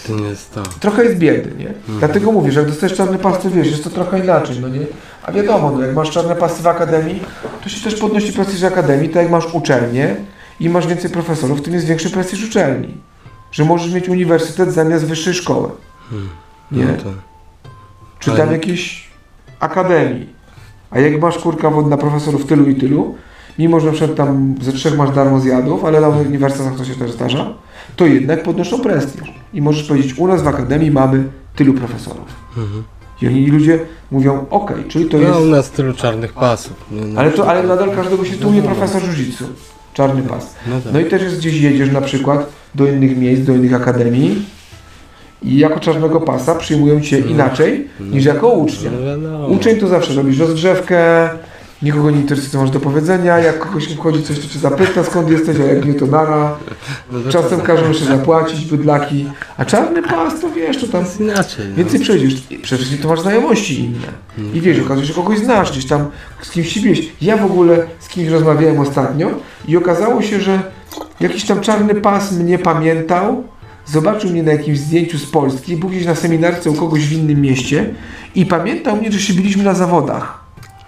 To nie jest to. trochę jest biedy, nie? Dlatego mówię, że jak dostajesz czarny pas, to wiesz, jest to trochę inaczej, no nie? A wiadomo, no jak masz czarne pasy w akademii, to się też podnosi prestiż akademii, tak jak masz uczelnię i masz więcej profesorów, tym jest większy prestiż uczelni. Że możesz mieć uniwersytet zamiast wyższej szkoły. Nie? No to... Czy tam jakiejś akademii. A jak masz kurka wodna profesorów tylu i tylu, mimo że na przykład tam ze trzech masz darmo zjadów, ale na uniwersytetach to się też zdarza, to jednak podnoszą prestiż. I możesz powiedzieć, u nas w akademii mamy tylu profesorów. Mhm. I oni ludzie mówią, okej, czyli to No jest... u nas tylu czarnych pasów. Nie, no, Ale, to, ale nadal każdego się tłumie profesor jiu-jitsu. Czarny pas. No tak. No i też jest gdzieś jedziesz na przykład do innych miejsc, do innych akademii i jako czarnego pasa przyjmują cię inaczej niż jako ucznia. No. Uczeń to zawsze robisz rozgrzewkę, nikogo nie interesuje co masz do powiedzenia, jak kogoś wchodzi coś to cię zapyta skąd jesteś, a jak nie to nara. No Czasem każą jeszcze zapłacić bydlaki, a czarny pas to wiesz, to tam. No. Więcej przejdziesz. Przede wszystkim to masz znajomości inne. I wiesz, okazuje się, że kogoś znasz, gdzieś tam z kimś się. Ja w ogóle z kimś rozmawiałem ostatnio i okazało się, że jakiś tam czarny pas mnie pamiętał, zobaczył mnie na jakimś zdjęciu z Polski, był gdzieś na seminarce u kogoś w innym mieście i pamiętał mnie, że się biliśmy na zawodach.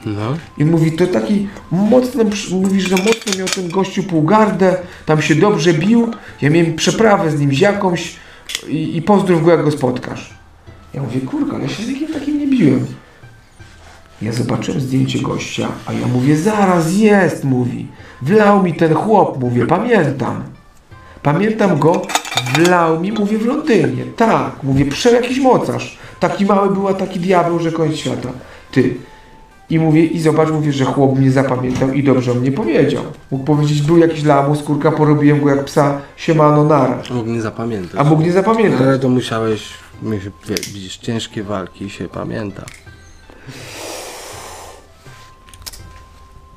No. I mówi, to taki mocno, mówisz, że mocno miał ten gościu półgardę, tam się dobrze bił, ja miałem przeprawę z nim z jakąś i, i pozdrów go, jak go spotkasz. Ja mówię, kurka, ja się z nikim takim nie biłem. Ja zobaczyłem zdjęcie gościa, a ja mówię, zaraz jest, mówi. Wlał mi ten chłop, mówię, pamiętam. Pamiętam go, wlał mi, mówię, w Londynie. Tak, mówię, prze jakiś mocarz. Taki mały był, a taki diabeł, że koniec świata. Ty, i mówię, i zobacz, mówię, że chłop mnie zapamiętał i dobrze o mnie powiedział. Mógł powiedzieć, był jakiś lamus, kurka, porobiłem go jak psa, siemano, nara. Mógł nie zapamiętać. A mógł nie zapamiętać. Ale to musiałeś, widzisz, ciężkie walki się pamięta.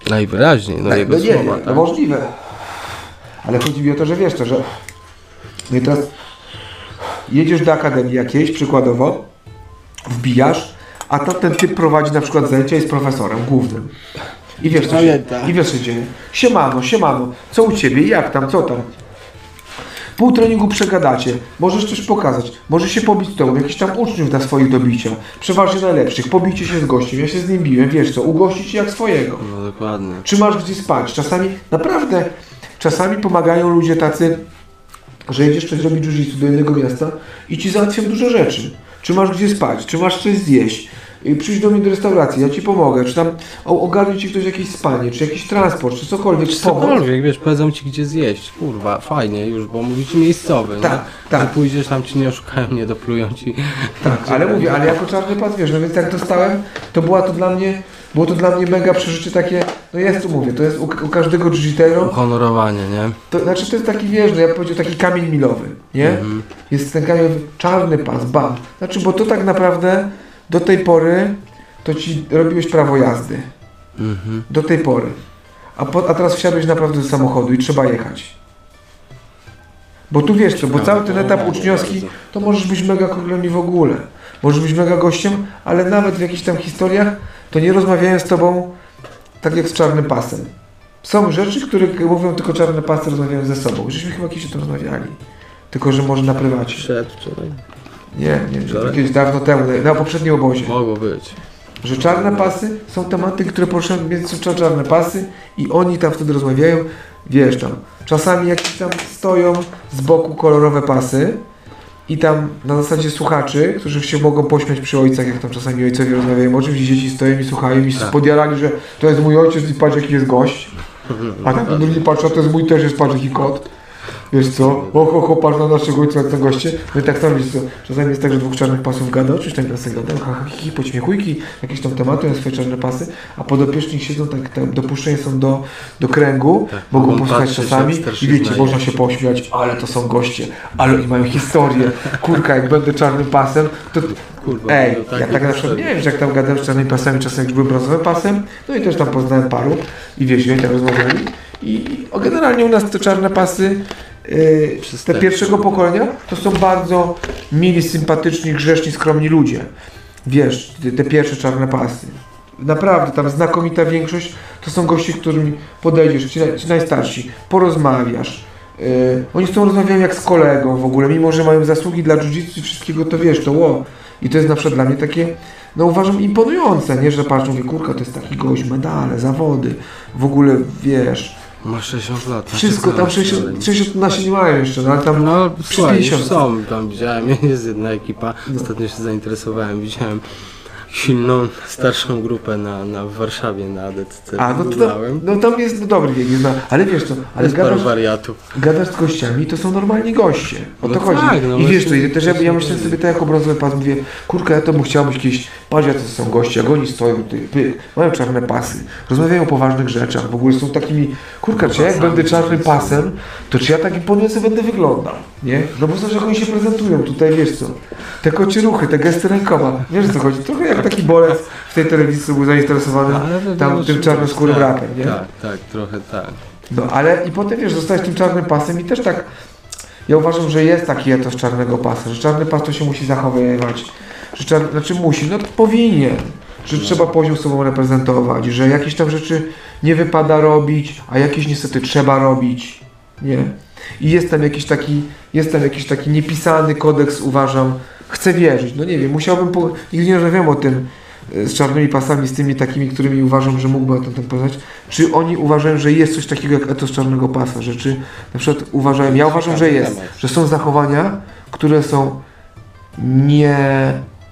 Najwyraźniej, no Tak, jego no nie, słowa, nie, tak? no możliwe. Ale chodzi mi o to, że wiesz to, że... No i teraz jedziesz do akademii jakiejś, przykładowo, wbijasz, a ten typ prowadzi na przykład zajęcia, jest profesorem głównym. I wiesz, co się, Pamięta. i wiesz, co się dzieje. Siemano, siemano, co u Ciebie, jak tam, co tam? Pół treningu przegadacie, możesz coś pokazać, może się pobić z tobą, jakiś tam uczniów da swoich do bicia, przeważnie najlepszych, pobijcie się z gościem, ja się z nim biłem, wiesz co, ugościć jak swojego. No dokładnie. Czy masz gdzie spać? Czasami, naprawdę, czasami pomagają ludzie tacy, że jedziesz coś zrobić jiu do innego miasta i ci załatwią dużo rzeczy. Czy masz gdzie spać? Czy masz coś zjeść? Y, Przyjdź do mnie do restauracji, ja ci pomogę. Czy tam ogarnie ci ktoś jakieś spanie, czy jakiś transport, czy cokolwiek, czy. Cokolwiek, wiesz, powiedzą ci gdzie zjeść. Kurwa, fajnie już, bo mówi ci miejscowy, Tak, nie? tak. Że pójdziesz tam ci nie oszukają, nie doplują ci. Tak, ale mówię, ale jako czarny pas, wiesz, no więc jak dostałem, to była to dla mnie, było to dla mnie mega przeżycie takie, no jest tu mówię, to jest u, u każdego jiu Uhonorowanie, nie? To znaczy to jest taki, wiesz, no ja powiedział taki kamień milowy, nie? Mhm. Jest ten kamień czarny pas, bam. Znaczy, bo to tak naprawdę do tej pory to ci robiłeś prawo jazdy. Mhm. Do tej pory. A, po, a teraz wsiadłeś naprawdę do samochodu i trzeba jechać. Bo tu wiesz co, bo cały ten etap uczniowski to możesz być mega królem i w ogóle. Możesz być mega gościem, ale nawet w jakichś tam historiach to nie rozmawiają z tobą tak jak z czarnym pasem. Są rzeczy, które mówią tylko czarne pasy rozmawiają ze sobą. Żeśmy chyba kiedyś o tym rozmawiali. Tylko, że może na prywacie. Przedwczoraj. Nie, nie, że Wczoraj? jakieś dawno temu, na poprzednim obozie. Mogło być. Że czarne pasy są tematy, które poruszają między czarne pasy i oni tam wtedy rozmawiają, wiesz tam. Czasami jakieś tam stoją z boku kolorowe pasy i tam na zasadzie słuchaczy, którzy się mogą pośmiać przy ojcach, jak tam czasami ojcowie rozmawiają, oczywiście dzieci stoją i słuchają i się Tak. podjarali, że to jest mój ojciec i patrz jaki jest gość. A tak drugi patrzy, a to jest mój też jest patrz jaki kot. Wiesz co, o ho, patrz na naszego ojca, jak na goście. No i tak samo, wiesz co, czasami jest tak, że dwóch czarnych pasów gada, oczywiście tam klasy gada, ha, ha, hi, podśmiechujki, jakieś tam tematy, mają swoje czarne pasy, a podopieczni siedzą tak, tak dopuszczeni są do, do kręgu, Tak, mogą posłuchać czasami i wiecie, można się pośmiać, ale to są goście, ale oni mają historię, kurka, jak będę czarnym pasem, to Kurwa, Ej, no tak ja tak na przykład nie wiem, że jak tam gadałem z czarnymi pasami, czasem jak byłem brązowym pasem, no i też tam poznałem paru i wiesz, i oni tam rozmawiali. I o, generalnie u nas te czarne pasy, te Przystępne. pierwszego pokolenia, to są bardzo mili, sympatyczni, grzeczni, skromni ludzie. Wiesz, te, te pierwsze czarne pasy. Naprawdę, tam znakomita większość to są goście, którymi podejdziesz, ci, ci najstarsi, porozmawiasz. Yy, oni z tobą rozmawiają jak z kolegą w ogóle, mimo że mają zasługi dla jiu-jitsu i wszystkiego, to wiesz, to ło. I to jest na przykład dla mnie takie, no uważam, imponujące, nie, że patrzą, mówię, kurka, to jest taki gość, medale, zawody, w ogóle, wiesz, Masz 60 lat. znaczy wszystko tam, 60, 60 nasi nie mają jeszcze, no ale tam No, przy słuchaj, już 50. są, tam widziałem, jest jedna ekipa, ostatnio się zainteresowałem, widziałem silną, starszą grupę na, na w Warszawie na ADCC. A, no to tam, no tam jest dobry wiek, jest na, ale wiesz co, ale jest gadasz, wariatów. gadasz z gościami, to są normalni goście. O to No chodzi. tak, no I wiesz co, właśnie, też ja, to ja myślę sobie tak jako brązowy pas, mówię, kurka, ja to bym chciał być kiedyś, patrz jacy są goście, jak oni stoją, ty, pyk, mają czarne pasy, rozmawiają o poważnych rzeczach, w ogóle są takimi, kurka, czy ja jak będę czarnym pasem, to czy ja tak imponująco będę wyglądał, nie? No bo zobacz, jak oni się prezentują tutaj, wiesz co, te kocie ruchy, te gesty rękoma, wiesz o co chodzi, trochę jak taki bolec w tej telewizji, był zainteresowany tam tym czarnoskórym rapem, nie? Tak, tak, trochę tak. No ale i potem wiesz, zostałeś tym czarnym pasem i też tak. Ja uważam, że jest taki etos czarnego pasa, że czarny pas to się musi zachowywać. Że czar... Znaczy musi, no to powinien. Że trzeba poziom sobą reprezentować, że jakieś tam rzeczy nie wypada robić, a jakieś niestety trzeba robić. Nie. I jest tam jakiś taki, jest tam jakiś taki niepisany kodeks, uważam, chcę wierzyć. No nie wiem, musiałbym, po... nigdy nie rozmawiałem o tym e, z czarnymi pasami, z tymi takimi, którymi uważam, że mógłbym o tym, poznać. Czy oni uważają, że jest coś takiego jak etos czarnego pasa? Czy na przykład uważają, ja uważam, że jest, że są zachowania, które są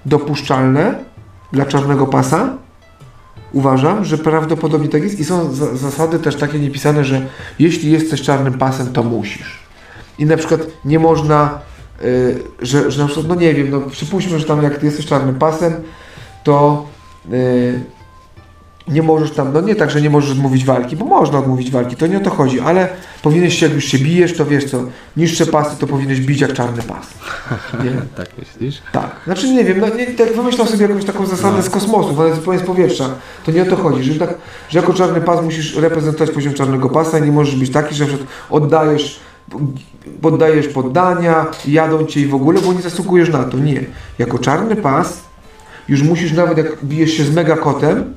niedopuszczalne dla czarnego pasa. Uważam, że prawdopodobnie tak jest i są za- zasady też takie niepisane, że jeśli jesteś czarnym pasem, to musisz. I na przykład nie można, że, że na przykład, no nie wiem, no przypuśćmy, że tam jak ty jesteś czarnym pasem, to y, nie możesz tam, no nie tak, że nie możesz odmówić walki, bo można odmówić walki, to nie o to chodzi, ale powinieneś się, jak już się bijesz, to wiesz co, niższe pasy to powinieneś bić jak czarny pas. Nie? Tak myślisz? Tak. Znaczy nie wiem, no, nie, tak wymyślał sobie jakąś taką zasadę No. z kosmosu, ale zupełnie z powietrza. To nie o to chodzi, że, tak, że jako czarny pas musisz reprezentować poziom czarnego pasa i nie możesz być taki, że na przykład oddajesz, poddajesz poddania, jadą cię i w ogóle, bo nie zasługujesz na to. Nie. Jako czarny pas już musisz nawet jak bijesz się z mega kotem,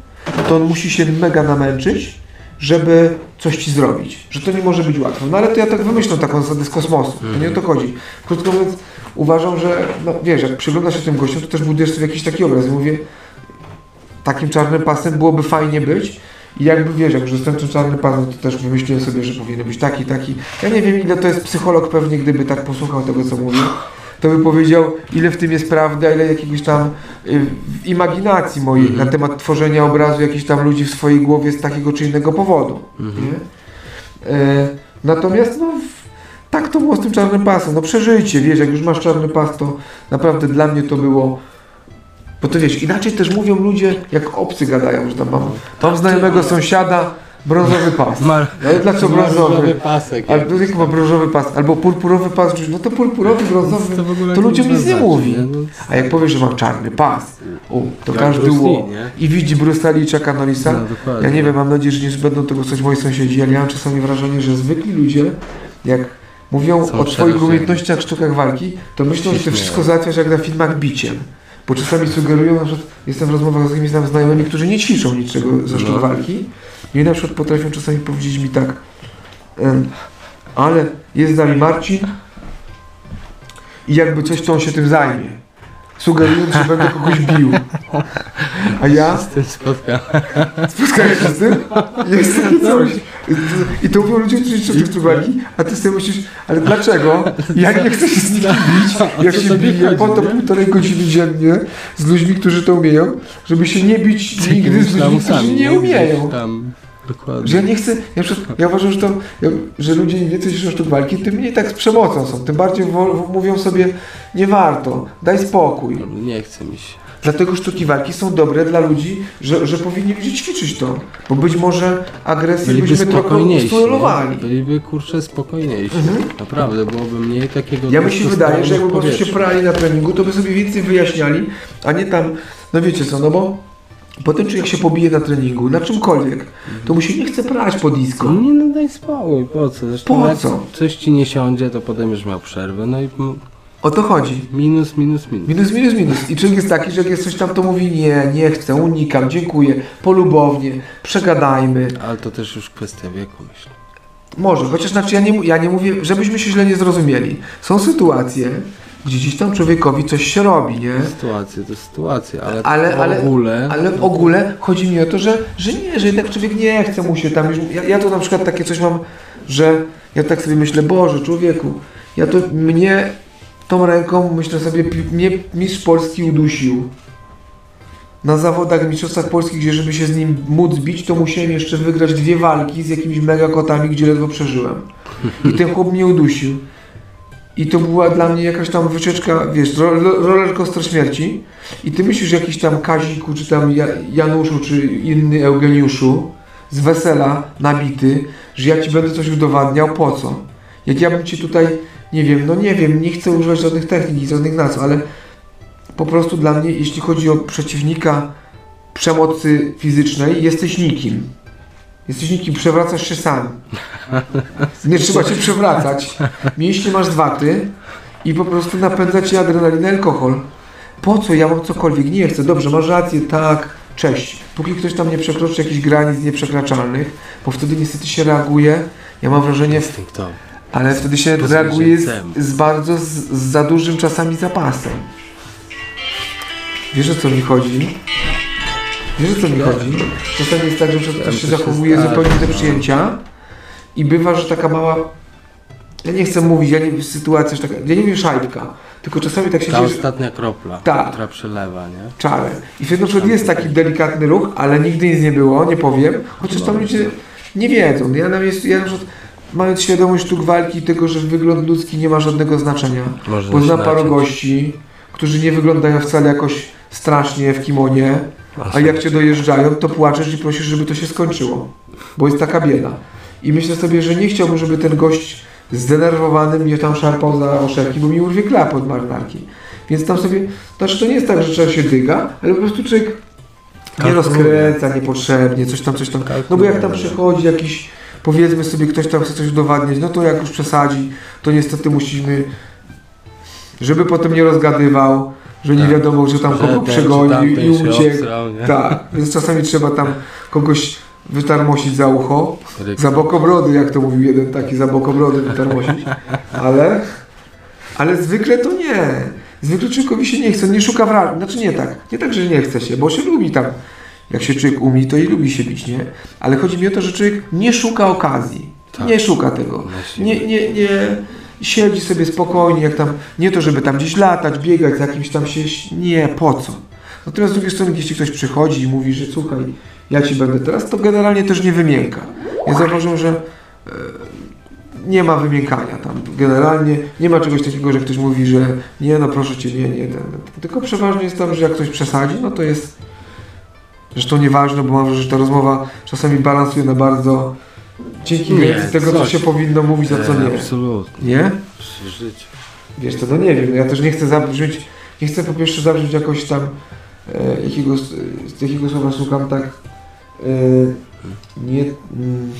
to on musi się mega namęczyć, żeby coś ci zrobić. Że to nie może być łatwe. No ale to ja tak wymyślam taką zasadę z kosmosu. To nie o to chodzi. Krótko mówiąc, uważam, że no wiesz, jak przyglądasz się tym gościom, to też budujesz sobie jakiś taki obraz. Mówię, takim czarnym pasem byłoby fajnie być. I jakby wiesz, jak już jestem tym czarnym pasem, to też wymyśliłem sobie, że powinien być taki, taki. Ja nie wiem, ile to jest psycholog pewnie, gdyby tak posłuchał tego, co mówię, to by powiedział, ile w tym jest prawdy, a ile jakiegoś tam y, imaginacji mojej na temat tworzenia obrazu jakichś tam ludzi w swojej głowie z takiego czy innego powodu. Nie? E, natomiast no, tak to było z tym czarnym pasem. No przeżyjcie, wiesz, jak już masz czarny pas, to naprawdę dla mnie to było. Bo to wiesz, inaczej też mówią ludzie, jak obcy gadają, że tam mam, mam znajomego sąsiada, brązowy pas. Mar- No ale dlaczego brązowy? pasek. Albo jak ma brązowy pas, albo purpurowy pas, no to purpurowy, brązowy, ogóle to ludziom nic nie mówi. No, A jak powiesz, że mam czarny pas, o, to Jak każdy ło. I widzi Lee i no. Ja nie wiem, mam nadzieję, że nie będą tego słuchać moi sąsiedzi, ale ja mam czasami wrażenie, że zwykli ludzie, jak mówią Są o przerażeni. umiejętnościach, sztukach walki, to myślą, że ty wszystko załatwiasz jak na filmach biciem. Bo czasami sugerują, na przykład jestem w rozmowach z jakimiś tam znajomymi, którzy nie ćwiczą niczego ze sztuk No. walki i na przykład potrafią czasami powiedzieć mi tak, ale jest z nami Marcin i jakby coś, to on się tym zajmie. Sugerując, że będę kogoś bił. A ja Z tym spotkałem. spotkałeś się z tym? Jest takie coś. I to mówią ludzie, którzy walki, a ty sobie myślisz, ale dlaczego? Ja nie chcę się z nimi bić. Ja O co się biję po to półtorej godziny dziennie z ludźmi, którzy to umieją, żeby się nie bić nigdy z ludźmi, którzy nie umieją. Dokładnie. Że ja nie chcę, ja, ja uważam, że, to, że ludzie im więcej się sztuk walki, tym mniej tak z przemocą są. Tym bardziej wo- mówią sobie, nie warto, daj spokój. Nie chce mi się. Dlatego sztuki walki są dobre dla ludzi, że, że powinni ludzie ćwiczyć to. Bo być może agresję Byliby byśmy spokojniejsi. nie? Byliby kurczę spokojniejsi. Mhm. Naprawdę, byłoby mniej takiego. Ja mi się wydaje, że jakby po prostu się prali na treningu, to by sobie więcej wyjaśniali, a nie tam, no wiecie co, no bo potem człowiek się pobije na treningu, na czymkolwiek, to mu się nie chce prać po disco. Nie no daj spokój, po co? Zresztą Po jak co? coś ci nie siądzie, to potem już miał przerwę. No i m- O to chodzi. minus, minus, minus. Minus, minus, minus. I człowiek jest taki, że jak jest coś tam, to mówi nie, nie chcę, unikam, dziękuję, polubownie, przegadajmy. Ale to też już kwestia wieku, myślę. Może, chociaż znaczy ja nie, mu- ja nie mówię, żebyśmy się źle nie zrozumieli. Są sytuacje, gdzie gdzieś tam człowiekowi coś się robi, nie? Sytuacje to sytuacje, ale, Ale- w ale- ogóle... Ale w ogóle chodzi mi o to, że, że nie, że jednak człowiek nie chce mu się tam już... Ja, ja to na przykład takie coś mam, że ja tak sobie myślę, Boże, człowieku, ja to mnie tą ręką, myślę sobie, mnie mistrz Polski udusił. Na zawodach mistrzostwach polskich, gdzie żeby się z nim móc bić, to musiałem jeszcze wygrać dwie walki z jakimiś mega kotami, gdzie ledwo przeżyłem. I ten chłop mnie udusił. I to była dla mnie jakaś tam wycieczka, wiesz, ro- ro- roller coaster śmierci. I ty myślisz, jakiś tam Kaziku, czy tam Ja- Januszu, czy inny Eugeniuszu z wesela nabity, że ja ci będę coś udowadniał, po co? Jak ja bym ci tutaj, nie wiem, no nie wiem, nie chcę używać żadnych technik, żadnych nazw, ale po prostu dla mnie, jeśli chodzi o przeciwnika przemocy fizycznej, jesteś nikim. Jesteś nikim, przewracasz się sam. Nie trzeba cię przewracać. Mięśnie masz zwaty i po prostu napędza cię adrenalinę, alkohol. Po co ja mam cokolwiek? Nie chcę. Dobrze, masz rację, tak, cześć. Póki ktoś tam nie przekroczy jakichś granic nieprzekraczalnych, bo wtedy niestety się reaguje, ja mam wrażenie, ale wtedy się reaguje z, z bardzo, z, z za dużym czasami zapasem. Wiesz o co mi chodzi? Wiesz o co mi chodzi? Czasami jest tak, że ktoś się zachowuje zupełnie do no. przyjęcia i bywa, że taka mała... Ja nie chcę mówić, ja nie sytuacja, że taka, ja nie wiem szajbka, tylko czasami tak się Ta dzieje, ostatnia kropla, Tak. która przelewa, nie? czarę. I wtedy na przykład jest taki delikatny ruch, ale nigdy nic nie było, nie powiem, chociaż tam ludzie nie wiedzą. Ja na miejscu, ja na przykład mając świadomość sztuk walki tego, że wygląd ludzki nie ma żadnego znaczenia, Można bo znam paru gości, którzy nie wyglądają wcale jakoś strasznie w kimonie, a jak cię dojeżdżają, to płaczesz i prosisz, żeby to się skończyło, bo jest taka bieda. I myślę sobie, że nie chciałbym, żeby ten gość zdenerwowany mnie tam szarpał za oszeki, bo mi urwie klap od marynarki. Więc tam sobie, znaczy to nie jest tak, że trzeba się dyga, ale po prostu człowiek nie rozkręca niepotrzebnie, coś tam, coś tam. No bo jak tam przychodzi jakiś, powiedzmy sobie, ktoś tam chce coś udowadniać, no to jak już przesadzi, to niestety musimy, żeby potem nie rozgadywał, że nie Tak. wiadomo, że tam kogo tamten i uciekł. nie? Tak, więc czasami trzeba tam kogoś wytarmosić za ucho, Ryk. za bokobrody, jak to mówił jeden taki, za bokobrody wytarmosić, ale, ale zwykle to nie. Zwykle człowiekowi się nie chce, nie szuka wrażeń, znaczy nie tak, nie tak, że nie chce się, bo się lubi tam, jak się człowiek umie, to i lubi się bić, nie? Ale chodzi mi o to, że człowiek nie szuka okazji, Tak. nie szuka tego, nie, nie, nie, siedzi sobie spokojnie, jak tam, nie to, żeby tam gdzieś latać, biegać, z jakimś tam się, nie, po co? Natomiast z drugiej strony, jeśli ktoś przychodzi i mówi, że słuchaj, ja ci będę teraz, to generalnie też nie wymięka. Ja zauważyłem, że e, nie ma wymiękania tam. Generalnie nie ma czegoś takiego, że ktoś mówi, że nie, no proszę cię, nie, nie. Ten, tylko przeważnie jest tam, że jak ktoś przesadzi, no to jest zresztą nieważne, bo mam wrażenie, że ta rozmowa czasami balansuje na bardzo dzięki Nie, tego, co coś. się powinno mówić, a co nie. Absolutnie. Nie? Przy życiu. Wiesz, to no nie wiem, ja też nie chcę zabrzmieć, nie chcę po pierwsze zabrzmieć jakoś tam e, jakiego, z jakiego słowa szukam tak e, nie, mm,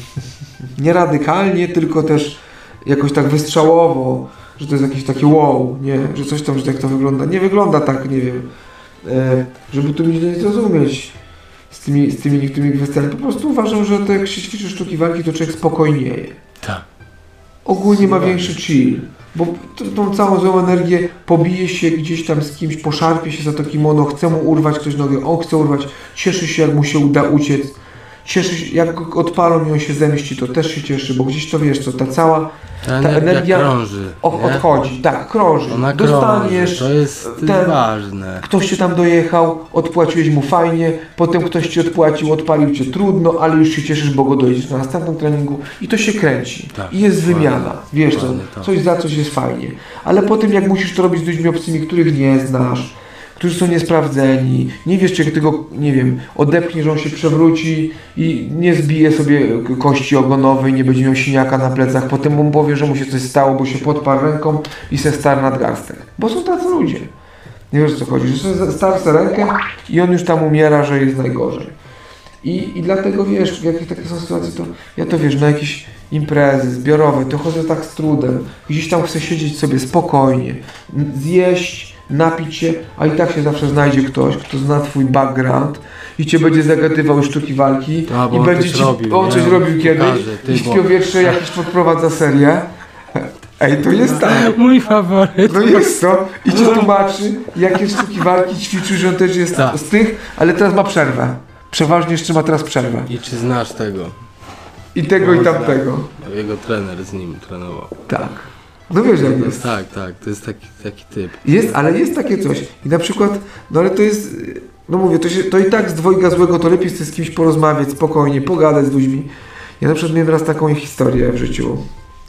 nie radykalnie, tylko też jakoś tak wystrzałowo, że to jest jakieś takie wow, nie, że coś tam, że tak to wygląda. Nie wygląda tak, nie wiem, e, żeby tu mnie nie zrozumieć z tymi, z tymi niektórymi kwestiami. Po prostu uważam, że to jak się ćwiczy sztuki walki, to człowiek spokojnieje. Tak. ogólnie ma większy chill. Bo t- tą całą złą energię pobije się gdzieś tam z kimś, poszarpie się za to kimono, chce mu urwać ktoś nogę, on chce urwać, cieszy się jak mu się uda uciec, cieszy się, jak odpalą i on się zemści, to też się cieszy, bo gdzieś to wiesz co, ta cała Ta Ta energia, energia krąży. o, odchodzi, tak, krąży, Ona dostaniesz, krąży, to jest ten- ważne. Ktoś cię tam dojechał, odpłaciłeś mu fajnie, potem ktoś ci odpłacił, odpalił cię trudno, ale już się cieszysz, bo go dojedziesz na następnym treningu i to się kręci. Tak, I jest wymiana, wiesz, tak. coś za coś jest fajnie. Ale potem jak musisz to robić z ludźmi obcymi, których nie znasz, którzy są niesprawdzeni, nie wiesz, czy tego, nie wiem, odepchniesz, że on się przewróci i nie zbije sobie kości ogonowej, nie będzie miał siniaka na plecach, potem mu powie, że mu się coś stało, bo się podparł ręką i se star nadgarstek. Bo są tacy ludzie. Nie wiesz o co chodzi, że starł sobie rękę i on już tam umiera, że jest najgorzej. I, I dlatego wiesz, w jakich takie są sytuacje, to ja to wiesz, na jakieś imprezy zbiorowe, to chodzę tak z trudem, gdzieś tam chcę siedzieć sobie spokojnie, zjeść, napić się, a i tak się zawsze znajdzie ktoś, kto zna twój background i cię będzie zagadywał sztuki walki A, bo i będzie ci, robił, on nie? coś On robił kiedyś ty, i w powietrze jakiś podprowadza serię. Ej, to jest tak. Mój faworyt. No jest to. I ci tłumaczy, jakie sztuki walki ćwiczył, że on też jest Tak. z tych, ale teraz ma przerwę. Przeważnie jeszcze ma teraz przerwę. I czy znasz tego? I tego i tamtego. Jego trener z nim trenował. Tak. No wiesz jak jest. Tak, tak, to jest taki, taki typ. Jest, ale jest takie coś. I na przykład, no ale to jest, no mówię, to, się, to i tak z dwojga złego, to lepiej z kimś porozmawiać, spokojnie, pogadać z ludźmi. Ja na przykład miałem raz taką historię w życiu.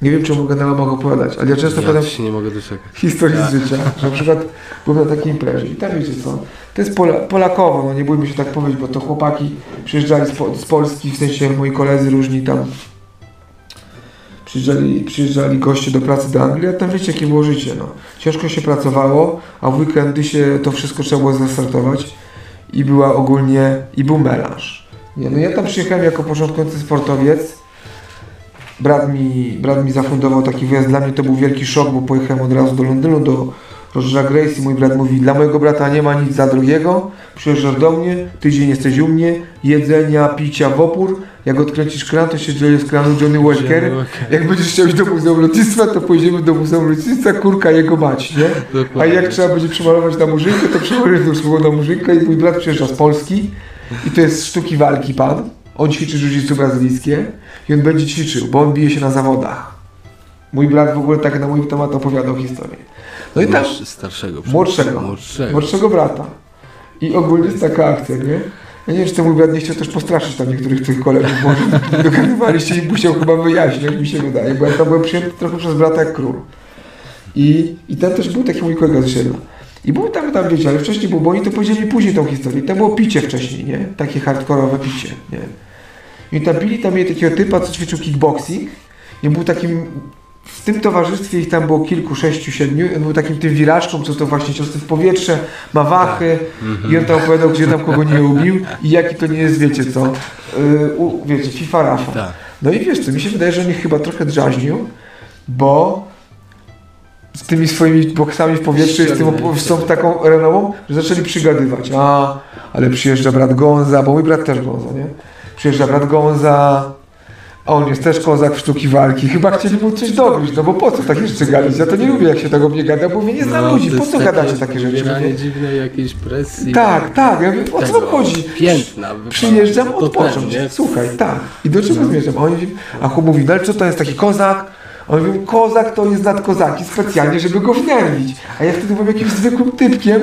Nie wiem, czy mogę na łamach opowiadać, ale ja często Ja się nie mogę doczekać. historii z życia. Że na przykład byłem na takiej imprezie i tam wiecie co, to jest Pola, Polakowo, no nie bójmy się tak powiedzieć, bo to chłopaki przyjeżdżali z, po, z Polski, w sensie moi koledzy różni tam przyjeżdżali, przyjeżdżali goście do pracy do Anglii, a tam wiecie jakie było życie, no. Ciężko się pracowało, a w weekendy się to wszystko trzeba było zastartować i była ogólnie, i był melanż. Nie, no ja tam przyjechałem jako początkujący sportowiec, brat mi, brat mi zafundował taki wyjazd, dla mnie to był wielki szok, bo pojechałem od razu do Londynu, do Rogera Grace i mój brat mówi, dla mojego brata nie ma nic za drogiego, przyjeżdżasz do mnie, tydzień jesteś u mnie, jedzenia, picia w opór, jak odkręcisz kran, to się dzieje z kranu Johnny Walker, jak będziesz chciał iść do Muzeum Lotnictwa, to pojedziemy do Muzeum Lotnictwa, kurka jego mać, nie? A jak trzeba będzie przemalować na murzynkę, to przemalujesz tą szkołę na murzynkę i mój brat przyjeżdża z Polski i to jest sztuki walki pan. On ćwiczy jiu brazylijskie i on będzie ćwiczył, bo on bije się na zawodach. Mój brat w ogóle tak na mój temat opowiadał historię. No i tam starszego. Młodszego. Młodszego. młodszego brata. I ogólnie jest taka akcja, nie? Ja nie wiem, czy ten mój brat nie chciał też postraszyć tam niektórych tych kolegów, bo dogadywaliście i musiał chyba wyjaśnić, mi się wydaje, bo ja tam byłem przyjęty trochę przez brata jak król. I, I ten też był taki mój kolega z osiedla. I był tam, tam wiecie, ale wcześniej był, bo oni to powiedzieli później tą historię. I tam było picie wcześniej, nie? Takie hardkorowe picie, nie? I tam pili, tam mieli takiego typa, co ćwiczył kickboxing. I był takim, w tym towarzystwie ich tam było kilku, sześciu, siedmiu. On był takim tym wiraczką, co to właśnie ciosy w powietrze, ma wachy. I on tam opowiadał, gdzie tam kogo nie ubił i jaki to nie jest, wiecie co, yy, wiecie, FIFA Rafa. Tak. No i wiesz co, mi się wydaje, że on ich chyba trochę drażnił, bo z tymi swoimi boksami w powietrzu i z, tym, z tą taką renomą, że zaczęli przygadywać. A, ale przyjeżdża brat Gonza, bo mój brat też Gonza, nie? Przyjeżdża brat Gonza, a on jest też kozak w sztuki walki. Chyba chcieli mu coś dogryźć, no bo po co tak jeszcze gadać? Ja to nie lubię, jak się tego mnie gada, bo mnie nie znam No, ludzi. Po co gadacie takie rzeczy? Mówię, dziwnej jakiejś presji. Tak, tak, ja mówię, o co chodzi? Piętna. Przyjeżdżam odpocząć. nie? Słuchaj, tak. I do czego zmierzam? A, oni, a chłop mówi, no ale co to jest taki kozak? On mówi, kozak to jest nad kozaki specjalnie, żeby go wnerwić. A ja wtedy byłem jakimś zwykłym typkiem.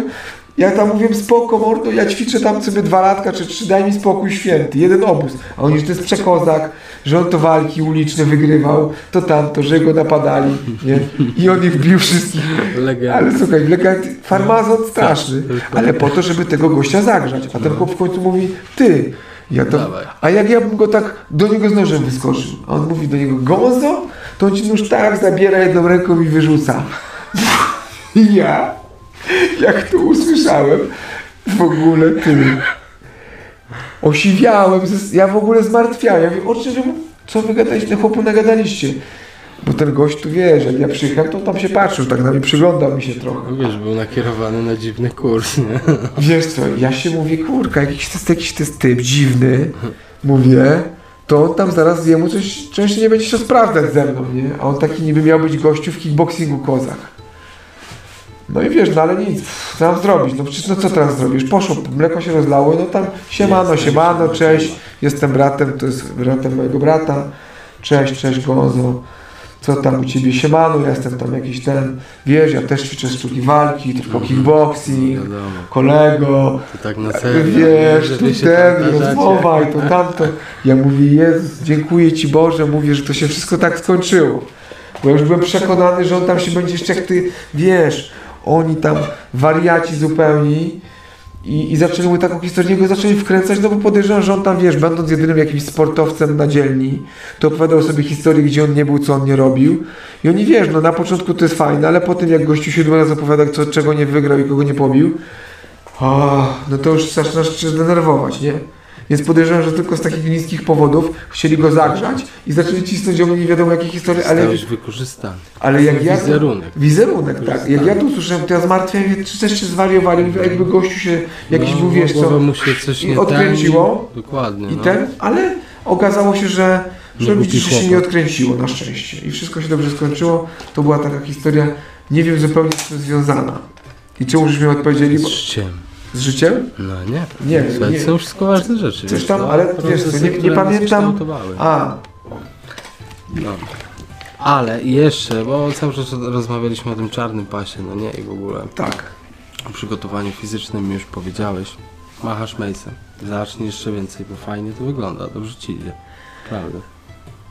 Ja tam mówię, spoko mordo, ja ćwiczę tam sobie dwa latka czy trzy, daj mi spokój święty, jeden obóz. A oni, że to jest przekozak, że on to walki uliczne wygrywał, to tamto, że go napadali, nie? I on ich bił wszystkich. Ale słuchaj, legend, farmazon straszny, ale po to, żeby tego gościa zagrzać. A ten chłop w końcu mówi, ty, ja to... A jak ja bym go tak do niego z nożem wyskoczył, a on mówi do niego, Gonzo, to on ci nóż tak zabiera jedną ręką i wyrzuca. Ja, jak to usłyszałem, w ogóle ty, osiwiałem, ja w ogóle zmartwiałem. Ja mówię, oczy, że co wy gadaliście, chłopu nagadaliście. Bo ten gość tu wiesz, jak ja przyjechałem, to tam się patrzył, tak na mnie przyglądał mi się trochę. No wiesz, był nakierowany na dziwny kurs, nie? Wiesz co, ja się mówię, kurka, jakiś to jest jakiś to jest typ dziwny, mówię, to on tam zaraz jemu coś częściej nie będzie chciał sprawdzać ze mną, nie? A on taki niby miał być gościu w kickboxingu kozak. No i wiesz, no ale nic, co mam zrobić? No przecież no co teraz zrobisz? Poszło, mleko się rozlało, no tam siemano, siemano, cześć, jest. jestem bratem, to jest bratem mojego brata, cześć, cześć Gonzo, co tam u Ciebie, siemano, ja jestem tam jakiś ten, wiesz, ja też ćwiczę sztuki walki, tylko kickboxing, Wiadomo. kolego, tak wiesz, tu ten, rozmowa i to tamto. Ja mówię, Jezus, dziękuję Ci Boże, mówię, że to się wszystko tak skończyło. Bo ja już byłem przekonany, że on tam się będzie jeszcze jak Ty, wiesz, oni tam wariaci zupełni i, i zaczęli mu taką historię, go zaczęli wkręcać, no bo podejrzewam, że on tam, wiesz, będąc jedynym jakimś sportowcem na dzielni, to opowiadał sobie historię, gdzie on nie był, co on nie robił. I oni, wiesz, no na początku to jest fajne, ale potem jak gościu siódmy raz opowiada, co, czego nie wygrał i kogo nie pobił, o, no to już zaczynasz się denerwować, nie? Więc podejrzewam, że tylko z takich niskich powodów chcieli go zagrzać i zaczęli cisnąć o mnie nie wiadomo jakie historie, ale, Zostałeś wykorzystany. ale jak ja... Wizerunek. Wizerunek, tak. Jak ja to usłyszałem, to ja zmartwiałem, czy też się zwariowali, jakby gościu się jakiś no, był, wiesz co, mu się coś i nie odkręciło. ten, Dokładnie. i no. ten, ale okazało się, że, widzisz, że głupi się nie odkręciło na szczęście i wszystko się dobrze skończyło. To była taka historia, nie wiem zupełnie z czym związana. I czemu żeśmy odpowiedzieli? Z życiem. Z życiem? No nie. Nie, To nie. są wszystko ważne rzeczy. Coś wiesz, tam, no, ale wiesz co, nie- nie pamiętam. A, No. Ale jeszcze, bo cały czas rozmawialiśmy o tym czarnym pasie, no nie, i w ogóle tak. o przygotowaniu fizycznym już powiedziałeś. Machasz mejsem. Zacznij jeszcze więcej, bo fajnie to wygląda, dobrze ci idzie. Prawda.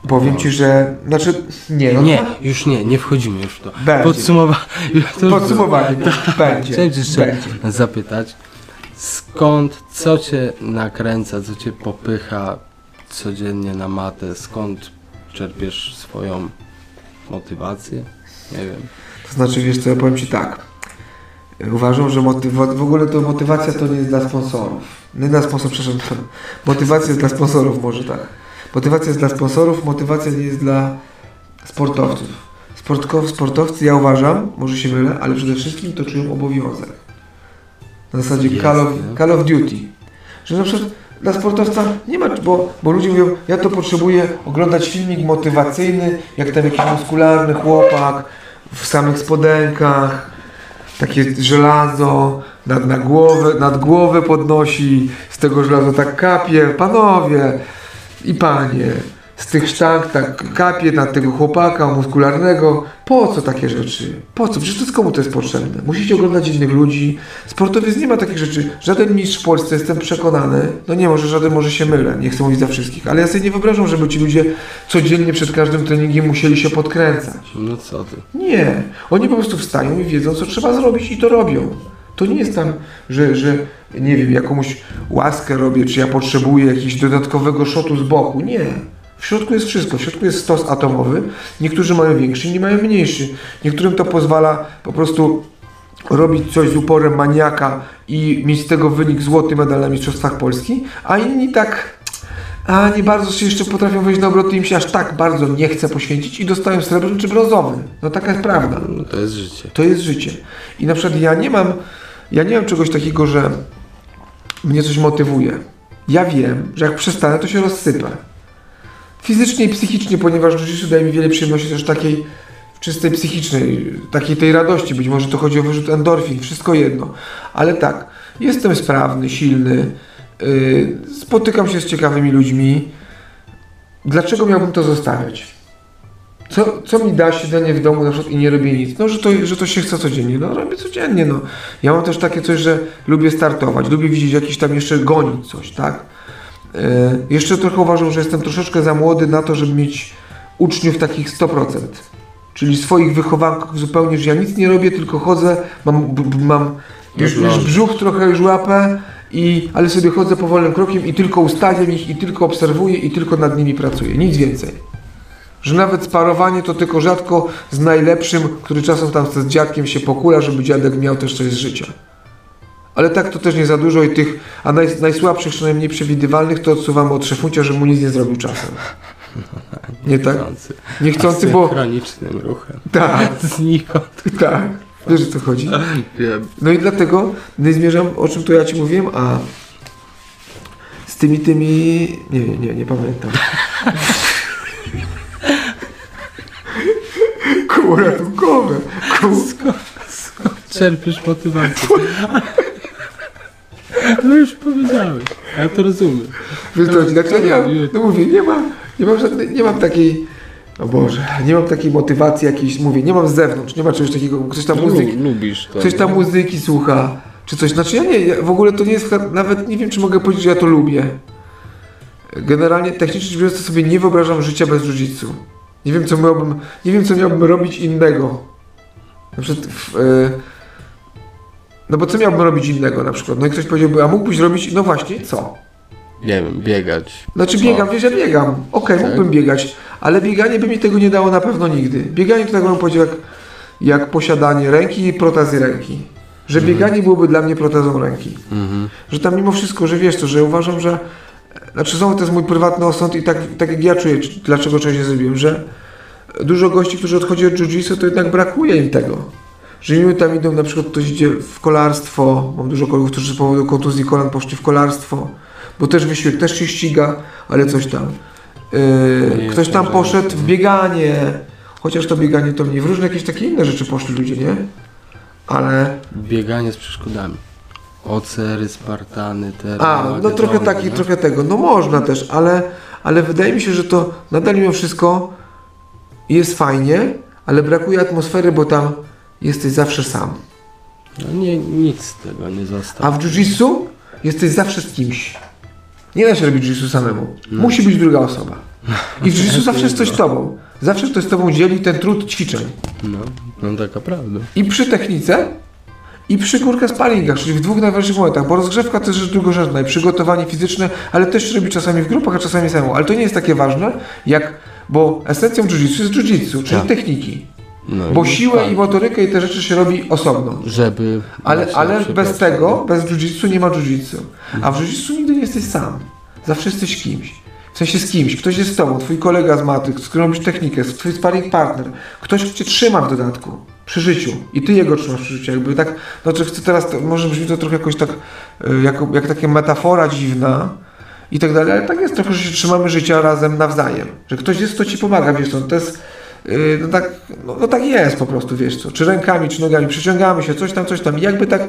Powiem ci, że. Znaczy, nie, no. Nie, już nie, nie wchodzimy już w to. Będzie. Podsumowa... to już Podsumowanie. Będzie. Chciałem cię jeszcze Będzie. zapytać, skąd, co cię nakręca, co cię popycha codziennie na matę, skąd czerpiesz swoją motywację? Nie wiem. To znaczy, wiesz co, ja powiem ci tak. Uważam, że motywa- w ogóle to motywacja to nie jest dla sponsorów. Nie dla sponsorów, przepraszam. Motywacja jest dla sponsorów, może tak. Motywacja jest dla sponsorów, motywacja nie jest dla sportowców. Sportko- sportowcy, ja uważam, może się mylę, ale przede wszystkim to czują obowiązek. Na zasadzie Jest, Call of? Call of Duty. Że na przykład dla sportowca nie ma, bo, bo ludzie mówią, ja to potrzebuję oglądać filmik motywacyjny, jak tam jakiś muskularny chłopak w samych spodenkach, takie żelazo nad, na głowę, nad głowę podnosi, z tego żelaza tak kapie, panowie i panie, z tych sztank tak kapie na tego chłopaka muskularnego. Po co takie rzeczy? Po co? Przecież komu to jest potrzebne? Musicie oglądać innych ludzi. Sportowiec nie ma takich rzeczy. Żaden mistrz w Polsce, jestem przekonany, no nie może żaden, może się mylę, nie chcę mówić za wszystkich, ale ja sobie nie wyobrażam, żeby ci ludzie codziennie przed każdym treningiem musieli się podkręcać. No co ty? Nie. Oni po prostu wstają i wiedzą, co trzeba zrobić i to robią. To nie jest tam, że, że nie wiem, jakąś łaskę robię, czy ja potrzebuję jakiegoś dodatkowego szotu z boku. Nie. W środku jest wszystko. W środku jest stos atomowy. Niektórzy mają większy, inni mają mniejszy. Niektórym to pozwala po prostu robić coś z uporem maniaka i mieć z tego wynik złoty medal na Mistrzostwach Polski, a inni tak a nie bardzo się jeszcze potrafią wejść na obroty i im się aż tak bardzo nie chce poświęcić i dostają srebrny czy brązowy. No taka jest prawda. No to jest życie. To jest życie. I na przykład ja nie mam, ja nie mam czegoś takiego, że mnie coś motywuje. Ja wiem, że jak przestanę, to się rozsypę. Fizycznie i psychicznie, ponieważ życie daje mi wiele przyjemności też takiej czystej psychicznej, takiej tej radości. Być może to chodzi o wyrzut endorfin, wszystko jedno. Ale tak, jestem sprawny, silny, yy, spotykam się z ciekawymi ludźmi. Dlaczego miałbym to zostawiać? Co, co mi da siedzenie w domu na przykład i nie robię nic? No, że to, że to się chce codziennie. No, robię codziennie, no. Ja mam też takie coś, że lubię startować, lubię widzieć jakiś tam jeszcze gonić coś, tak? Yy, jeszcze trochę uważam, że jestem troszeczkę za młody na to, żeby mieć uczniów takich 100%. Czyli swoich wychowanków zupełnie, że ja nic nie robię, tylko chodzę, mam, mam już, już brzuch trochę już łapę, i, ale sobie chodzę powolnym krokiem i tylko ustawiam ich, i tylko obserwuję, i tylko nad nimi pracuję. Nic więcej. Że nawet sparowanie to tylko rzadko z najlepszym, który czasem tam z dziadkiem się pokula, żeby dziadek miał też coś z życia. Ale tak to też nie za dużo i tych, a naj, najsłabszych, czy najmniej przewidywalnych to odsuwamy od szefuncia, że mu nic nie zrobił czasem. Nie tak? Niechcący. Bo... Chronicznym ruchem. Tak, Znikąd. tak. Wiesz o co chodzi? Wiem. No i dlatego nie zmierzam, o czym to ja Ci mówiłem, a z tymi, tymi, nie, nie, nie, nie pamiętam. Koło ratunkowe. Koło... Czerpiesz motywację. No już powiedziałeś, ja to rozumiem. Wiesz co, tak, ja nie mam, no mówię, nie mam, nie mam żadnej, nie mam takiej, o Boże, nie mam takiej motywacji jakiejś, mówię, nie mam z zewnątrz, nie ma czegoś takiego, ktoś tam muzyki, lubisz to. ktoś tam muzyki słucha, czy coś, znaczy ja nie, ja w ogóle to nie jest, nawet nie wiem, czy mogę powiedzieć, że ja to lubię. Generalnie, technicznie rzecz biorąc, to sobie nie wyobrażam życia bez jiu Nie wiem, co miałbym, nie wiem, co miałbym robić innego. Na przykład, w, e, no bo co miałbym robić innego na przykład? No i ktoś powiedziałby, a mógłbyś robić, no właśnie, co? Nie wiem, biegać. Znaczy Co? biegam, wiesz, ja biegam. Okej, Tak? mógłbym biegać, ale bieganie by mi tego nie dało na pewno nigdy. Bieganie to tak bym powiedział jak, jak posiadanie ręki i protezy ręki. Że bieganie byłoby dla mnie protezą ręki. Mhm. Że tam mimo wszystko, że wiesz to, że uważam, że znaczy znowu to jest mój prywatny osąd i tak, tak jak ja czuję, dlaczego czegoś nie zrobiłem, że dużo gości, którzy odchodzi od jiu-jitsu, to jednak brakuje im tego. Że im tam idą, na przykład ktoś idzie w kolarstwo, mam dużo kolegów, którzy z powodu kontuzji kolan poszli w kolarstwo, bo też wysiłek, też się ściga, ale coś tam. Yy, ktoś tam tak, poszedł w bieganie, chociaż to bieganie to mniej, w różne jakieś takie inne rzeczy poszli ludzie, nie? Ale Bieganie z przeszkodami. Ocery, Spartany, te. A, no trochę taki, trochę tego. No można też, ale, ale wydaje mi się, że to nadal mimo wszystko jest fajnie, ale brakuje atmosfery, bo tam jesteś zawsze sam. No nie, nic z tego nie zostało. A w jiu-jitsu jesteś zawsze z kimś. Nie da się robić jiu-jitsu samemu. Musi być druga osoba. I w jiu-jitsu zawsze jest ktoś z tobą. Zawsze ktoś z tobą dzieli ten trud ćwiczeń. No, no taka prawda. I przy technice, i przy kurka sparingach, czyli w dwóch najważniejszych momentach, bo rozgrzewka to jest rzecz drugorzędna i przygotowanie fizyczne, ale też się robi czasami w grupach, a czasami samemu. Ale to nie jest takie ważne, jak, bo esencją jiu-jitsu jest jiu-jitsu, czyli Tak. techniki. No, Bo siłę tak, i motorykę i te rzeczy się robi osobno. Żeby. Ale, ale bez tego, bez jiu-jitsu nie ma jiu-jitsu. A w jiu-jitsu nigdy nie jesteś sam. Zawsze jesteś kimś. W sensie z kimś. Ktoś jest z tobą, twój kolega z maty, z którym robisz technikę, twój sparring partner. Ktoś kto cię trzyma w dodatku. Przy życiu. I ty jego trzymasz przy życiu. Jakby tak, znaczy chcę teraz, to, może brzmi to trochę jakoś tak, y, jako, jak taka metafora dziwna i tak dalej, ale tak jest trochę, że się trzymamy życia razem nawzajem. Że ktoś jest, kto ci pomaga, wiesz co, to jest, no, tak, no, no tak jest po prostu, wiesz co, czy rękami, czy nogami, przyciągamy się, coś tam, coś tam i jakby tak,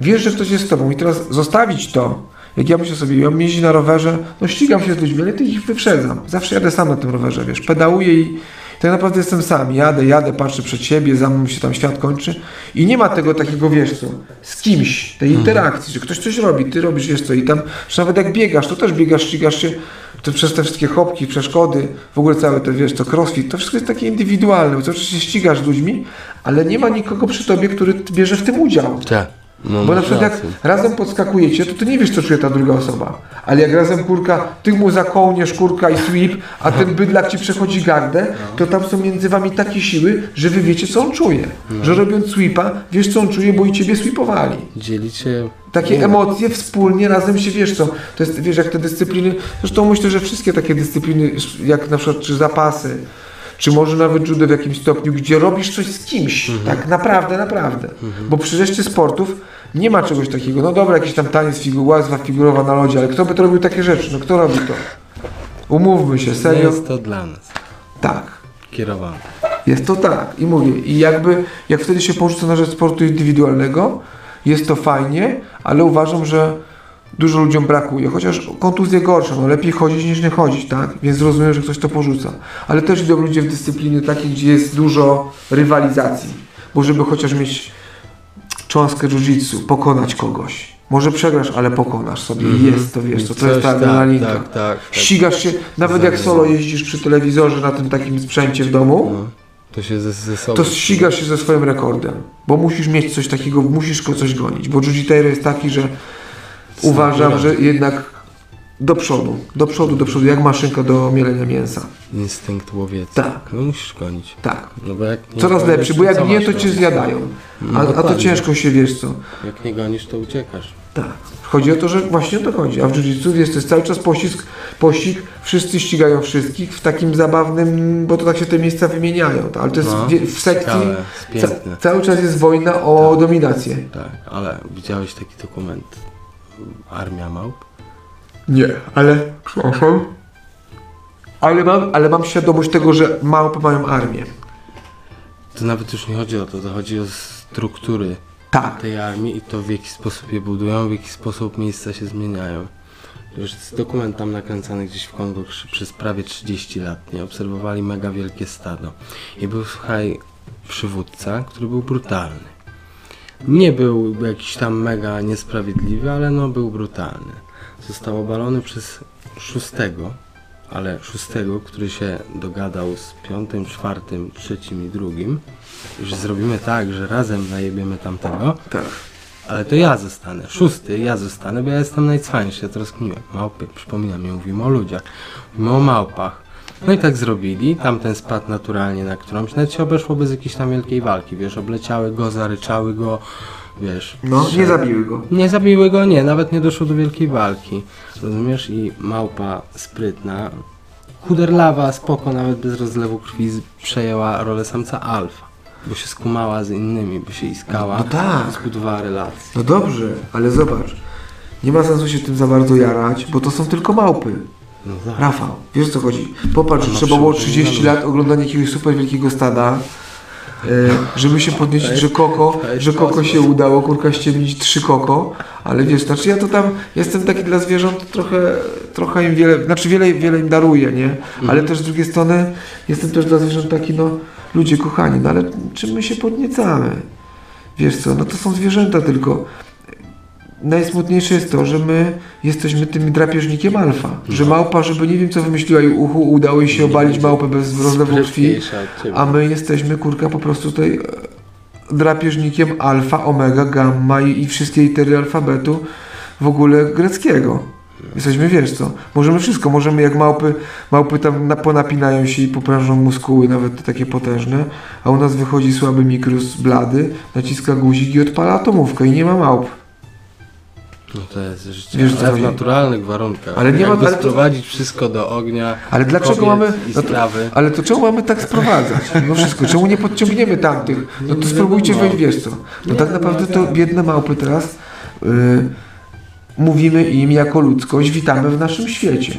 wiesz, że ktoś jest z tobą i teraz zostawić to, jak ja myślę sobie, ja mam jeździć na rowerze, no ścigam się z ludźmi, ale ty ich wyprzedzam. Zawsze jadę sam na tym rowerze, wiesz, pedałuję i tak naprawdę jestem sam. Jadę, jadę, patrzę przed siebie, za mną się tam świat kończy i nie ma tego takiego, wiesz co, z kimś, tej interakcji, że ktoś coś robi, ty robisz, wiesz co, i tam, że nawet jak biegasz, to też biegasz, ścigasz się, to przez te wszystkie chopki, przeszkody, w ogóle całe te, wiesz, to crossfit, to wszystko jest takie indywidualne, bo to oczywiście ścigasz z ludźmi, ale nie ma nikogo przy tobie, który bierze w tym udział. Tak. No, Bo na przykład jak razem podskakujecie, to ty nie wiesz, co czuje ta druga osoba. Ale jak razem kurka, ty mu zakołniesz kurka i sweep, a ten bydlak ci przechodzi gardę, to tam są między wami takie siły, że wy wiecie, co on czuje. Że robiąc sweepa, wiesz, co on czuje, bo i ciebie sweepowali. Dzielicie. Takie emocje wspólnie razem się, wiesz co, to jest, wiesz, jak te dyscypliny, zresztą myślę, że wszystkie takie dyscypliny, jak na przykład, czy zapasy, czy może nawet judo w jakimś stopniu, gdzie robisz coś z kimś, tak naprawdę, naprawdę. Bo przy reszcie sportów nie ma czegoś takiego, no dobra, jakiś tam taniec, figu, łazwa figurowa na lodzie, ale kto by to robił takie rzeczy, no kto robi to? Umówmy się, Nie serio? jest to dla nas. Tak. Kierowane. Jest to tak i mówię, i jakby jak wtedy się porzuca na rzecz sportu indywidualnego, jest to fajnie, ale uważam, że dużo ludziom brakuje, chociaż kontuzje gorsze, no lepiej chodzić niż nie chodzić, tak? Więc rozumiem, że ktoś to porzuca. Ale też idą ludzie w dyscypliny takiej, gdzie jest dużo rywalizacji, bo żeby chociaż mieć cząstkę jiu-jitsu, pokonać kogoś. Może przegrasz, ale pokonasz sobie. Jest to, wiesz, to, to jest ta Coś, adrenalinka. Tak, tak, tak. Ścigasz się, nawet jak solo jeździsz przy telewizorze na tym takim sprzęcie w domu, No, to się ze, ze sobą. to ścigasz się ze swoim rekordem, bo musisz mieć coś takiego, musisz go coś gonić, bo jiu jest taki, że uważam, że jednak do przodu, do przodu, do przodu, jak maszynka do mielenia mięsa. Instynkt łowiecki. Tak. No musisz gonić. Tak. No bo jak Coraz lepszy, bo jak nie, to cię zjadają. No A, a to ciężko się, wiesz co. Jak nie gonisz, to uciekasz. Tak. Chodzi o to, że właśnie o to chodzi. A w jiu-jitsu jest to jest cały czas pościg, pościg, wszyscy ścigają wszystkich w takim zabawnym, bo to tak się te miejsca wymieniają. tak? Ale to jest No, wie- w sekcji, ciekawe, ca, cały czas jest wojna o dominację. Tak, ale widziałeś taki dokument Armia Małp? Nie, ale przepraszam. Ale mam, ale mam świadomość tego, że małpy mają armię. To nawet już nie chodzi o to, to chodzi o struktury Tak. tej armii i to w jaki sposób je budują, w jaki sposób miejsca się zmieniają. Już jest dokument tam nakręcany gdzieś w Kongo przy- przez prawie 30 lat, nie? Obserwowali mega wielkie stado. I był, słuchaj, przywódca, który był brutalny. Nie był jakiś tam mega niesprawiedliwy, ale no był brutalny. Został obalony przez szóstego, ale szóstego, który się dogadał z piątym, czwartym, trzecim i drugim, że zrobimy tak, że razem najebiemy tamtego, Tak. ale to ja zostanę. Szósty, ja zostanę, bo ja jestem najcwańszy, ja to rozkminiłem. Małpy, przypominam, nie mówimy o ludziach, mówimy o małpach. No i tak zrobili, tamten spadł naturalnie na którąś, nawet się obeszło bez jakiejś tam wielkiej walki, wiesz, obleciały go, zaryczały go, wiesz. No, nie zabiły go. nie zabiły go, nie, nawet nie doszło do wielkiej walki. Rozumiesz? I małpa sprytna, chuderlawa, spoko, nawet bez rozlewu krwi przejęła rolę samca alfa. Bo się skumała z innymi, bo się iskała. No tak. Zbudowała relacje. No dobrze, ale zobacz. Nie ma sensu się tym za bardzo jarać, bo to są tylko małpy. No. Rafał, wiesz o co chodzi? Popatrz, No, trzeba było przy- 30 lat oglądania jakiegoś super wielkiego stada, e, żeby się podnieść, że koko, że koko się udało, kurka ściemnić trzy koko, ale wiesz, znaczy ja to tam, jestem taki dla zwierząt trochę, trochę im wiele, znaczy wiele, wiele im daruję, nie? Ale też z drugiej strony jestem też dla zwierząt taki, no, ludzie kochani, no ale czym my się podniecamy? Wiesz co, no to są zwierzęta tylko. Najsmutniejsze jest to, że my jesteśmy tym drapieżnikiem alfa. Że małpa, żeby nie wiem co wymyśliła i uchu, udało jej się obalić małpę bez rozlewu krwi, a my jesteśmy kurka po prostu tutaj e, drapieżnikiem alfa, omega, gamma i, i wszystkie litery alfabetu w ogóle greckiego. Jesteśmy, wiesz co, możemy wszystko, możemy jak małpy, małpy tam na, ponapinają się i poprężą muskuły, nawet takie potężne, a u nas wychodzi słaby mikrus blady, naciska guzik i odpala atomówkę i nie ma małp. No to jest życie. Wiesz, ale w naturalnych warunkach. Ale nie ma- Jakby ale to- sprowadzić wszystko do ognia. Ale dlaczego kobiet mamy. I No to, ale to czemu mamy tak sprowadzać? No wszystko, czemu nie podciągniemy tamtych? No to spróbujcie wejść, wiesz co. No tak naprawdę to biedne małpy teraz y, mówimy im jako ludzkość, witamy w naszym świecie.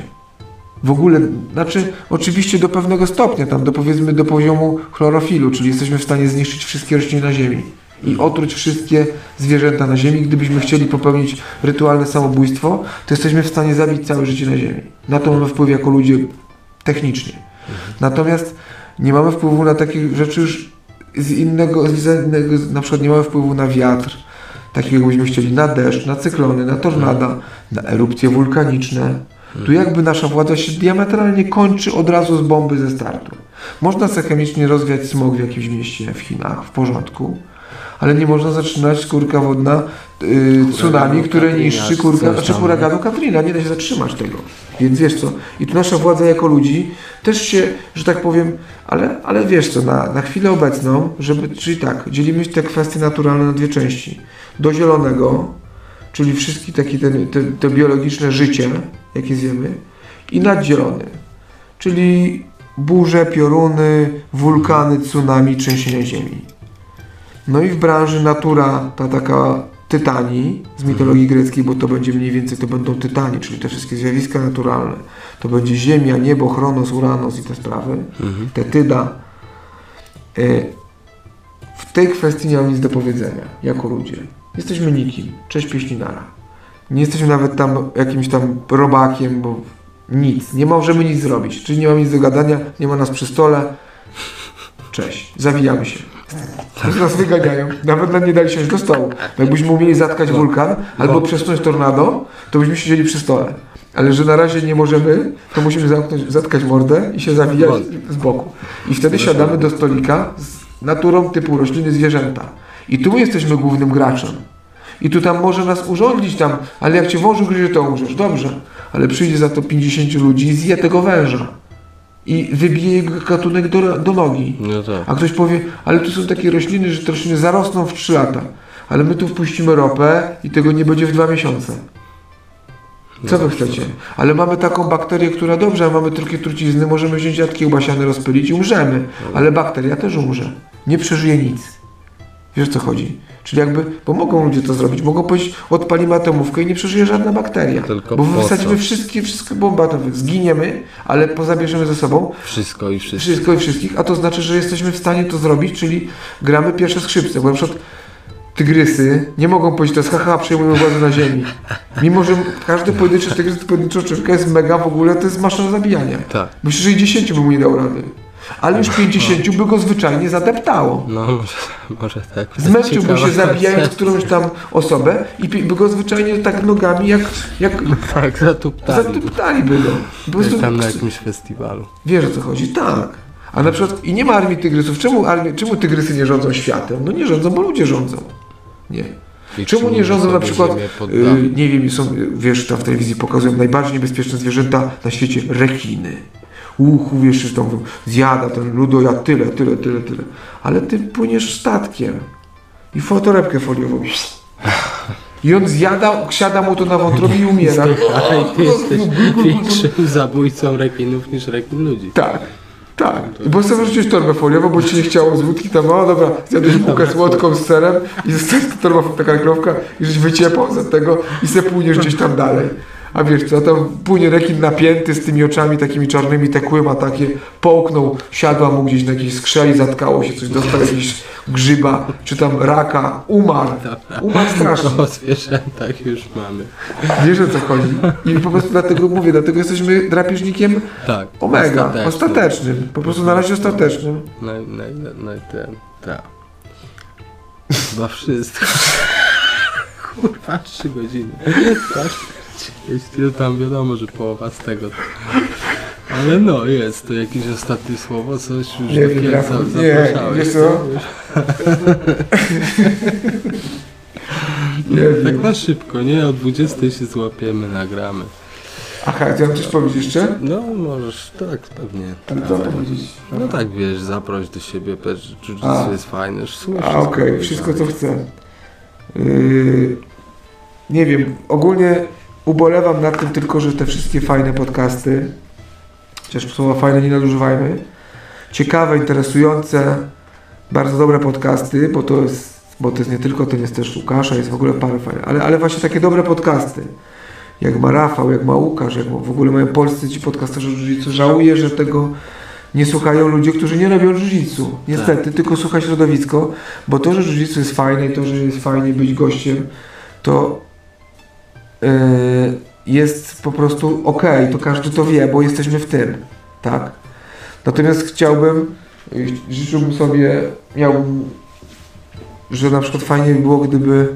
W ogóle, znaczy, oczywiście do pewnego stopnia, tam do powiedzmy do poziomu chlorofilu, czyli jesteśmy w stanie zniszczyć wszystkie rośliny na Ziemi i otruć wszystkie zwierzęta na Ziemi. Gdybyśmy chcieli popełnić rytualne samobójstwo, to jesteśmy w stanie zabić całe życie na Ziemi. Na to mamy wpływ jako ludzie technicznie. Natomiast nie mamy wpływu na takie rzeczy już z innego, z innego, na przykład nie mamy wpływu na wiatr, takiego jakbyśmy chcieli, na deszcz, na cyklony, na tornada, na erupcje wulkaniczne. Tu jakby nasza władza się diametralnie kończy od razu z bomby ze startu. Można sobie chemicznie rozwiać smog w jakimś mieście w Chinach, w porządku, ale nie można zatrzymać kurka wodna yy, tsunami, które Katrina, niszczy czy kurka, znaczy huraganu Katrina, nie da się zatrzymać tego. Więc wiesz co, i tu nasza władza jako ludzi też się, że tak powiem, ale, ale wiesz co, na, na chwilę obecną, żeby, czyli tak, dzielimy te kwestie naturalne na dwie części. Do zielonego, czyli wszystkie takie te, te, te biologiczne życie, jakie zjemy, i nadzielony, czyli burze, pioruny, wulkany, tsunami, trzęsienia ziemi. No i w branży natura, ta taka tytani z mitologii greckiej, bo to będzie mniej więcej, to będą tytani, czyli te wszystkie zjawiska naturalne. To będzie Ziemia, niebo, Chronos, Uranos i te sprawy. Mhm. Te tyda. Y, W tej kwestii nie mam nic do powiedzenia, jako ludzie. Jesteśmy nikim. Cześć pieśninara. Nie jesteśmy nawet tam jakimś tam robakiem, bo nic. Nie możemy nic zrobić. Czyli nie mamy nic do gadania, nie ma nas przy stole. Cześć. Zawijamy się. Już nas wyganiają. Nawet nam nie dali siąść do stołu. Jakbyśmy umieli zatkać wulkan albo przesunąć tornado, to byśmy siedzieli przy stole. Ale że na razie nie możemy, to musimy zamknąć, zatkać mordę i się zawijać z boku. I wtedy siadamy do stolika z naturą typu rośliny, zwierzęta. I tu my jesteśmy głównym graczem. I tu tam może nas urządzić tam, ale jak cię wąż ugryzie, to umrzesz. Dobrze. Ale przyjdzie za to 50 ludzi i zje tego węża. I wybije jego gatunek do, do nogi. No tak. A ktoś powie, ale tu są takie rośliny, że te rośliny zarosną w 3 lata. Ale my tu wpuścimy ropę i tego nie będzie w 2 miesiące. Co wy chcecie? Ale mamy taką bakterię, która dobrze, a mamy trochę trucizny, możemy wziąć jad kiełbasiany, rozpylić i umrzemy. Ale bakteria też umrze. Nie przeżyje nic. Wiesz o co chodzi? Czyli jakby, bo mogą ludzie to zrobić, mogą powiedzieć, odpalimy atomówkę i nie przeżyje żadna bakteria. Tylko bo wysadzimy wszystkie, wszystkie bomby atomowe, zginiemy, ale pozabierzemy ze sobą Wszystko i wszystko. wszystko i wszystkich, a to znaczy, że jesteśmy w stanie to zrobić, czyli gramy pierwsze skrzypce, bo na przykład tygrysy nie mogą powiedzieć teraz, haha, przejmujemy władzę na ziemi. Mimo, że każdy pojedynczy tygrys, pojedyncza człowieka jest mega w ogóle, to jest maszyna zabijania. Tak. Myślę, że i 10 by mu nie dał rady. Ale już 50 by go zwyczajnie zadeptało. No, może, może tak. Zmęczyłby się zabijając którąś tam osobę i by go zwyczajnie tak nogami jak, jak Tak, zatuptali. zatuptaliby go. Po prostu, tam na jakimś festiwalu. wiesz o co chodzi? Tak. A na przykład i nie ma armii tygrysów. Czemu, armii, czemu tygrysy nie rządzą światem? No nie rządzą, bo ludzie rządzą. Nie. I Czemu nie rządzą na przykład, y, nie wiem, są, wiesz, tam w telewizji pokazują najbardziej niebezpieczne zwierzęta na świecie, rekiny. Uchu, wiesz, że tam zjada ten ludojad tyle, tyle, tyle, tyle. Ale ty płyniesz statkiem i fotorebkę foliową. I on zjada, siada mu to na wątrobie i umiera. Ale ty jesteś większym zabójcą rekinów niż rekin ludzi. Tak, tak. I bo sobie wrzuciłeś torbę foliową, bo ci nie chciało z wódki, tam, o dobra, zjadłeś bułkę słodką z serem i została ta torba, taka krowka i żeś wyciepał za tego i se płyniesz gdzieś tam dalej. A wiesz co, tam płynie rekin napięty z tymi oczami takimi czarnymi, te kły ma takie, połknął, siadła mu gdzieś na jakiejś skrzeli, zatkało się coś, dostał jakiś grzyba, czy tam raka, umarł. Umarł strasznie. O zwierzętach już mamy. Wiesz o co chodzi? I po prostu dlatego mówię, dlatego jesteśmy drapieżnikiem Tak. omega, ostateczny. ostatecznym. Po prostu na razie ostatecznym. Naj, naj, naj, ten, tak. Chyba wszystko. Kurwa, trzy godziny. Jeśli tam wiadomo, że połowa z tego. Ale no, jest to jakieś ostatnie słowo, coś już Nie takie nie, zapraszałeś, wiesz co? Nie Tak na szybko, nie? O 20 się złapiemy, nagramy. Aha, chciałem coś powiedzieć jeszcze? No, możesz, tak, pewnie. Ale co powiedzieć? No tak, wiesz, zaproś do siebie, jiu-jitsu jest fajne, już słyszę. A okej, wszystko co chcę. Yy, nie wiem, ogólnie ubolewam nad tym tylko, że te wszystkie fajne podcasty, chociaż słowa fajne nie nadużywajmy, ciekawe, interesujące, bardzo dobre podcasty, bo to jest, bo to jest nie tylko ten, jest też Łukasza, jest w ogóle parę fajnych, ale, ale właśnie takie dobre podcasty. Jak ma Rafał, jak ma Łukasz, jak ma, w ogóle mają polscy ci podcasterzy jiu Żałuję, że tego nie słuchają ludzie, którzy nie robią jiu Niestety, tylko słucha środowisko, bo to, że jiu jest fajne i to, że jest fajnie być gościem, to jest po prostu okej, to każdy to wie, bo jesteśmy w tym, tak? Natomiast chciałbym, yy, życzyłbym sobie, miałbym, że na przykład fajnie by było, gdyby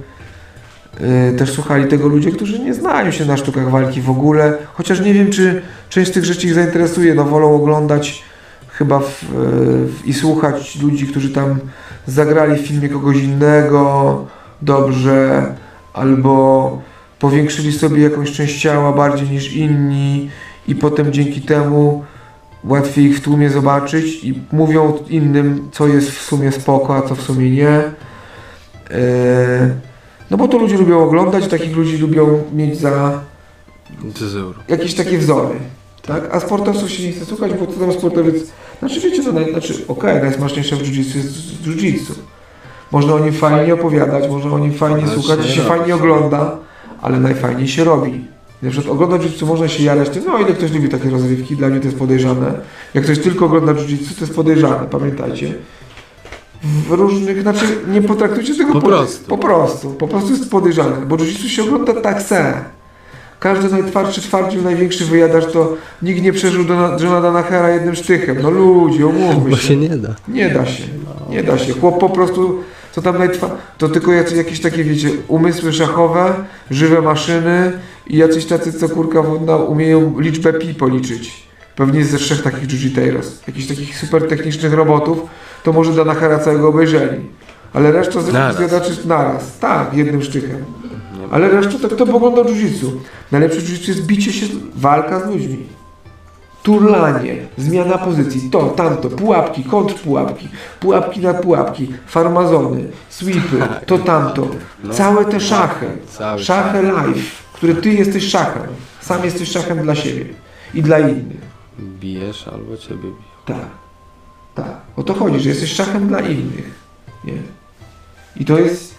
yy, też słuchali tego ludzie, którzy nie znają się na sztukach walki w ogóle, chociaż nie wiem, czy część tych rzeczy ich zainteresuje, no wolą oglądać chyba w, w, i słuchać ludzi, którzy tam zagrali w filmie kogoś innego dobrze, albo powiększyli sobie jakąś część ciała bardziej niż inni i potem dzięki temu łatwiej ich w tłumie zobaczyć i mówią innym, co jest w sumie spoko, a co w sumie nie. Eee, no bo to ludzie lubią oglądać, takich ludzi lubią mieć za jakieś takie wzory. Tak? A sportowców się nie chce słuchać, bo co tam sportowiec... Znaczy wiecie co, naj... znaczy okej, najsmaczniejsze w jiu-jitsu jest jiu-jitsu. Można o nim fajnie opowiadać, można o nim fajnie słuchać, się fajnie ogląda, ale najfajniej się robi. Na przykład oglądać jiu-jitsu można się jarać tym, no ile ktoś lubi takie rozrywki, dla mnie to jest podejrzane. Jak ktoś tylko ogląda jiu-jitsu, to jest podejrzane, pamiętajcie. W różnych, znaczy nie potraktujcie tego Po prostu. Po prostu, po prostu jest podejrzane, bo jiu-jitsu się ogląda tak se. Każdy najtwardszy twardził, największy wyjadacz, to nikt nie przeżył do Johna Danachera jednym sztychem. No ludzie, umówmy Bo się. się nie da. Nie da się, nie da się. Chłop po prostu, co tam najtwa... To tylko jacyś, jakieś takie, wiecie, umysły szachowe, żywe maszyny i jacyś tacy, co kurka wodna umieją liczbę pi policzyć. Pewnie ze trzech takich jiu-jiteros. Jakichś takich super technicznych robotów, to może Danachera całego obejrzeli. Ale reszta zjadaczy naraz. Tak, jednym sztychem. Ale reszta to kto pogląda jiu-jitsu? Najlepsze jiu-jitsu jest bicie się, walka z ludźmi. Turlanie, zmiana pozycji, to, tamto, pułapki, kontrpułapki, pułapki na pułapki, farmazony, sweepy, to, tamto. Całe te szachy, szachy live, które ty jesteś szachem. Sam jesteś szachem dla siebie i dla innych. Bijesz albo ciebie biją. Tak, tak. O to chodzi, że jesteś szachem dla innych. Nie? I to jest,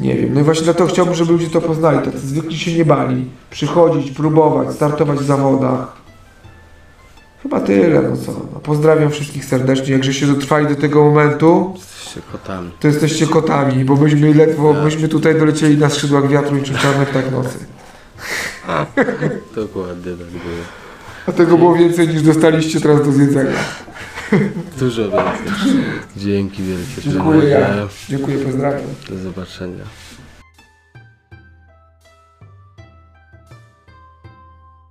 Nie wiem. No i właśnie dlatego chciałbym, żeby ludzie to poznali. Tacy zwykli się nie bali. Przychodzić, próbować, startować w zawodach. Chyba tyle, no co. No, pozdrawiam wszystkich serdecznie. Jakże się dotrwali do tego momentu, Jesteście kotami. to jesteście kotami, bo myśmy ledwo, myśmy tutaj dolecieli na skrzydłach wiatru i czarny ptak nocy. Dokładnie tak było. A tego było więcej niż dostaliście teraz do zjedzenia. Dużo więcej. Dzięki wielkie. Dziękuję. Dziękuję, pozdrawiam. Do zobaczenia.